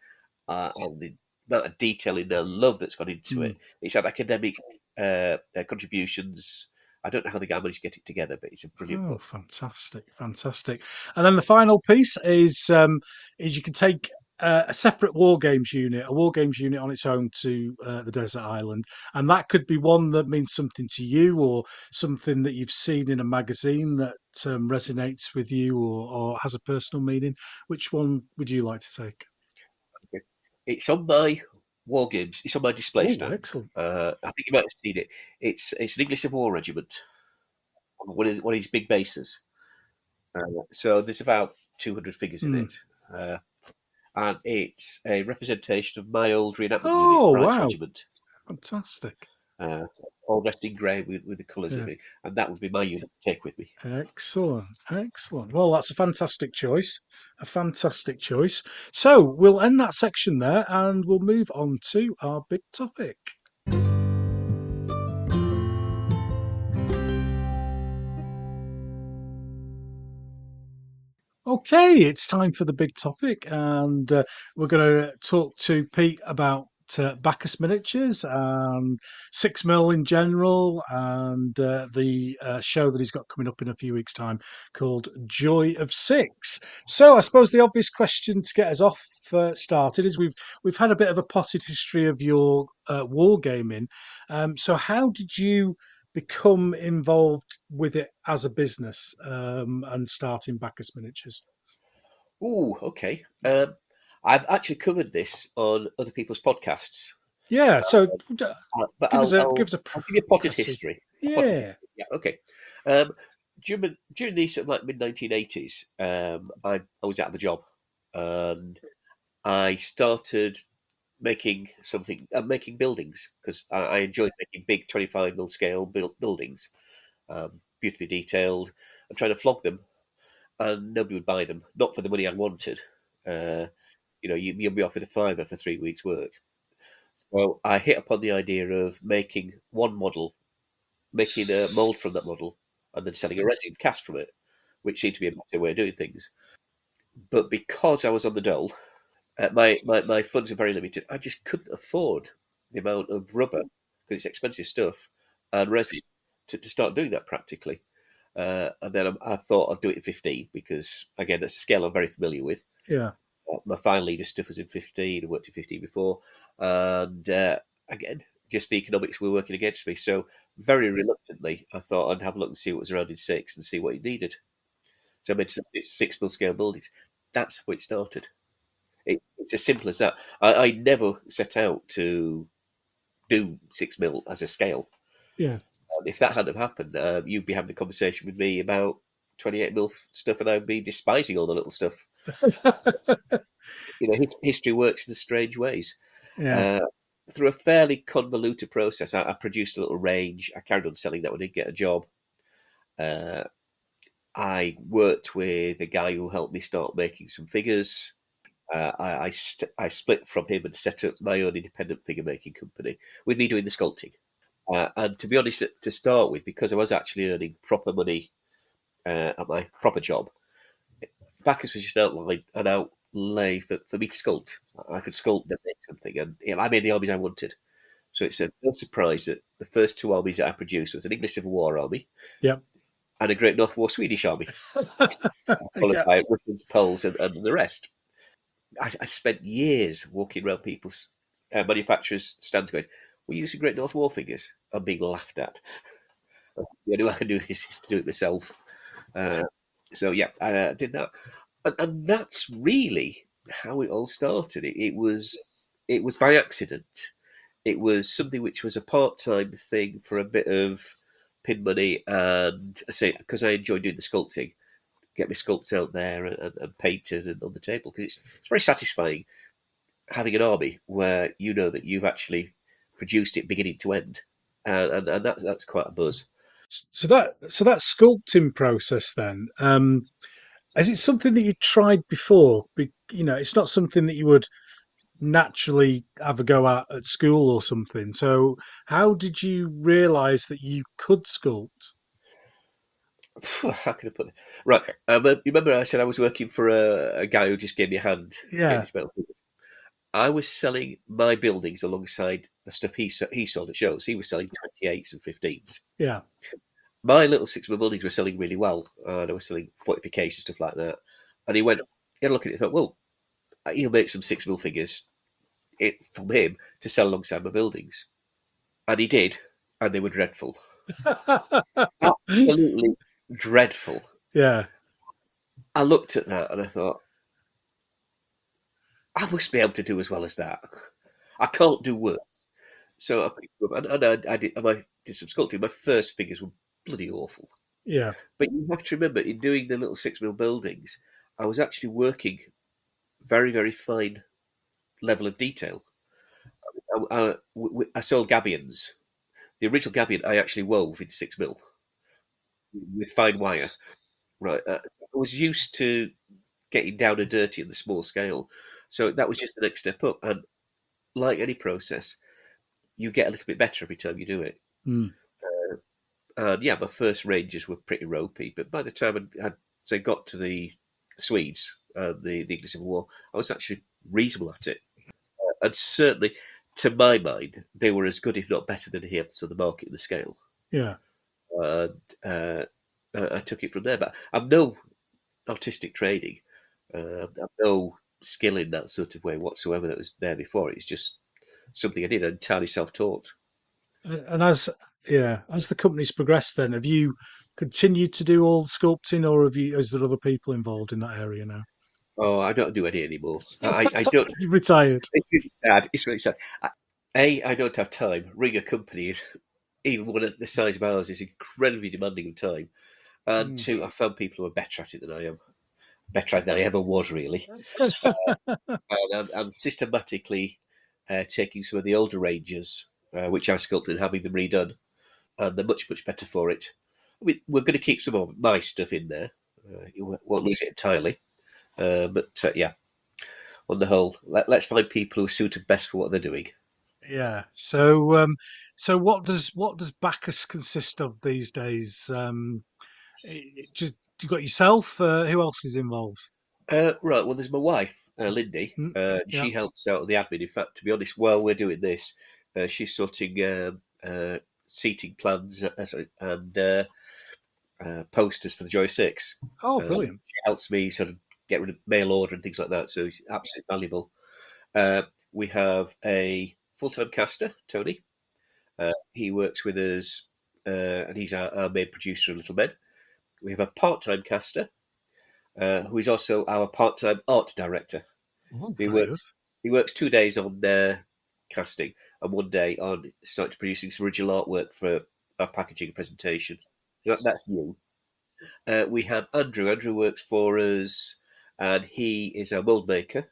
uh, and the amount of detail in there, love that's gone into Mm. it. It's had academic uh, uh, contributions. I don't know how the guy managed to get it together, but it's a brilliant Oh, book. fantastic, fantastic! And then the final piece is um, is you can take uh, a separate war games unit, a war games unit on its own to uh, the desert island, and that could be one that means something to you, or something that you've seen in a magazine that um, resonates with you, or, or has a personal meaning. Which one would you like to take? It's on my war games. It's on my display Oh, stand. excellent! Uh, I think you might have seen it. It's it's an English Civil War regiment, on one of one of these big bases. Uh, so there's about 200 figures in Hmm. it, uh, and it's a representation of my old reenactment Oh, unit, wow. Regiment, Fantastic. All dressed in grey with, with the colours of Yeah. it, and that would be my unit to take with me. Excellent, excellent. Well, that's a fantastic choice. A fantastic choice. So we'll end that section there and we'll move on to our big topic. Okay, it's time for the big topic, and uh, we're going to talk to Pete about uh, Baccus miniatures and six mil in general, and uh, the uh, show that he's got coming up in a few weeks' time called Joy of Six. So, I suppose the obvious question to get us off uh, started is we've we've had a bit of a potted history of your uh, wargaming. Um, so, how did you become involved with it as a business um, and starting Baccus Miniatures? Ooh, okay. Um, I've actually covered this on other people's podcasts, Yeah, so uh, uh, but give I'll, us a I'll- give us a I'll give you a potted history. Potted yeah. Yeah, okay. Um, during during the sort of like mid nineteen eighties, um, I I was out of a job, and I started making something, uh, making buildings because I, I enjoyed making big twenty five mil scale build, buildings, um, beautifully detailed, I'm trying to flog them, and nobody would buy them, not for the money I wanted. Uh, you know, you, you'll be offered a fiver for three weeks' work. So I hit upon the idea of making one model, making a mold from that model, and then selling a resin cast from it, which seemed to be a better way of doing things. But because I was on the dole, uh, my, my, my funds were very limited. I just couldn't afford the amount of rubber, because it's expensive stuff, and resin to, to start doing that practically. Uh, and then I, I thought I'd do it in 15 because, again, that's a scale I'm very familiar with Yeah. My file leader stuff was in 15. I worked in 15 before. And uh, again, just the economics were working against me. So, very reluctantly, I thought I'd have a look and see what was around in six and see what it needed. So, I made some six, six mil scale buildings. That's how it started. It, it's as simple as that. I, I never set out to do six mil as a scale. Yeah. And if that hadn't happened, uh, you'd be having a conversation with me about 28 mil stuff, and I'd be despising all the little stuff. You know, history works in strange ways. yeah. Uh, through a fairly convoluted process, I, I, produced a little range. I carried on selling that when I did get a job. Uh, I worked with a guy who helped me start making some figures. Uh, I I, st- I, split from him and set up my own independent figure making company with me doing the sculpting. Uh, and to be honest, to start with, because I was actually earning proper money uh, at my proper job, Baccus was just an outline, an outlay for, for me to sculpt. I could sculpt and make something, and you know, I made the armies I wanted. So it's a no surprise that the first two armies that I produced was an English Civil War army, Yep. and a Great North War Swedish army, followed by Russians, Poles, and, and the rest. I, I spent years walking around people's uh, manufacturers' stands going, We're using Great North War figures. I'm being laughed at. The only way I can do this is to do it myself. Uh, so, yeah, I uh, did that. And, and that's really how it all started. It, it was it was by accident. It was something which was a part time thing for a bit of pin money, and I say because I enjoy doing the sculpting, get my sculpts out there and, and, painted and on the table because it's, it's very satisfying having an army where you know that you've actually produced it beginning to end, and and, and that's that's quite a buzz. So that so that sculpting process then, um, is it something that you tried before? Be, you know, it's not something that you would naturally have a go at at school or something. So how did you realise that you could sculpt? How can I put it? Right. Um, you remember I said I was working for a, a guy who just gave me a hand. Yeah. gave me metal figures? I was selling my buildings alongside the stuff he he sold at shows. He was selling 28s and 15s. Yeah, My little six mil buildings were selling really well, and I was selling fortification stuff like that. And he went, he had a look at it and thought, well, he'll make some six mil figures it, from him to sell alongside my buildings. And he did, and they were dreadful. Absolutely dreadful. yeah, I looked at that and I thought, I must be able to do as well as that. I can't do worse. So I picked them up and, and I, I did. And I did some sculpting. My first figures were bloody awful. yeah, But you have to remember, in doing the little six mil buildings, I was actually working very, very fine level of detail. I sold gabions. The original gabion I actually wove in six mil with fine wire. Right, uh, I was used to getting down and dirty in the small scale, so that was just the next step up. And like any process, you get a little bit better every time you do it. Mm. And yeah, my first ranges were pretty ropey, but by the time I had say got to the Swedes and the the English Civil War, I was actually reasonable at it, uh, and certainly, to my mind, they were as good, if not better, than here to the market and the scale. yeah. And uh, I I took it from there. But I've no artistic training, uh, I've no skill in that sort of way whatsoever that was there before. It's just something I did entirely self-taught. And as yeah, as the company's progressed, then have you continued to do all the sculpting, or have you? Is there other people involved in that area now? Oh, I don't do any anymore. I, I don't. You've retired. It's really sad. It's really sad. I- A, I don't have time. Running a company, even one of the size of ours, is incredibly demanding of time. And Mm. two, I found people who are better at it than I am. Better than I ever was, really. and I'm, I'm systematically uh, taking some of the older ranges, uh, which I've sculpted, and having them redone. And they're much, much better for it. I mean, we're going to keep some of my stuff in there. Uh, you won't- won't lose it entirely. Uh, but uh, yeah, on the whole, let, let's find people who are suited best for what they're doing. Yeah. So, um, so what does what does Baccus consist of these days? Um, it- it just you got yourself. Uh, who else is involved? Uh, right. Well, there's my wife, uh, Lindy. Mm, Uh, she helps out with the admin. In fact, to be honest, while we're doing this, uh, she's sorting um, uh, seating plans uh, sorry, and uh, uh, posters for the Joy Six. Oh, Uh, brilliant! She helps me sort of get rid of mail order and things like that. So she's absolutely valuable. Uh, we have a full-time caster, Tony. Uh, he works with us, uh, and he's our, our main producer of Little Men. We have a part-time caster, uh, who is also our part-time art director. Oh, He works. He works two days on uh, casting and one day on starting producing some original artwork for our packaging presentation. So that, that's new. Uh, we have Andrew. Andrew works for us, and he is a mold maker.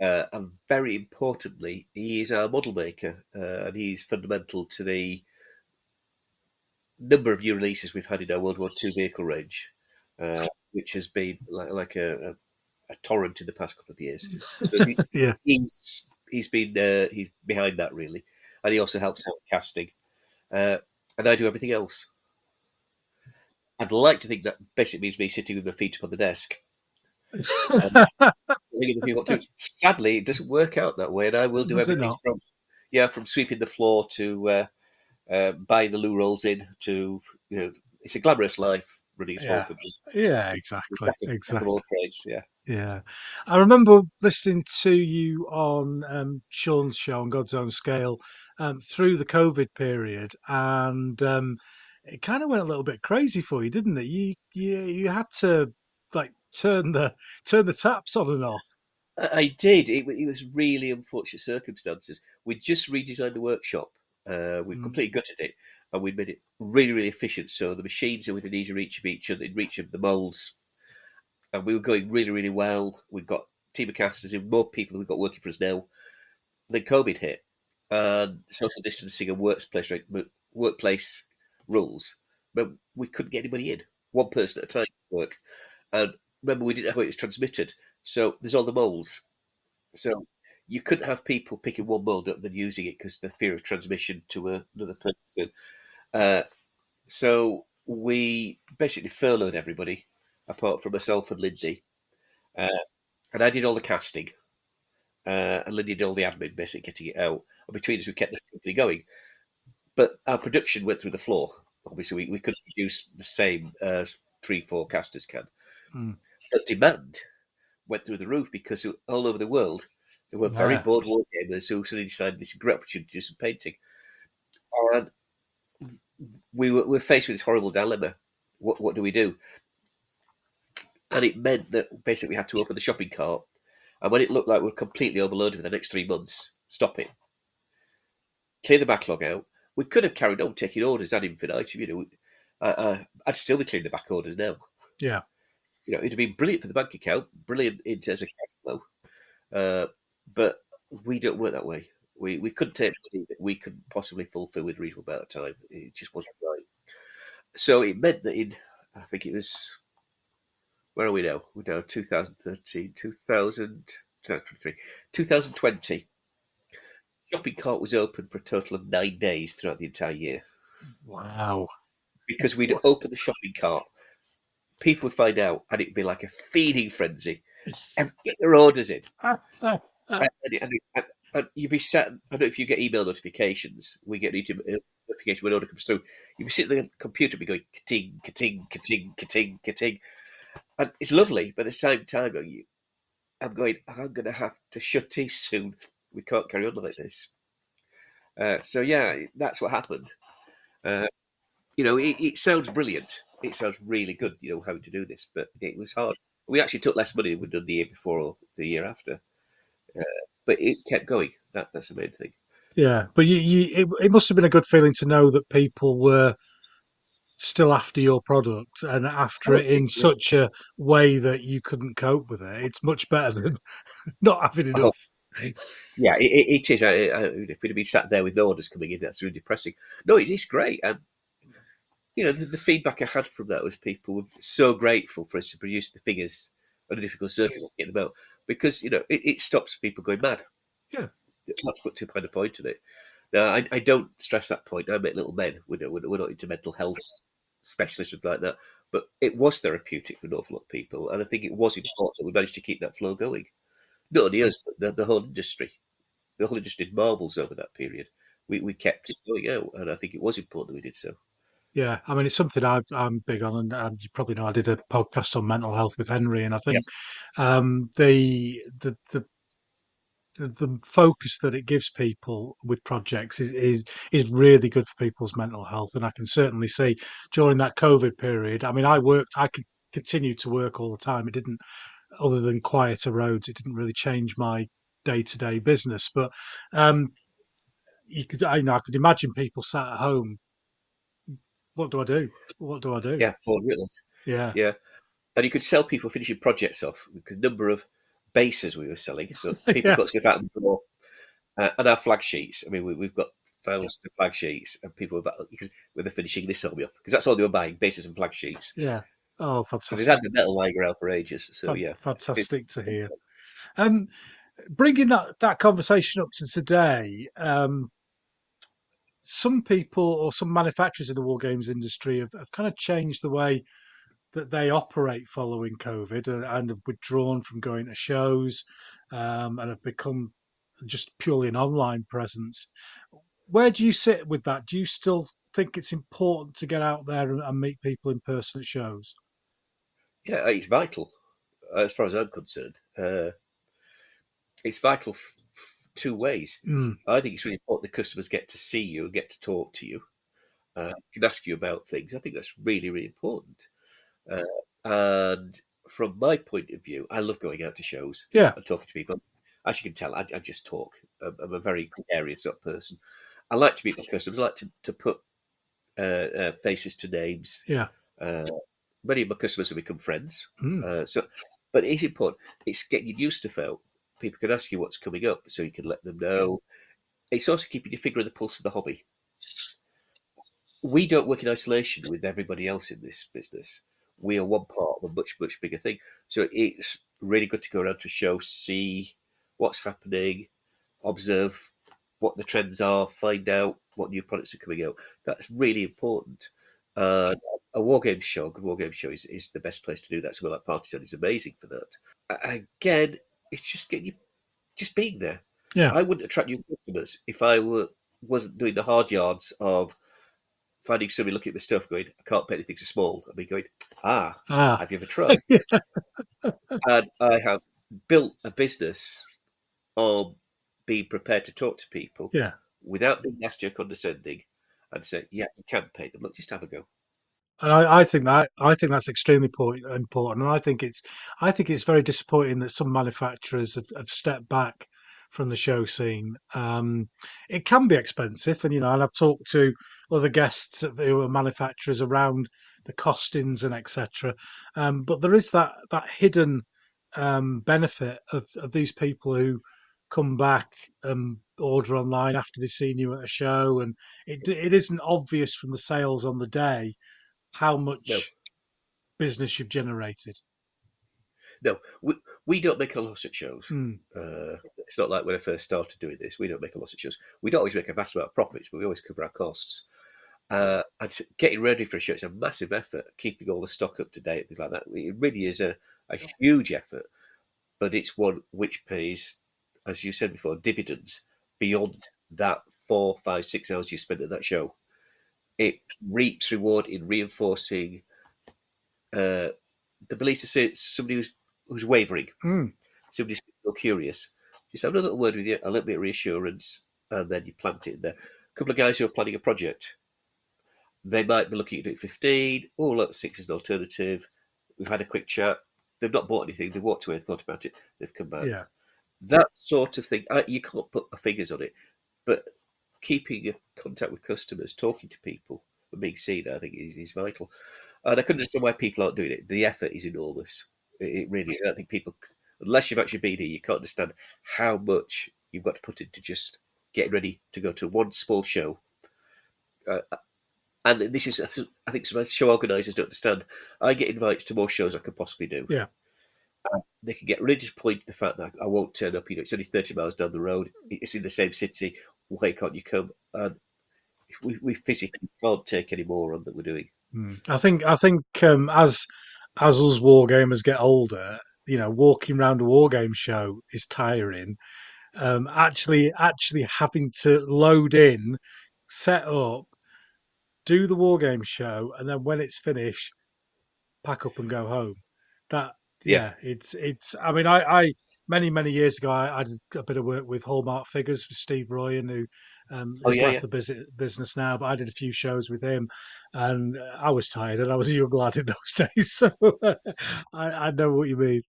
Uh, and very importantly, he is our model maker, uh, and he's fundamental to the number of new releases we've had in our World War II vehicle range, uh, which has been like, like a, a, a, torrent in the past couple of years. So he, yeah, he's he's been uh, he's behind that really, and he also helps out casting, uh, and I do everything else. I'd like to think that basically means me sitting with my feet up on the desk. Um, Sadly, it doesn't work out that way, and I will do it everything from yeah, from sweeping the floor to uh, uh, buying the loo rolls in to you know, it's a glamorous life running a small Yeah. yeah, exactly, Jack of- jack of exactly. trades, yeah. Yeah, I remember listening to you on um, Sean's show on God's Own Scale um, through the COVID period, and um, it kind of went a little bit crazy for you, didn't it? You you you had to like turn the turn the taps on and off. I, I did. It, it was really unfortunate circumstances. We just redesigned the workshop. Uh, we've Mm. completely gutted it, and we made it really, really efficient. So the machines are within easy reach of each other, in reach of the molds, and we were going really, really well. We've got team of casters in, more people than we've got working for us now. Then COVID hit, and social distancing and workplace workplace rules. But we couldn't get anybody in, one person at a time to work. And remember, we didn't know how it was transmitted. So there's all the molds. So you couldn't have people picking one mold up and then using it because the fear of transmission to a, another person. Uh, so we basically furloughed everybody apart from myself and Lindy. Uh, and I did all the casting. Uh, and Lindy did all the admin, basically getting it out. And between us, we kept the company going. But our production went through the floor. Obviously, we, we couldn't produce the same as three, four casters can. Mm. But demand went through the roof because all over the world, there were very Yeah. bored war gamers who suddenly decided this is a great opportunity to do some painting. And we were, we were faced with this horrible dilemma. What, what do we do? And it meant that basically we had to open the shopping cart. And when it looked like we were completely overloaded for the next three months, stop it. Clear the backlog out. We could have carried on taking orders ad infinitum. You know, I, I, I'd still be clearing the back orders now. Yeah, You know, it'd have been brilliant for the bank account, brilliant in terms of cash flow. Uh, but we don't work that way. We we couldn't take money that we couldn't possibly fulfil with a reasonable amount of time. It just wasn't right. So it meant that in, I think it was, where are we now? We're now 2013, 2000, 2023, 2020. Shopping cart was open for a total of nine days throughout the entire year wow. because we'd open the shopping cart. People would find out, and it'd be like a feeding frenzy. And get their orders in. Ah, ah. And, and you'd be sat. I don't know if you get email notifications. We get email notification when order comes through. You'd be sitting at the computer, be going ka-ting, ka-ting, ka-ting, ka-ting, ka-ting. and it's lovely. But at the same time, you, I'm going. I'm going to have to shut teeth soon. We can't carry on like this. Uh, so yeah, that's what happened. Uh, you know, it, it sounds brilliant. It sounds really good. You know how to do this, but it was hard. We actually took less money than we'd done the year before or the year after, uh, but it kept going. That that's the main thing. Yeah, but you, you it, it must have been a good feeling to know that people were still after your product and after Oh, it in such a way that you couldn't cope with it. It's much better than not having Oh. enough. Yeah, it, it is. I, I, if we'd have been sat there with no orders coming in, that's really depressing. No, it is great. And, you know, the, the feedback I had from that was people were so grateful for us to produce the figures under difficult circumstances, get them out, because, you know, it, it stops people going mad. Yeah. That's put too fine a point on it. Now, I, I don't stress that point. I make little men. We're not, we're not into mental health specialists like that. But it was therapeutic for an awful lot of people. And I think it was important that we managed to keep that flow going. Not only us, but the, the whole industry. The whole industry did marvels over that period. We, we kept it going out, and I think it was important that we did so. Yeah, I mean, it's something I, I'm big on, and, you probably know I did a podcast on mental health with Henry, and I think um, the, the the the focus that it gives people with projects is, is is really good for people's mental health, and I can certainly see during that COVID period. I mean, I worked, I could continue to work all the time. It didn't, other than quieter roads, it didn't really change my day to day business. But um, you could, I know, I could imagine people sat at home what do I do? What do I do? Yeah, bored witless. yeah, Yeah, and you could sell people finishing projects off because number of bases we were selling. So people Yeah. got stuff out the door, uh, and our flag sheets. I mean, we, we've got thousands of flag sheets, and people were about you could, when they're finishing this hobby off because that's all they were buying: bases and flag sheets. yeah. Oh, So fantastic! they've had the metal lying around for ages. So Fan- yeah, fantastic to hear. Um, bringing that that conversation up to today, um, some people or some manufacturers in the war games industry have, have kind of changed the way that they operate following COVID and, and have withdrawn from going to shows um, and have become just purely an online presence. Where do you sit with that? Do you still think it's important to get out there and, and meet people in person at shows? yeah, it's vital uh, as far as I'm concerned. Uh, it's vital two ways. Mm, I think it's really important the customers get to see you and get to talk to you, uh, can ask you about things. I think that's really, really important. Uh, and from my point of view, I love going out to shows yeah, and talking to people. As you can tell, I, I just talk. I'm, I'm a very gregarious sort of person. I like to meet my customers. I like to, to put uh, uh, faces to names. yeah. Uh, many of my customers have become friends. Mm, Uh, so, but it's important. It's getting used to felt. People can ask you what's coming up, so you can let them know. It's also keeping your finger on the pulse of the hobby. We don't work in isolation with everybody else in this business. We are one part of a much, much bigger thing. So it's really good to go around to a show, see what's happening, observe what the trends are, find out what new products are coming out. That's really important. Uh, a war game show, a good war game show is, is the best place to do that. Something like Partisan is amazing for that. Again, it's just getting you, just being there. Yeah. I wouldn't attract new customers if I were wasn't doing the hard yards of finding somebody looking at my stuff, going, "I can't pay anything so small," and me going, "Ah, ah, have you ever tried?" and I have built a business on being prepared to talk to people yeah. without being nasty or condescending, and say, "Yeah, you can pay them. Look, just have a go." And I, I think that I think that's extremely important, and I think it's I think it's very disappointing that some manufacturers have, have stepped back from the show scene. Um, it can be expensive, and you know, and I've talked to other guests who are manufacturers around the costings and etc. Um, but there is that that hidden um, benefit of, of these people who come back and order online after they've seen you at a show, and it it isn't obvious from the sales on the day how much No. business you've generated. No, we, we don't make a loss at shows. Mm, Uh, it's not like when I first started doing this. We don't make a loss at shows. We don't always make a vast amount of profits, but we always cover our costs. Uh, and getting ready for a show is a massive effort. Keeping all the stock up to date, things like that. It really is a, a huge effort, but it's one which pays, as you said before, dividends beyond that four, five, six hours you spent at that show. It reaps reward in reinforcing uh, the belief to say somebody who's who's wavering mm, somebody's still curious, just have a little word with you, a little bit of reassurance, and then you plant it in there. A couple of guys who are planning a project, they might be looking at it 15. Oh, look, six is an alternative. We've had a quick chat. They've not bought anything. They've walked away and thought about it. They've come back. yeah, That sort of thing, I, you can't put figures on it, but keeping contact with customers, talking to people, and being seen, I think, is, is vital. And I couldn't understand why people aren't doing it. The effort is enormous. It, it really is. I don't think people, unless you've actually been here, you can't understand how much you've got to put into just getting ready to go to one small show. Uh, and this is, I think, some show organisers don't understand. I get invites to more shows I could possibly do. Yeah. And they can get really disappointed at the fact that I won't turn up. You know, it's only thirty miles down the road. It's in the same city. Why can't you come? And we, we physically can't take any more on that we're doing. mm. I think I think um, as as us war gamers get older, you know, walking around a war game show is tiring. Um, actually, actually having to load in, set up, do the war game show, and then when it's finished, pack up and go home. That yeah, Yeah. it's it's. I mean, I, I many many years ago, I, I did a bit of work with Hallmark Figures with Steve Royan, who um, Oh, has yeah, left yeah. the business business now. But I did a few shows with him, and uh, I was tired, and I was a young lad in those days, so I, I know what you mean.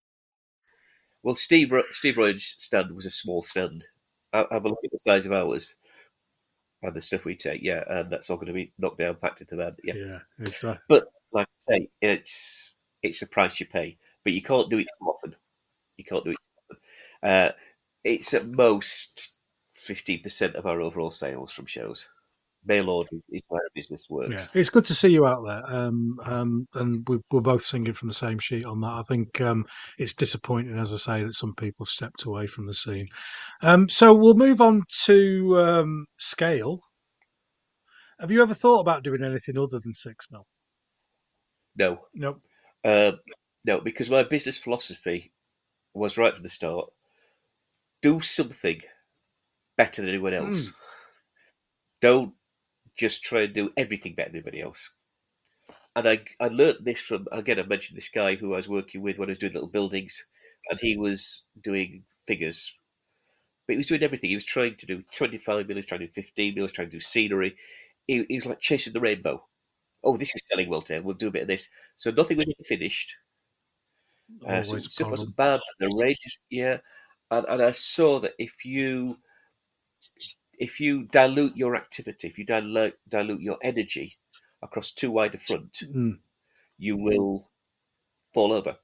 Well, Steve Ro- Steve Ryan's stand was a small stand. Have a look at the size of ours. and the stuff we take, yeah, and that's all going to be knocked down, packed into van, yeah. Yeah, exactly. But like I say, it's it's a price you pay, but you can't do it too often. You can't do it. Uh, it's at most fifteen percent of our overall sales from shows. Mail order is where our business works. Yeah, it's good to see you out there. Um, um, and we, we're both singing from the same sheet on that. I think um, it's disappointing, as I say, that some people stepped away from the scene. Um, so we'll move on to um, scale. Have you ever thought about doing anything other than six mil? No, Nope. Um, no, because my business philosophy was right from the start: do something better than anyone else. Don't just try and do everything better than anybody else. And I I learnt this from again. I mentioned this guy who I was working with when I was doing little buildings, and he was doing figures, but he was doing everything. He was trying to do twenty five mil, he was trying to do fifteen mil, he was trying to do scenery. He, he was like chasing the rainbow. Oh, this is selling well, Ted. We'll do a bit of this. So nothing was ever finished. Uh, so stuff problem. wasn't bad. The range is yeah, and and I saw that if you if you dilute your activity, if you dilute dilute your energy across too wide a front, Mm, you will fall over.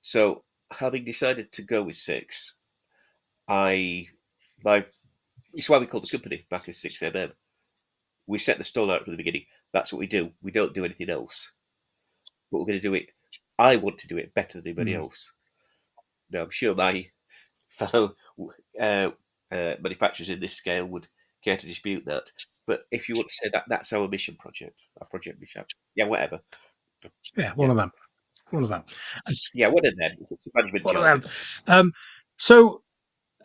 So having decided to go with six, I my it's why we called the company Baccus six MM. We set the stall out from the beginning. That's what we do. We don't do anything else. But we're going to do it. I want to do it better than anybody Mm. else. Now I'm sure my fellow uh, uh, manufacturers in this scale would care to dispute that. But if you want to say that that's our mission project, our project mission, yeah, whatever. yeah, one of them. One of them. Yeah, one of them. It's a management One. Um, so,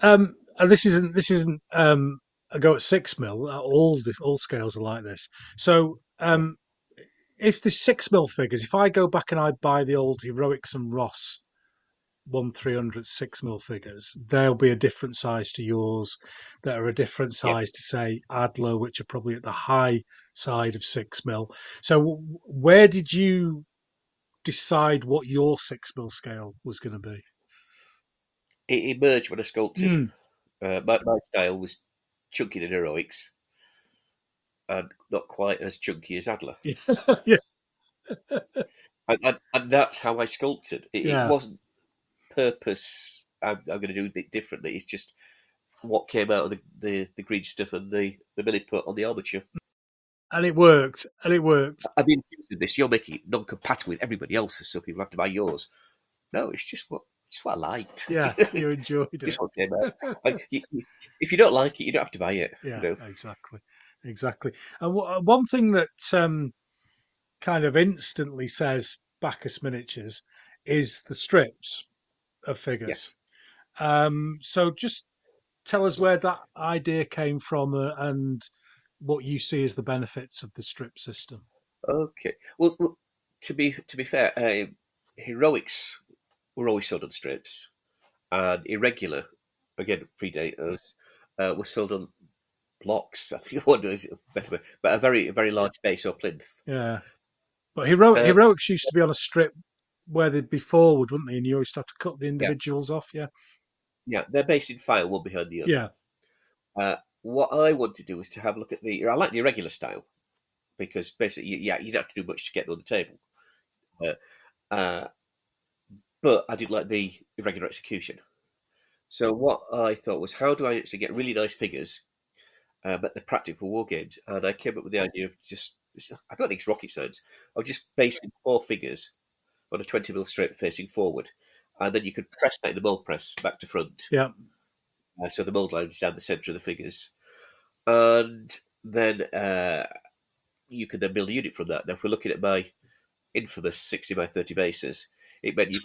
um, and this isn't this isn't um, a go at six mil. Uh, All all scales are like this. So, um, if the six mil figures, if I go back and I buy the old heroics and Ros one three hundred six mil figures, they'll be a different size to yours. That are a different size to say Adler, which are probably at the high side of six mil. So, where did you decide what your six mil scale was going to be? It emerged when I sculpted. Mm. Uh, my, my style was chunky than heroics, and not quite as chunky as Adler. Yeah, yeah, And, and, and that's how I sculpted. It, Yeah. it wasn't purpose. I'm, I'm going to do it differently. It's just what came out of the, the, the green stuff and the the Milliput on the armature. and it worked, and it worked. I've been accused this. You're making it non-compatible with everybody else's, so people have to buy yours. No, it's just what it's what I liked. Yeah, you enjoyed it. just what came out. Like, you, you- if you don't like it, you don't have to buy it. Yeah, You know? exactly, exactly. And w- one thing that um, kind of instantly says Baccus miniatures is the strips of figures. Yes. Um, so just tell us where that idea came from uh, and what you see as the benefits of the strip system. Okay. Well, well to be to be fair, uh, heroics were always sold on strips, and irregular, again predators, uh, were sold on blocks. I think one was better, but a very a very large base or plinth. Yeah, but hero- Uh, heroics used to be on a strip where they'd be forward, wouldn't they? And you always have to cut the individuals off. Yeah, Yeah, they're based in file, one behind the other. yeah, What I want to do is to have a look at the. I like the irregular style because basically, yeah, you don't have to do much to get on the table. Uh, uh, but I did like the irregular execution. So what I thought was, how do I actually get really nice figures, uh, but they're practical war games? And I came up with the idea of just. I don't think it's rocket science. Of just basing four figures on a twenty mil strip facing forward, and then you could press that in the mold press back to front. yeah. Uh, so the mold line is down the centre of the figures, and then uh, you can then build a unit from that. Now, if we're looking at my infamous sixty by thirty bases, it meant you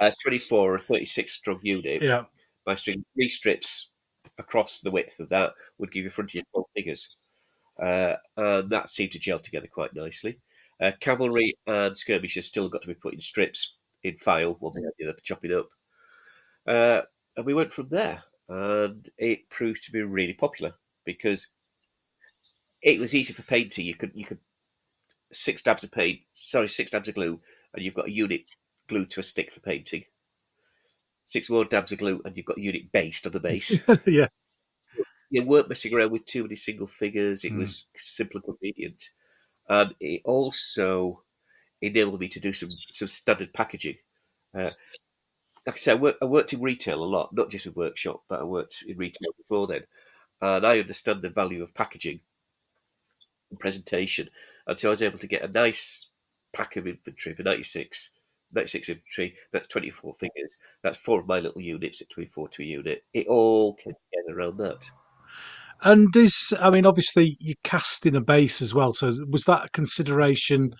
a twenty-four or thirty-six strong unit Yeah, by stringing three strips across the width of that would give you frontier twelve figures, uh, and that seemed to gel together quite nicely. Uh, cavalry and skirmishers still got to be put in strips in file, one behind the other for chopping up. Uh, and we went from there, and it proved to be really popular because it was easy for painting. You could you could six dabs of paint, sorry, six dabs of glue, and you've got a unit glued to a stick for painting. Six more dabs of glue, and you've got a unit based on the base. yeah, you weren't messing around with too many single figures. It Mm. was simple and convenient, and it also enabled me to do some some standard packaging. Uh, like I said, I, work, I worked in retail a lot, not just with workshop, but I worked in retail before then, and I understand the value of packaging and presentation, and so I was able to get a nice pack of infantry for 96, 96 infantry. That's twenty four figures. That's four of my little units at twenty four to a unit. It all came together around that. And is I mean, obviously you're casting a base as well. So was that a consideration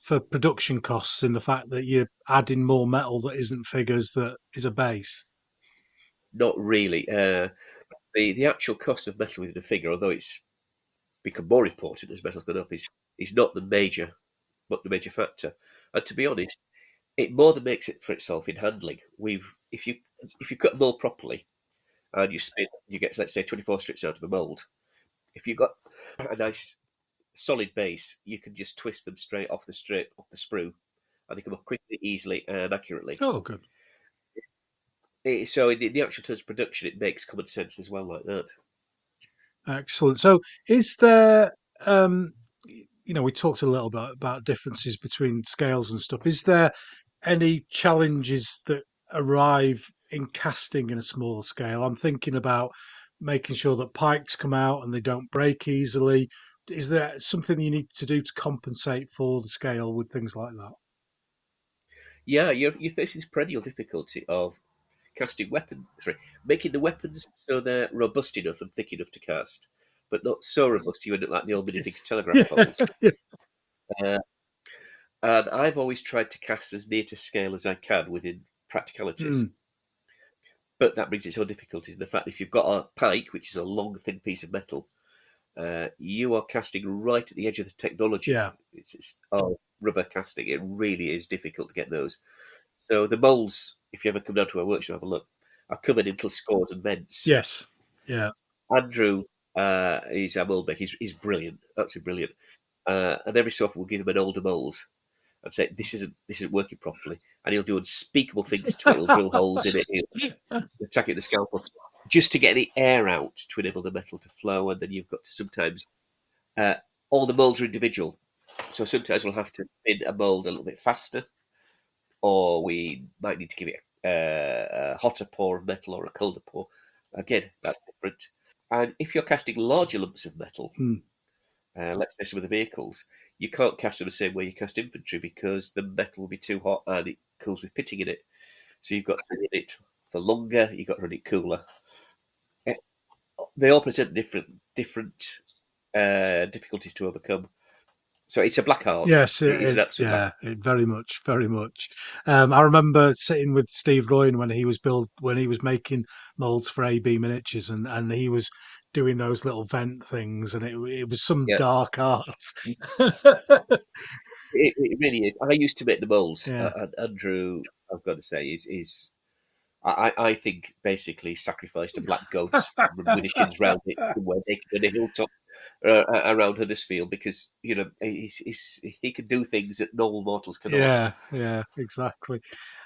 for production costs in the fact that you're adding more metal that isn't figures that is a base? Not really. Uh, the the actual cost of metal within a figure, although it's become more important as metal's gone up, is is not the major, not the major factor. And to be honest, it more than makes it for itself in handling. We've if you if you cut a mold properly, and you spin, you get let's say twenty four strips out of a mold. If you've got a nice solid base, you can just twist them straight off the strip, off the sprue, and they come up quickly, easily, and accurately. Oh, good. Eh, So in the, the actual terms of production, it makes common sense as well, like that. Excellent. So, is there, um, you know, we talked a little bit about differences between scales and stuff. Is there any challenges that arrive in casting in a smaller scale? I'm thinking about making sure that pikes come out and they don't break easily. Is there something you need to do to compensate for the scale with things like that? Yeah, you're you face this perennial difficulty of casting weapons, sorry, making the weapons so they're robust enough and thick enough to cast, but not so robust you end up like the old Minifigs telegraph poles. Uh, and I've always tried to cast as near to scale as I can within practicalities. Mm. But that brings its own difficulties. And the fact that if you've got a pike, which is a long, thin piece of metal, uh, you are casting right at the edge of the technology. Yeah. It's, it's oh, rubber casting. It really is difficult to get those. So the molds, if you ever come down to our workshop, have a look, are covered in little scores and vents. Yes. Yeah. Andrew uh, is our mold maker. He's, he's brilliant, absolutely brilliant. Uh, and every so often we'll give him an older mold and say this isn't this isn't working properly, and he'll do unspeakable things to it. He'll drill holes in it. He'll attack it with the scalpel just to get the air out to enable the metal to flow. And then you've got to sometimes uh, all the molds are individual, so sometimes we'll have to spin a mold a little bit faster, or we might need to give it a, a hotter pour of metal or a colder pour. Again, that's different. And if you're casting larger lumps of metal, Hmm. Uh, let's say some of the vehicles, you can't cast them the same way you cast infantry because the metal will be too hot and it cools with pitting in it. So you've got to run it for longer. You've got to run it cooler. Eh, They all present different different uh, difficulties to overcome. So it's a black art. Yes, it it, is it- yeah, it, very much, very much. Um, I remember sitting with Steve Royan when he was build when he was making molds for AB miniatures, and and he was doing those little vent things, and it it was some Yeah. dark art. It, it really is. I used to make the molds. Yeah. Uh, Andrew, I've got to say, is is I, I think basically sacrificed a black goat his shins round it somewhere naked on a hilltop uh, around Huddersfield because you know he's, he's, he can do things that normal mortals cannot. yeah, yeah, exactly.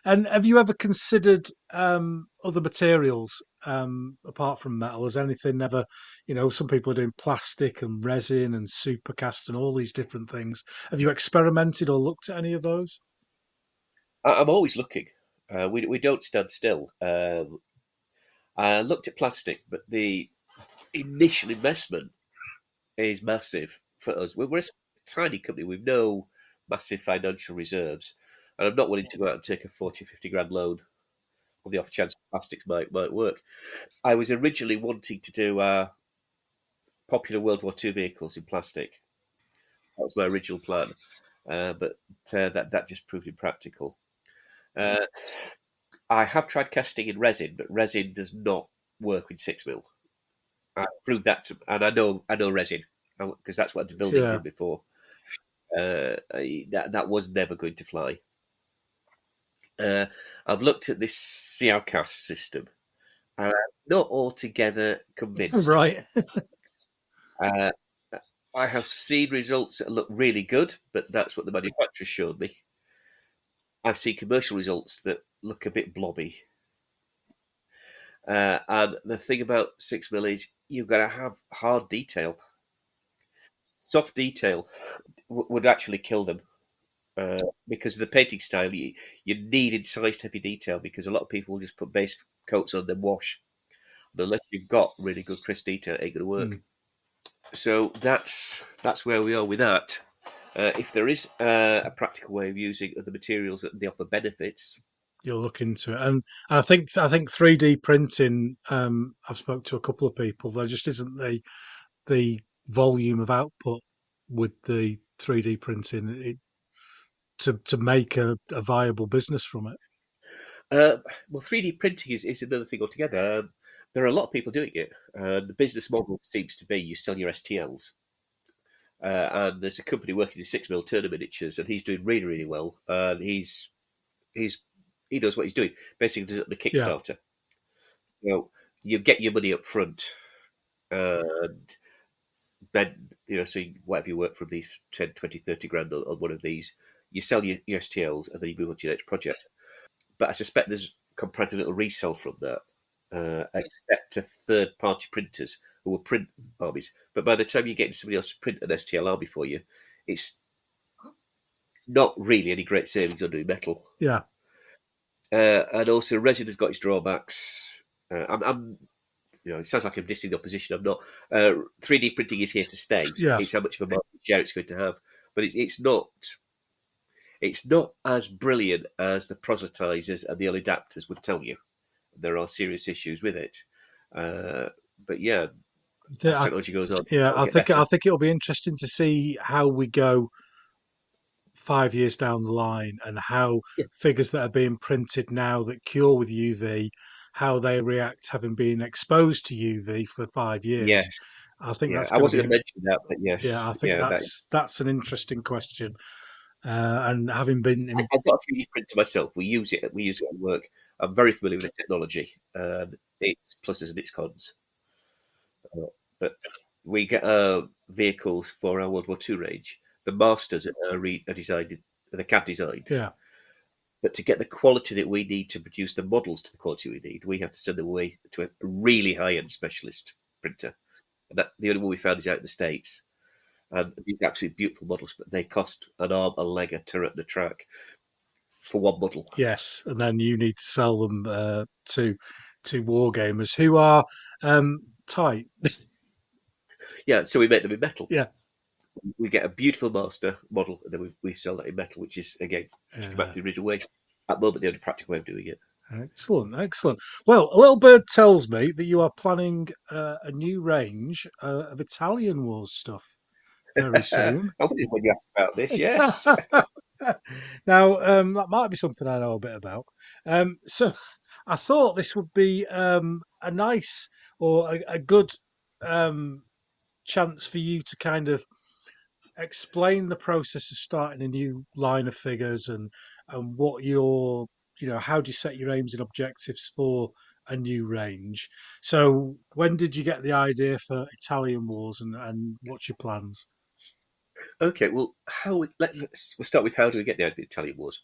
And have you ever considered um, other materials um, apart from metal? Has anything ever, you know, some people are doing plastic and resin and supercast and all these different things. Have you experimented or looked at any of those? I'm always looking. Uh, we we don't stand still. Um, I looked at plastic, but the initial investment is massive for us. We're, we're a tiny company with no massive financial reserves, and I'm not willing to go out and take a 40 or 50 grand loan on the off chance plastics might might work. I was originally wanting to do uh, popular World War II vehicles in plastic. That was my original plan, uh, but uh, that that just proved impractical. Uh, I have tried casting in resin, but resin does not work with six mil. I proved that, to, and I know I know resin because that's what I've building Yeah. in before. Uh, I- that that was never going to fly. Uh, I've looked at this CR cast system, and I'm not altogether convinced. right. Uh, I have seen results that look really good, but that's what the manufacturer showed me. I've seen commercial results that look a bit blobby. Uh, and the thing about six mil is you've got to have hard detail. Soft detail w- would actually kill them uh, because of the painting style. You, you need incised heavy detail because a lot of people will just put base coats on then wash. And unless you've got really good crisp detail, it ain't going to work. Mm. So that's that's where we are with that. Uh, if there is uh, a practical way of using the materials that they offer benefits, You'll look into it, and, and I think I think three D printing. Um, I've spoke to a couple of people. There just isn't the the volume of output with the three D printing it, to to make a, a viable business from it. Uh, well, 3D printing is, is another thing altogether. Um, there are a lot of people doing it. Uh, the business model seems to be you sell your STLs. Uh, and there's a company working in six mil Turner miniatures, and he's doing really, really well. And he's he's he knows what he's doing. Basically, does it on a Kickstarter. So you get your money up front, and then you know, so you, whatever you work from these 10, 20, 30 grand on, on one of these, you sell your, your STLs, and then you move on to your next project but I suspect there's comparative little resell from that, uh, except to third party printers who will print armies. But by the time you're getting somebody else to print an STL army for you, it's not really any great savings on doing metal. Yeah, Uh, and also, resin has got its drawbacks. Uh, I'm, I'm, you know, it sounds like I'm dissing the opposition. I'm not. Uh, 3D printing is here to stay. Yeah. It's how much of a market share it's going to have, but it, it's not. It's not as brilliant as the proselytizers and the early adapters would tell you. There are serious issues with it, uh, but yeah, The- as I- technology goes on, yeah. I think better. I think it'll be interesting to see how we go five years down the line and how Yeah. figures that are being printed now that cure with UV, how they react having been exposed to UV for five years. yes, I think yeah. that's. I wasn't going to mention that, but yes, Yeah, I think yeah, that- that's that's an interesting question. Uh, and having been in, I- I've got a 3D printer myself. We use it. We use it at work. I'm very familiar with the technology, and its pluses and its cons. Uh, but we get uh, vehicles for our World War II range. The masters are, re- are designed, the CAD designed. yeah, But to get the quality that we need to produce the models to the quality we need, we have to send them away to a really high-end specialist printer. And that, the only one we found is out in the states. And these are absolutely beautiful models, but they cost an arm, a leg, a turret, and a track for one model. yes, and then you need to sell them uh, to to wargamers who are um, tight. Yeah, so we make them in metal. Yeah. We get a beautiful master model, and then we, we sell that in metal, which is again come back to the original way. At the moment, the only practical way of doing it. excellent, excellent. Well, a little bird tells me that you are planning uh, a new range uh, of Italian Wars stuff very soon. I wondered when you asked about this. Yes, now, um, that might be something I know a bit about. Um, so, I thought this would be um, a nice or a, a good um, chance for you to kind of explain the process of starting a new line of figures and and what your you know how do you set your aims and objectives for a new range. So, when did you get the idea for Italian Wars and and what's your plans? Okay, well, how we- let, us we'll start with how do we get the idea the Italian Wars?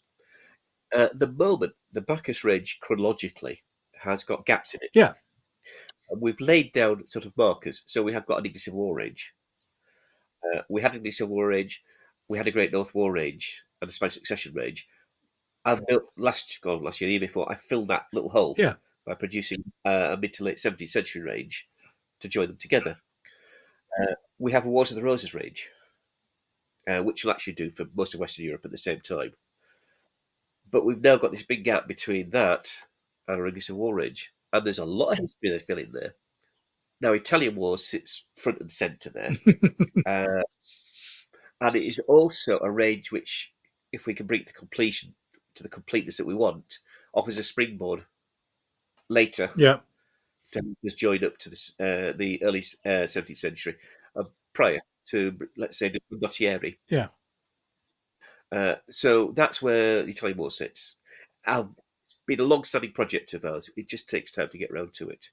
Uh, the moment the Baccus range chronologically has got gaps in it. Yeah. And we've laid down sort of markers. So we have got an Civil War range. Uh, we had the Civil War range. We had a Great North War range and a Spanish Succession range. And built last, God, last year, the year before, I filled that little hole Yeah. by producing uh, a mid to late 17th century range to join them together. Uh, we have a Wars of the Roses range uh, which we'll actually do for most of Western Europe at the same time. But we've now got this big gap between that and our English War range, and there's a lot of history they fill in there. Now, Italian Wars sits front and centre there, uh, and it is also a range which, if we can bring it to completion, to the completeness that we want, offers a springboard later Yeah, to just join up to this, uh, the early uh, 17th century, uh, prior to, let's say, the Condottieri. Yeah. Uh, so that's where the Italian War sits. Um, it's been a long-standing project of ours. It just takes time to get around to it.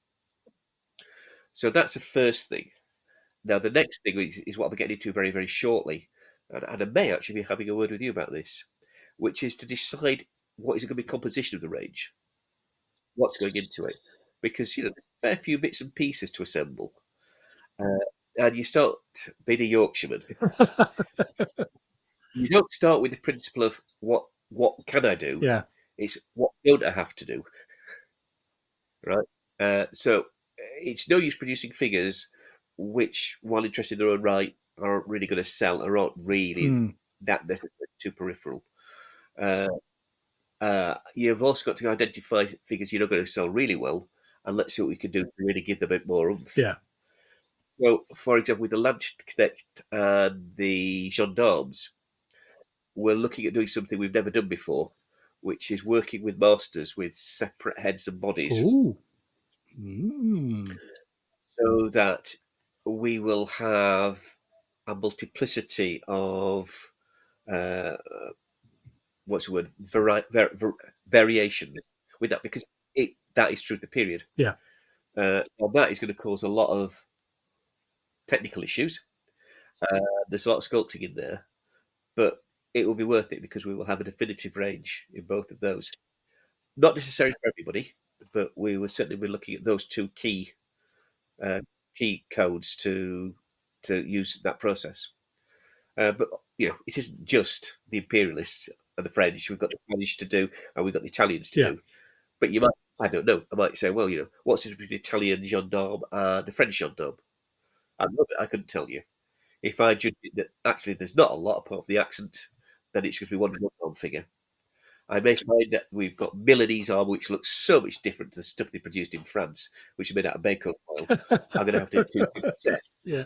So that's the first thing. Now, the next thing is, is what we're getting into very, very shortly. And, and I may actually be having a word with you about this, which is to decide what is going to be composition of the range, what's going into it. because you know there's a fair few bits and pieces to assemble, uh, and you start being a Yorkshireman. you don't start with the principle of what what can I do. yeah, It's what don't I have to do, right? Uh, so it's no use producing figures which, while interesting in their own right, aren't really going to sell or aren't really Mm, that necessarily too peripheral. Uh, uh, you've also got to identify figures you're not going to sell really well, and let's see what we can do to really give them a bit more oomph. yeah, So, for example, with the Landsknecht and the gendarmes, we're looking at doing something we've never done before, which is working with masters with separate heads and bodies, Ooh. Mm. so that we will have a multiplicity of uh, what's the word Vari- var- var- variations with that because it that is true the period. Yeah. uh, and that is going to cause a lot of technical issues. Uh, there's a lot of sculpting in there, but it will be worth it because we will have a definitive range in both of those. Not necessarily for everybody, but we will certainly be looking at those two key uh, key codes to to use that process. Uh, but you know, it isn't just the imperialists and the French. We've got the Spanish to do, and we've got the Italians to Yeah. do. But you might, I don't know, I might say, well, you know, what's the difference between Italian gendarme and the French gendarme? I love it. I couldn't tell you. If I judge that actually there's not a lot apart from the accent, then it's going to be one gendarme figure. I may find that we've got Milanese armour, which looks so much different to the stuff they produced in France, which is made out of bacon oil. I'm going to have to do two sets. Yeah.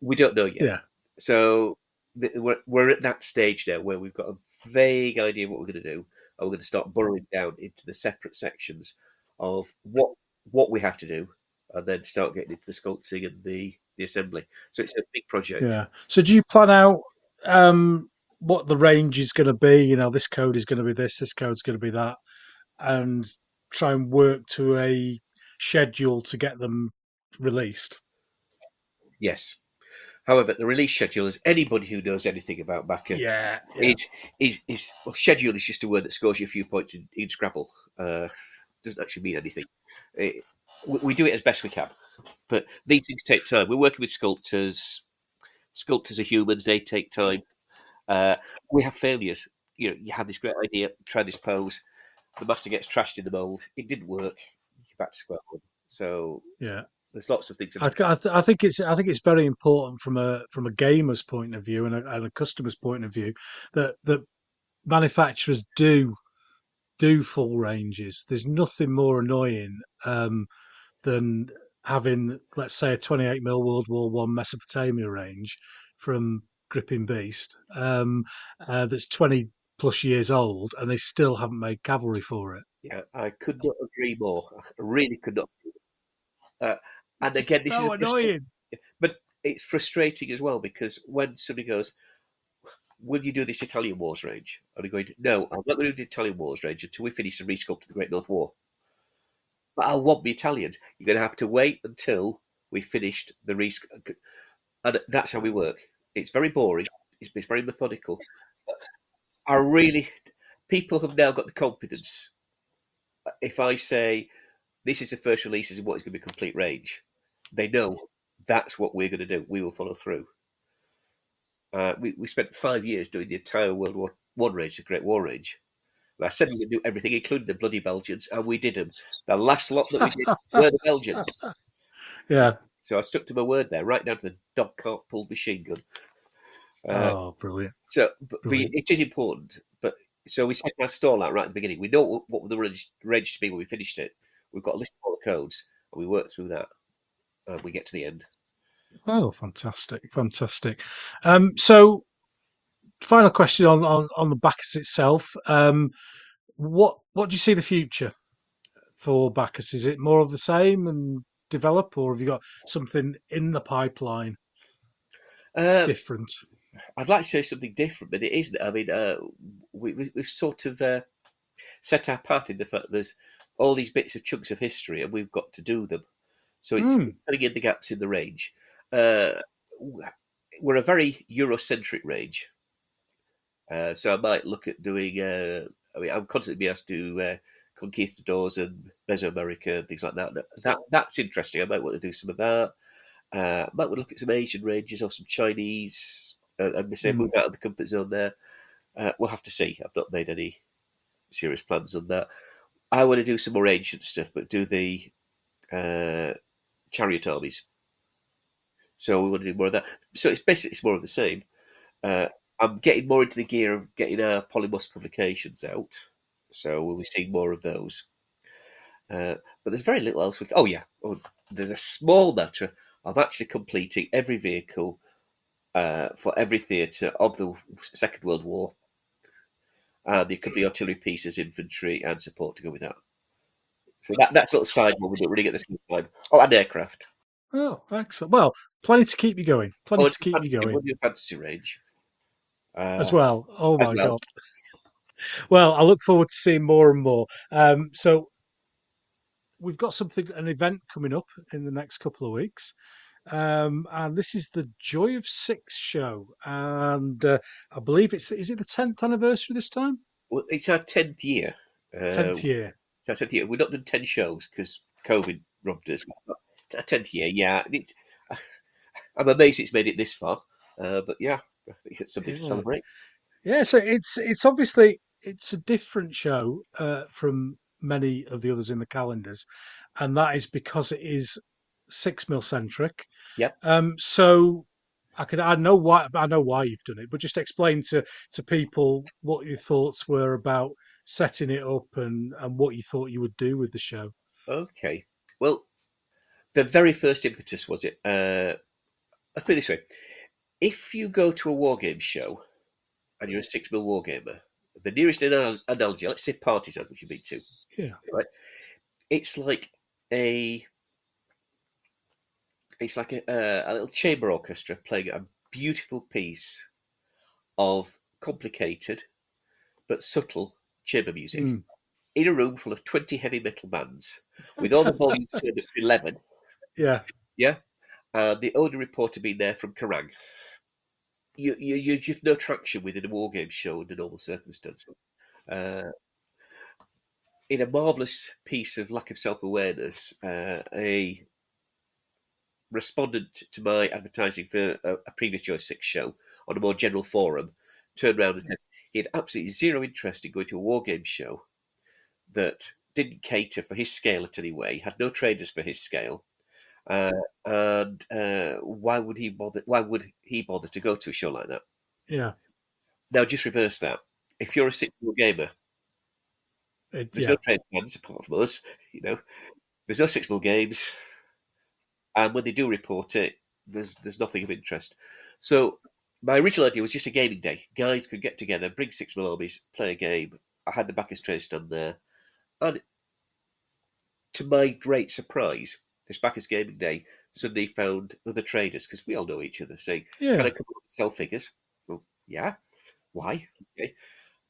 We don't know yet. Yeah. So we're, we're at that stage now where we've got a vague idea of what we're going to do, and we're going to start burrowing down into the separate sections of what what we have to do, and then start getting into the sculpting and the the assembly. So it's a big project. Yeah. So do you plan out um, what the range is going to be? You know, this code is going to be this, this code's going to be that, and try and work to a schedule to get them released. Yes. However, the release schedule is anybody who knows anything about Baccus. Yeah. It is is well, schedule is just a word that scores you a few points in, in Scrabble. Uh, doesn't actually mean anything. It, we, we do it as best we can, but these things take time. We're working with sculptors. Sculptors are humans; they take time. Uh, we have failures. You know, you have this great idea, try this pose. The master gets trashed in the mold. It didn't work. You're back to square one. So Yeah. there's lots of things. I, th- I, th- I think it's I think it's very important from a from a gamer's point of view and a, and a customer's point of view that that manufacturers do do full ranges. There's nothing more annoying um, than having, let's say, a 28 mil World War One Mesopotamia range from Gripping Beast um, uh, that's 20 plus years old, and they still haven't made cavalry for it. Yeah, I could not agree more. I really could not. Uh, and It's again, this so is annoying. but it's frustrating as well because when somebody goes, "Will you do this Italian Wars range?" and I'm going, "No, I'm not going to do the Italian Wars range until we finish the resculpt of the Great North War." But I want the Italians. You're going to have to wait until we finished the resculpt, and that's how we work. It's very boring. It's, it's very methodical. I really, people have now got the confidence. If I say this is the first release, is what is going to be complete range, they know that's what we're going to do. We will follow through. Uh, we, we spent five years doing the entire World War One range, the Great War range. And I said we would do everything, including the bloody Belgians, and we did them. The last lot that we did were the Belgians. Yeah. So I stuck to my word there, right down to the dog cart pulled machine gun. Uh, oh, brilliant. so, but, but it is important. But so we set our stall out right at the beginning. We know what, what the range, range to be when we finished it. We've got a list of all the codes, and we work through that, and we get to the end. Oh, fantastic, fantastic. Um, so, final question on on, on the Baccus itself. Um, what what do you see the future for Baccus? Is it more of the same and develop, or have you got something in the pipeline Uh, different? I'd like to say something different, but it isn't. I mean, uh, we, we, we've sort of uh, set our path in the fact there's all these bits of chunks of history, and we've got to do them. So it's Mm. filling in the gaps in the range. Uh, we're a very Eurocentric range, uh, so I might look at doing. Uh, I mean, I'm constantly being asked to uh, conquistadors and Mesoamerica and things like that. That that's interesting. I might want to do some of that. Uh, might want to look at some Asian ranges or some Chinese, uh, and we say Mm. move out of the comfort zone there. Uh, we'll have to see. I've not made any serious plans on that. I want to do some more ancient stuff, but do the uh, chariot armies. So we want to do more of that. So it's basically it's more of the same. Uh, I'm getting more into the gear of getting our Polemos publications out, so we'll be seeing more of those. Uh, but there's very little else. We oh yeah, oh, there's a small matter of actually completing every vehicle uh, for every theatre of the Second World War, and there could be artillery pieces, infantry, and support to go with that. So that that's sort of side one we don't really get the same time. Oh, and aircraft. Oh, excellent. Well, plenty to keep you going. Plenty Oh, to keep fantasy, you going new fantasy range. Uh, as well. Oh my well. god. Well, I look forward to seeing more and more. Um, so we've got something, an event coming up in the next couple of weeks. Um, and this is the Joy of Six show, and uh, I believe it's is it the tenth anniversary this time? Well, it's our tenth year. Uh, Tenth year. It's our tenth year. We've not done ten shows because COVID robbed us. Our tenth year. Yeah, it's, I'm amazed it's made it this far. Uh, but yeah, I think it's something to celebrate. Yeah, so it's it's obviously it's a different show uh, from many of the others in the calendars, and that is because it is six mil centric. Yep. Um. So I could I know why I know why you've done it, but just explain to to people what your thoughts were about setting it up and and what you thought you would do with the show. Okay. Well, the very first impetus was it. Uh, I'll put it this way: if you go to a war game show and you're a six mil war gamer, the nearest anal- analogy, let's say Partisan, which you've been to, Yeah. Right. it's like a it's like a, a, a little chamber orchestra playing a beautiful piece of complicated but subtle chamber music Mm. in a room full of 20 heavy metal bands with all the volume turned up to 11 Yeah. Yeah. And the only reporter being there from Kerrang. You, you, you, you've no traction within a war game show under normal circumstances. Uh, in a marvellous piece of lack of self awareness, uh, a respondent to my advertising for a, a previous Joy 6 show on a more general forum turned around and said he had absolutely zero interest in going to a war game show that didn't cater for his scale at any way, had no traders for his scale. Uh, and uh, why would he bother? Why would he bother to go to a show like that? Yeah. Now, just reverse that. If you're a six-year gamer, It, there's yeah. no trade fans apart from us. You know, there's no six-mil games, and when they do report it, there's there's nothing of interest. So my original idea was just a gaming day. Guys could get together, bring six-mil armies, play a game. I had the Baccus trade stand there, and to my great surprise, this Baccus gaming day suddenly found other traders because we all know each other saying, Yeah. "Can I come up and sell figures?" Well, yeah. Why? Okay.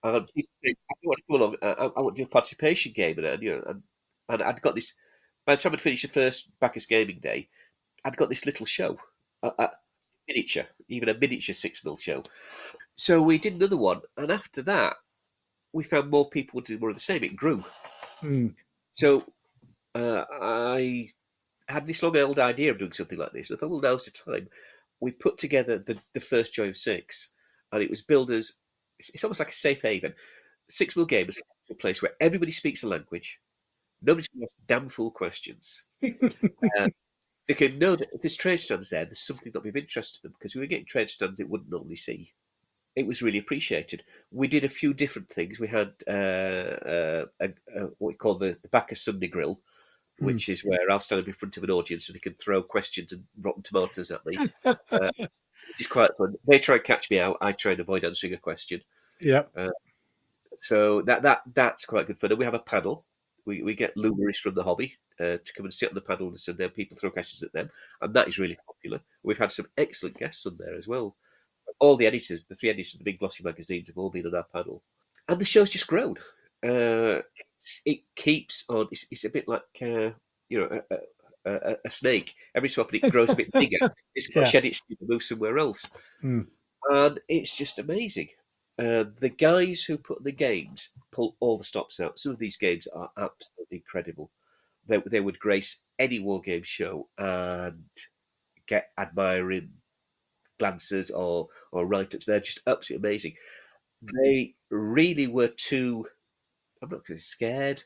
And say, I want to come along. I, I want to do a participation game, and, and you know, and, and I'd got this. By the time I'd finished the first Baccus Gaming Day, I'd got this little show, a, a miniature, even a miniature six mil show. So we did another one, and after that, we found more people to do more of the same. It grew. Mm. So uh, I had this long old idea of doing something like this. I thought, well, now's the time. We put together the, the first Joy of Six, and it was billed as it's, it's almost like a safe haven. Six mil gamers a place where everybody speaks a language. Nobody's going to ask damn fool questions. Uh, they can know that if there's trade stands there, there's something that'll be of interest to them because we were getting trade stands it wouldn't normally see. It was really appreciated. We did a few different things. We had uh, uh, a, a, what we call the, the Baccus Sunday Grill, Hmm. which is where I'll stand up in front of an audience and they can throw questions and rotten tomatoes at me, uh, which is quite fun. They try and catch me out. I try and avoid answering a question. yeah. So that that that's quite good fun. And we have a panel. We, we get luminaries from the hobby uh, to come and sit on the panel, and then people throw questions at them, and that is really popular. We've had some excellent guests on there as well. All the editors, the three editors of the big glossy magazines, have all been on our panel, and the show's just grown. Uh, it's, it keeps on. It's, it's a bit like uh, you know a, a, a, a snake. Every so often it grows a bit bigger. It's got Yeah. shed its skin and move somewhere else, Mm. and it's just amazing. Uh, the guys who put the games pull all the stops out. Some of these games are absolutely incredible. They, they would grace any war game show and get admiring glances or or write ups. They're just absolutely amazing. They really were too. I'm not going to say scared,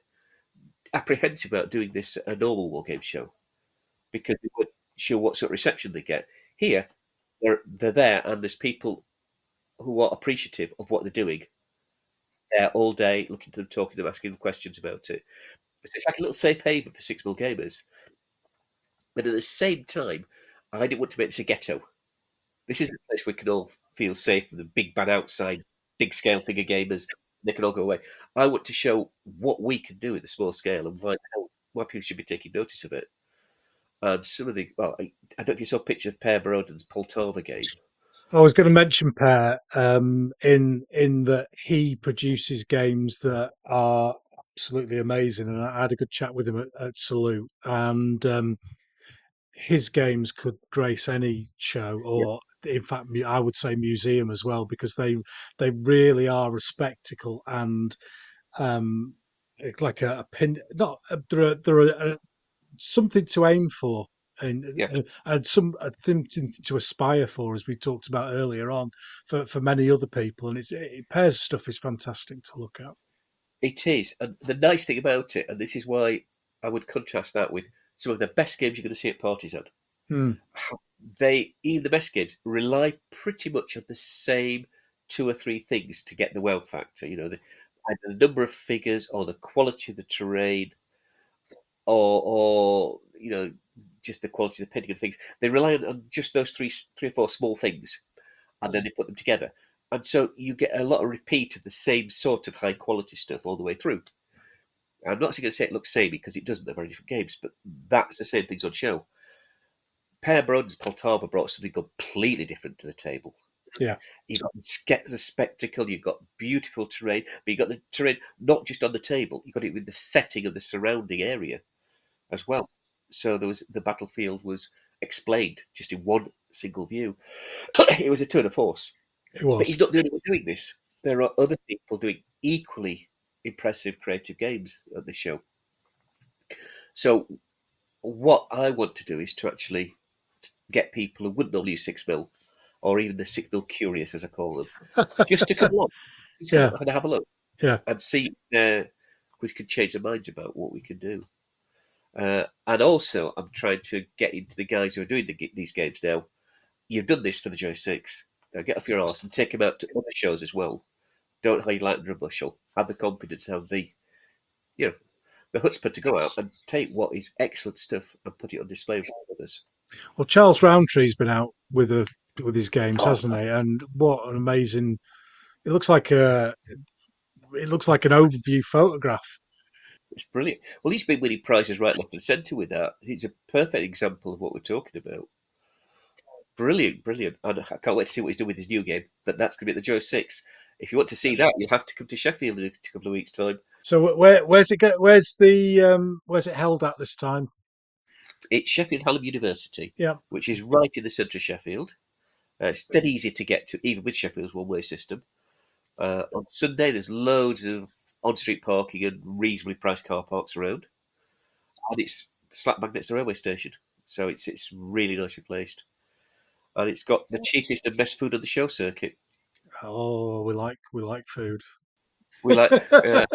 apprehensive about doing this a normal war game show because it would show what sort of reception they get. Here, they're they're there, and there's people who are appreciative of what they're doing. There all day, looking to them, talking to them, asking them questions about it. So it's like a little safe haven for six mil gamers. But at the same time, I didn't want to make this a ghetto. This is a place we can all feel safe from the big bad outside, big scale figure gamers. They can all go away. I want to show what we can do at the small scale and why, why people should be taking notice of it. And some of the well, I, I don't know if you saw a picture of Per Broden's Poltava game. I was going to mention Per um, in in that he produces games that are absolutely amazing, and I had a good chat with him at, at Salute, and um, his games could grace any show, or in fact, I would say museum as well, because they they really are a spectacle and um, it's like a, a pin. Not a, they're a, they're a, a, something to aim for. And, Yeah. uh, and some a thing to, to aspire for, as we talked about earlier on, for, for many other people, and it's it, Per's stuff is fantastic to look at. It is, and the nice thing about it, and this is why I would contrast that with some of the best games you're going to see at parties. On Hmm. they even the best kids, rely pretty much on the same two or three things to get the wow factor. You know, the, either the number of figures or the quality of the terrain, or or you know just the quality of the painting and things. They rely on, on just those three three or four small things, and then they put them together. And so you get a lot of repeat of the same sort of high quality stuff all the way through. I'm not going to say it looks samey because it doesn't. They're very different games, but that's the same things on show. Per Broden's Poltava brought something completely different to the table. Yeah. You got the the spectacle, you've got beautiful terrain, but you got the terrain not just on the table, you got it with the setting of the surrounding area as well. So there was the battlefield was explained just in one single view. it was a tour de force. It was. But he's not the only one doing this. There are other people doing equally impressive creative games at the show. So, what I want to do is to actually get people who wouldn't normally use six mil, or even the six mil curious, as I call them, just to come along Yeah. and have a look, Yeah. and see uh, we can change their minds about what we can do. Uh, and also, I'm trying to get into the guys who are doing the, these games now. You've done this for the Joy Six. Now get off your arse and take them out to other shows as well. Don't hide light under a bushel. Have the confidence, have the, you know, the chutzpah to go out and take what is excellent stuff and put it on display for others. Well, Charles Roundtree's been out with a with his games, Oh, hasn't he? And what an amazing! It looks like a it looks like an overview photograph. It's brilliant. Well, he's been winning prizes right, left, and centre with that. He's a perfect example of what we're talking about. Brilliant, brilliant. And I can't wait to see what he's doing with his new game. That that's going to be at the Joy Six. If you want to see that, you'll have to come to Sheffield in a couple of weeks' time. So where where's it go, where's the um, where's it held at this time? It's Sheffield Hallam University, Yeah. which is right in the centre of Sheffield. Uh, it's dead easy to get to, even with Sheffield's one-way system. Uh, on Sunday, there's loads of on-street parking and reasonably priced car parks around, and it's slap bang next to the railway station, so it's it's really nicely placed, and it's got the cheapest and best food on the show circuit. Oh, we like we like food. We like uh,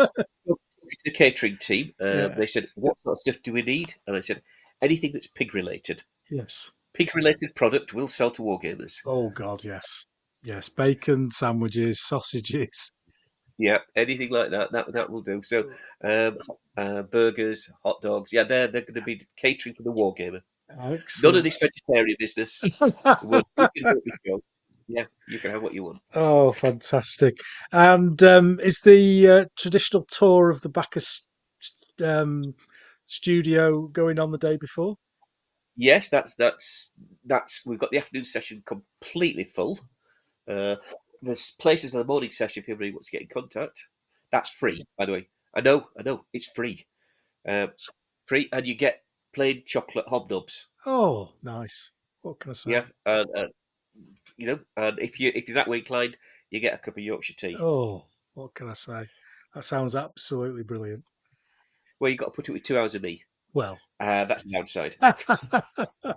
the catering team. Uh, Yeah. They said, "What sort of stuff do we need?" And I said, "Anything that's pig related. yes. Pig related product will sell to wargamers." Oh God, yes, yes. Bacon sandwiches, sausages. Yeah, anything like that, that that will do. So, um, uh, burgers, hot dogs, yeah, they're they're going to be catering for the wargamer. None of this vegetarian business. Well, you can have what. Yeah, you can have what you want. oh, fantastic! And um, is the uh, traditional tour of the Baccus um, studio going on the day before? Yes, that's that's that's. We've got the afternoon session completely full. Uh, there's places in the morning session if anybody wants to get in contact. That's free, by the way. I know, I know, it's free. Um, free, and you get plain chocolate hobnobs. Oh, nice. What can I say? Yeah, and uh, you know, and if you if you're that way inclined, you get a cup of Yorkshire tea. Oh, what can I say? That sounds absolutely brilliant. Well, you've got to put it with two hours of me. Well, Uh, that's the downside.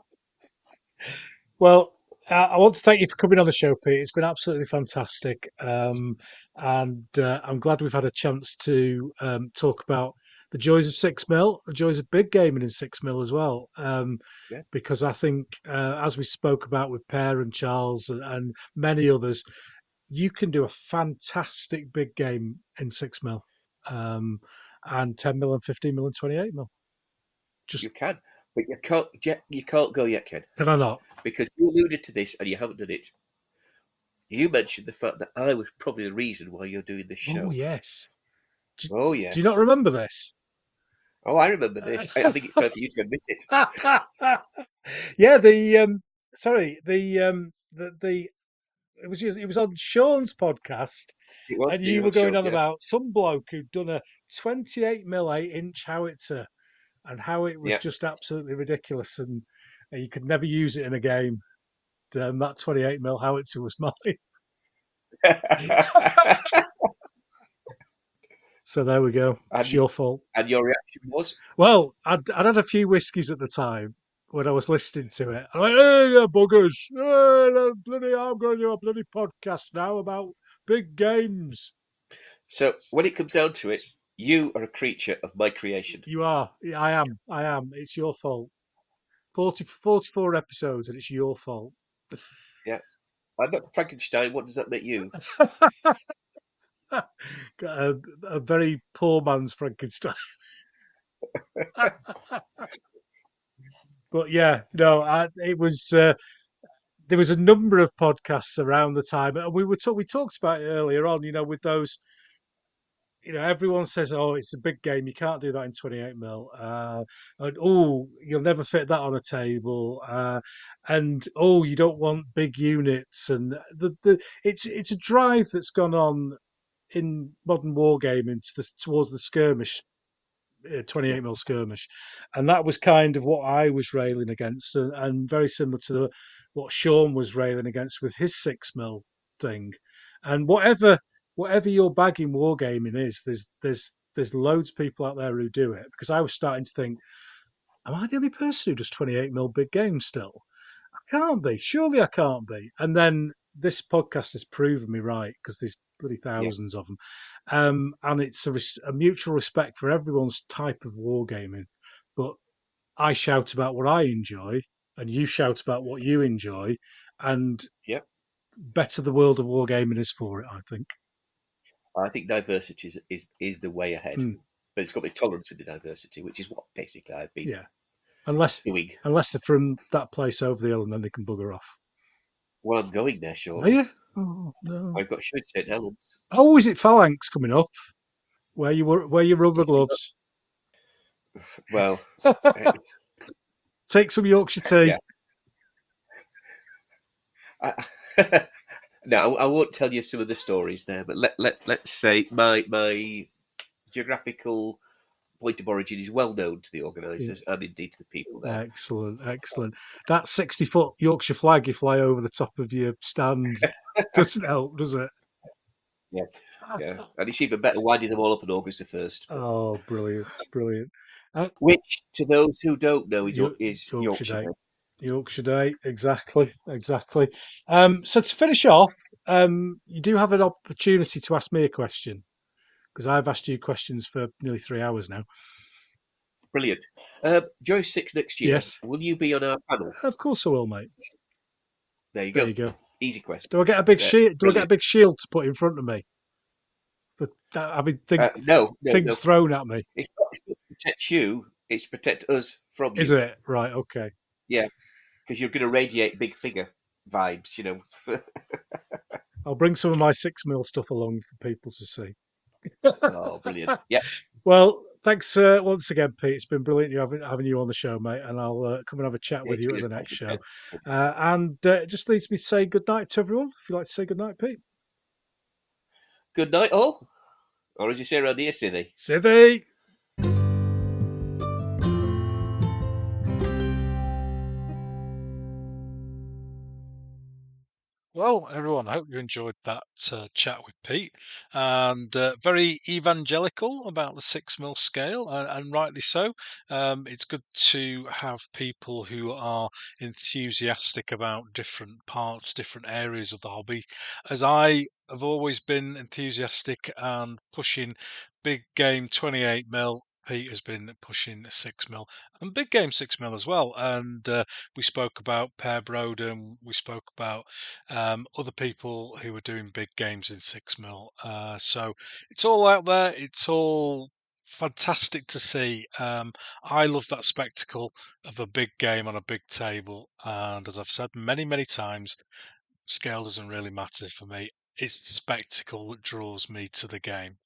well, uh, I want to thank you for coming on the show, Pete. It's been absolutely fantastic, um, and uh, I'm glad we've had a chance to um, talk about the joys of six mil, the joys of big gaming in six mil as well. Um, Yeah. Because I think, uh, as we spoke about with Per and Charles and, and many others, you can do a fantastic big game in six mil, um, and ten mil and fifteen mil and twenty eight mil. Just You can, but you can't. You can't go yet, kid. can I not? because you alluded to this and you haven't done it. You mentioned the fact that I was probably the reason why you're doing this show. Oh yes. Oh, yes. Do you not remember this? Oh, I remember this. I, I think it's time for you to admit it. yeah, the um, sorry, the um, the the it was it was on Sean's podcast, It was and you were going on yes. about some bloke who'd done a 28 mil 8 inch howitzer, and how it was Yeah. just absolutely ridiculous, and uh, you could never use it in a game. Um, that 28 mil howitzer was mine. So there we go. And- It's your fault. and your reaction was, Well, I'd, I'd had a few whiskies at the time when I was listening to it. I went, hey, you buggers. Hey, bloody, I'm going to do a bloody podcast now about big games. so when it comes down to it, you are a creature of my creation. You are. I am. I am. It's your fault. 40, 44 episodes and it's your fault. Yeah. I'm not Frankenstein. What does that make you? A, a very poor man's Frankenstein. but yeah, no, I, it was. Uh, there was a number of podcasts around the time, and we were we talked about it earlier on. You know, with those, you know, everyone says, "Oh, it's a big game. You can't do that in 28 mil." Uh, and oh, you'll never fit that on a table. Uh, and oh, you don't want big units. And the, the it's it's a drive that's gone on in modern wargaming to the, towards the skirmish, Uh, 28 mil skirmish, and that was kind of what I was railing against, and, and very similar to the, what Sean was railing against with his six mil thing, and whatever whatever your bag in wargaming is, there's there's there's loads of people out there who do it because I was starting to think, am I the only person who does 28 mil big games still? I can't be. Surely I can't be. And then this podcast has proven me right because there's bloody thousands of them. Um, and it's a, res- a mutual respect for everyone's type of wargaming. But I shout about what I enjoy, and you shout about what you enjoy, and yeah, better the world of wargaming is for it. I think. I think diversity is is, is the way ahead. Mm. But it's got to be tolerance with the diversity, which is what basically I've been Yeah. Unless doing. unless they're from that place over the hill, and then they can bugger off. Well, I'm going there, sure. Are you? Oh no. I've got at St Helens. Oh, is it Phalanx coming up? Where you were, wear your rubber gloves. Well, eh. Take some Yorkshire tea. Yeah. I, no, I won't tell you some of the stories there, but let let let's say my my geographical point of origin is well known to the organisers and indeed to the people there. Excellent, excellent. That sixty foot Yorkshire flag you fly over the top of your stand doesn't help, does it? Yeah. Yeah, and it's even better winding them all up on August the first, Oh, brilliant, brilliant. which to those who don't know is York- is Yorkshire Yorkshire. Day. Day. Yorkshire Day, exactly, exactly. Um, so to finish off, um, you do have an opportunity to ask me a question because I've asked you questions for nearly three hours now. Brilliant. Uh, Joy Six next year. Yes. Will you be on our panel? Of course I will, mate. There you There go. you go. Easy question. Do I get a big Yeah, shield? Do I get a big shield to put in front of me? But I mean, things, Uh, no, no, things no. thrown at me. It's not, it's not to protect you. It's to protect us from you. Is it right? Okay. Yeah, because you're going to radiate big figure vibes, you know. I'll bring some of my six mil stuff along for people to see. Oh, brilliant! Yeah, Well, thanks uh, once again, Pete. It's been brilliant you having, having you on the show, mate. And I'll uh, come and have a chat with you at the next show. Uh, and uh, it just leaves me to say good night to everyone. If you'd like to say good night, Pete. Good night, all. Or as you say around here, Sithee. Sithee. Well, everyone, I hope you enjoyed that uh, chat with Pete, and uh, very evangelical about the six mil scale, and, and rightly so. Um, it's good to have people who are enthusiastic about different parts, different areas of the hobby, as I have always been enthusiastic and pushing big game 28 mil Pete has been pushing six mil and big game six mil as well. And uh, we spoke about Per Broden, we spoke about um, other people who are doing big games in six mil. Uh, so it's all out there. It's all fantastic to see. Um, I love that spectacle of a big game on a big table. And as I've said many, many times, scale doesn't really matter for me. It's the spectacle that draws me to the game.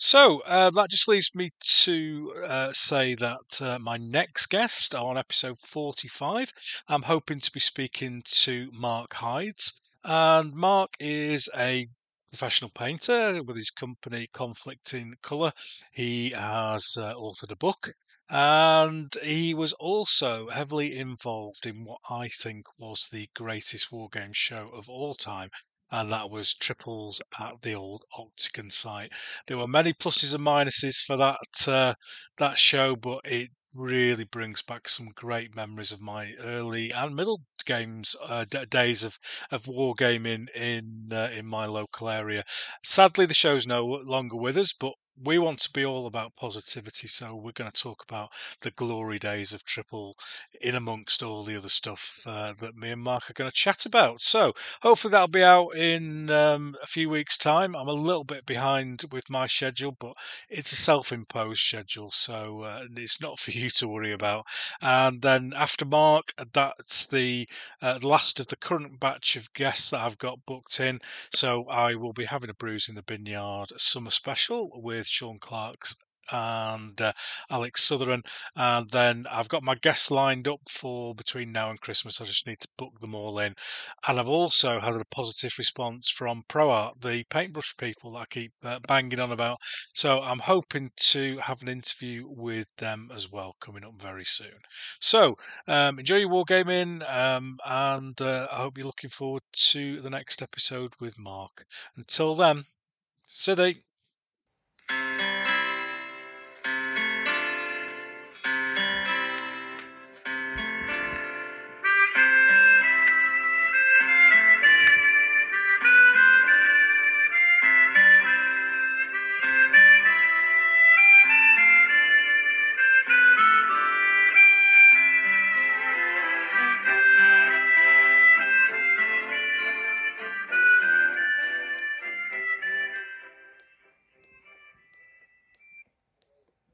So uh, that just leaves me to uh, say that uh, my next guest on episode 45, I'm hoping to be speaking to Mark Hides. And Mark is a professional painter with his company Conflict in Colour. He has uh, authored a book. And he was also heavily involved in what I think was the greatest war game show of all time, and that was triples at the old Octagon site. There were many pluses and minuses for that uh, that show, but it really brings back some great memories of my early and middle games uh, d- days of of wargaming in uh, in my local area. Sadly, the show's no longer with us, but we want to be all about positivity, so we're going to talk about the glory days of triple in amongst all the other stuff uh, that me and Mark are going to chat about. So hopefully that'll be out in um, a few weeks' time. I'm a little bit behind with my schedule, but it's a self-imposed schedule, so uh, it's not for you to worry about. And then after Mark, that's the uh, last of the current batch of guests that I've got booked in. So I will be having a Brews in the Binyard summer special with Sean Clark's and uh, Alex Sutherland. And then I've got my guests lined up for between now and Christmas. I just need to book them all in. And I've also had a positive response from Pro Arte, the paintbrush people that I keep uh, banging on about. So I'm hoping to have an interview with them as well coming up very soon. So um, enjoy your wargaming, um, and uh, I hope you're looking forward to the next episode with Mark. Until then, Sithee.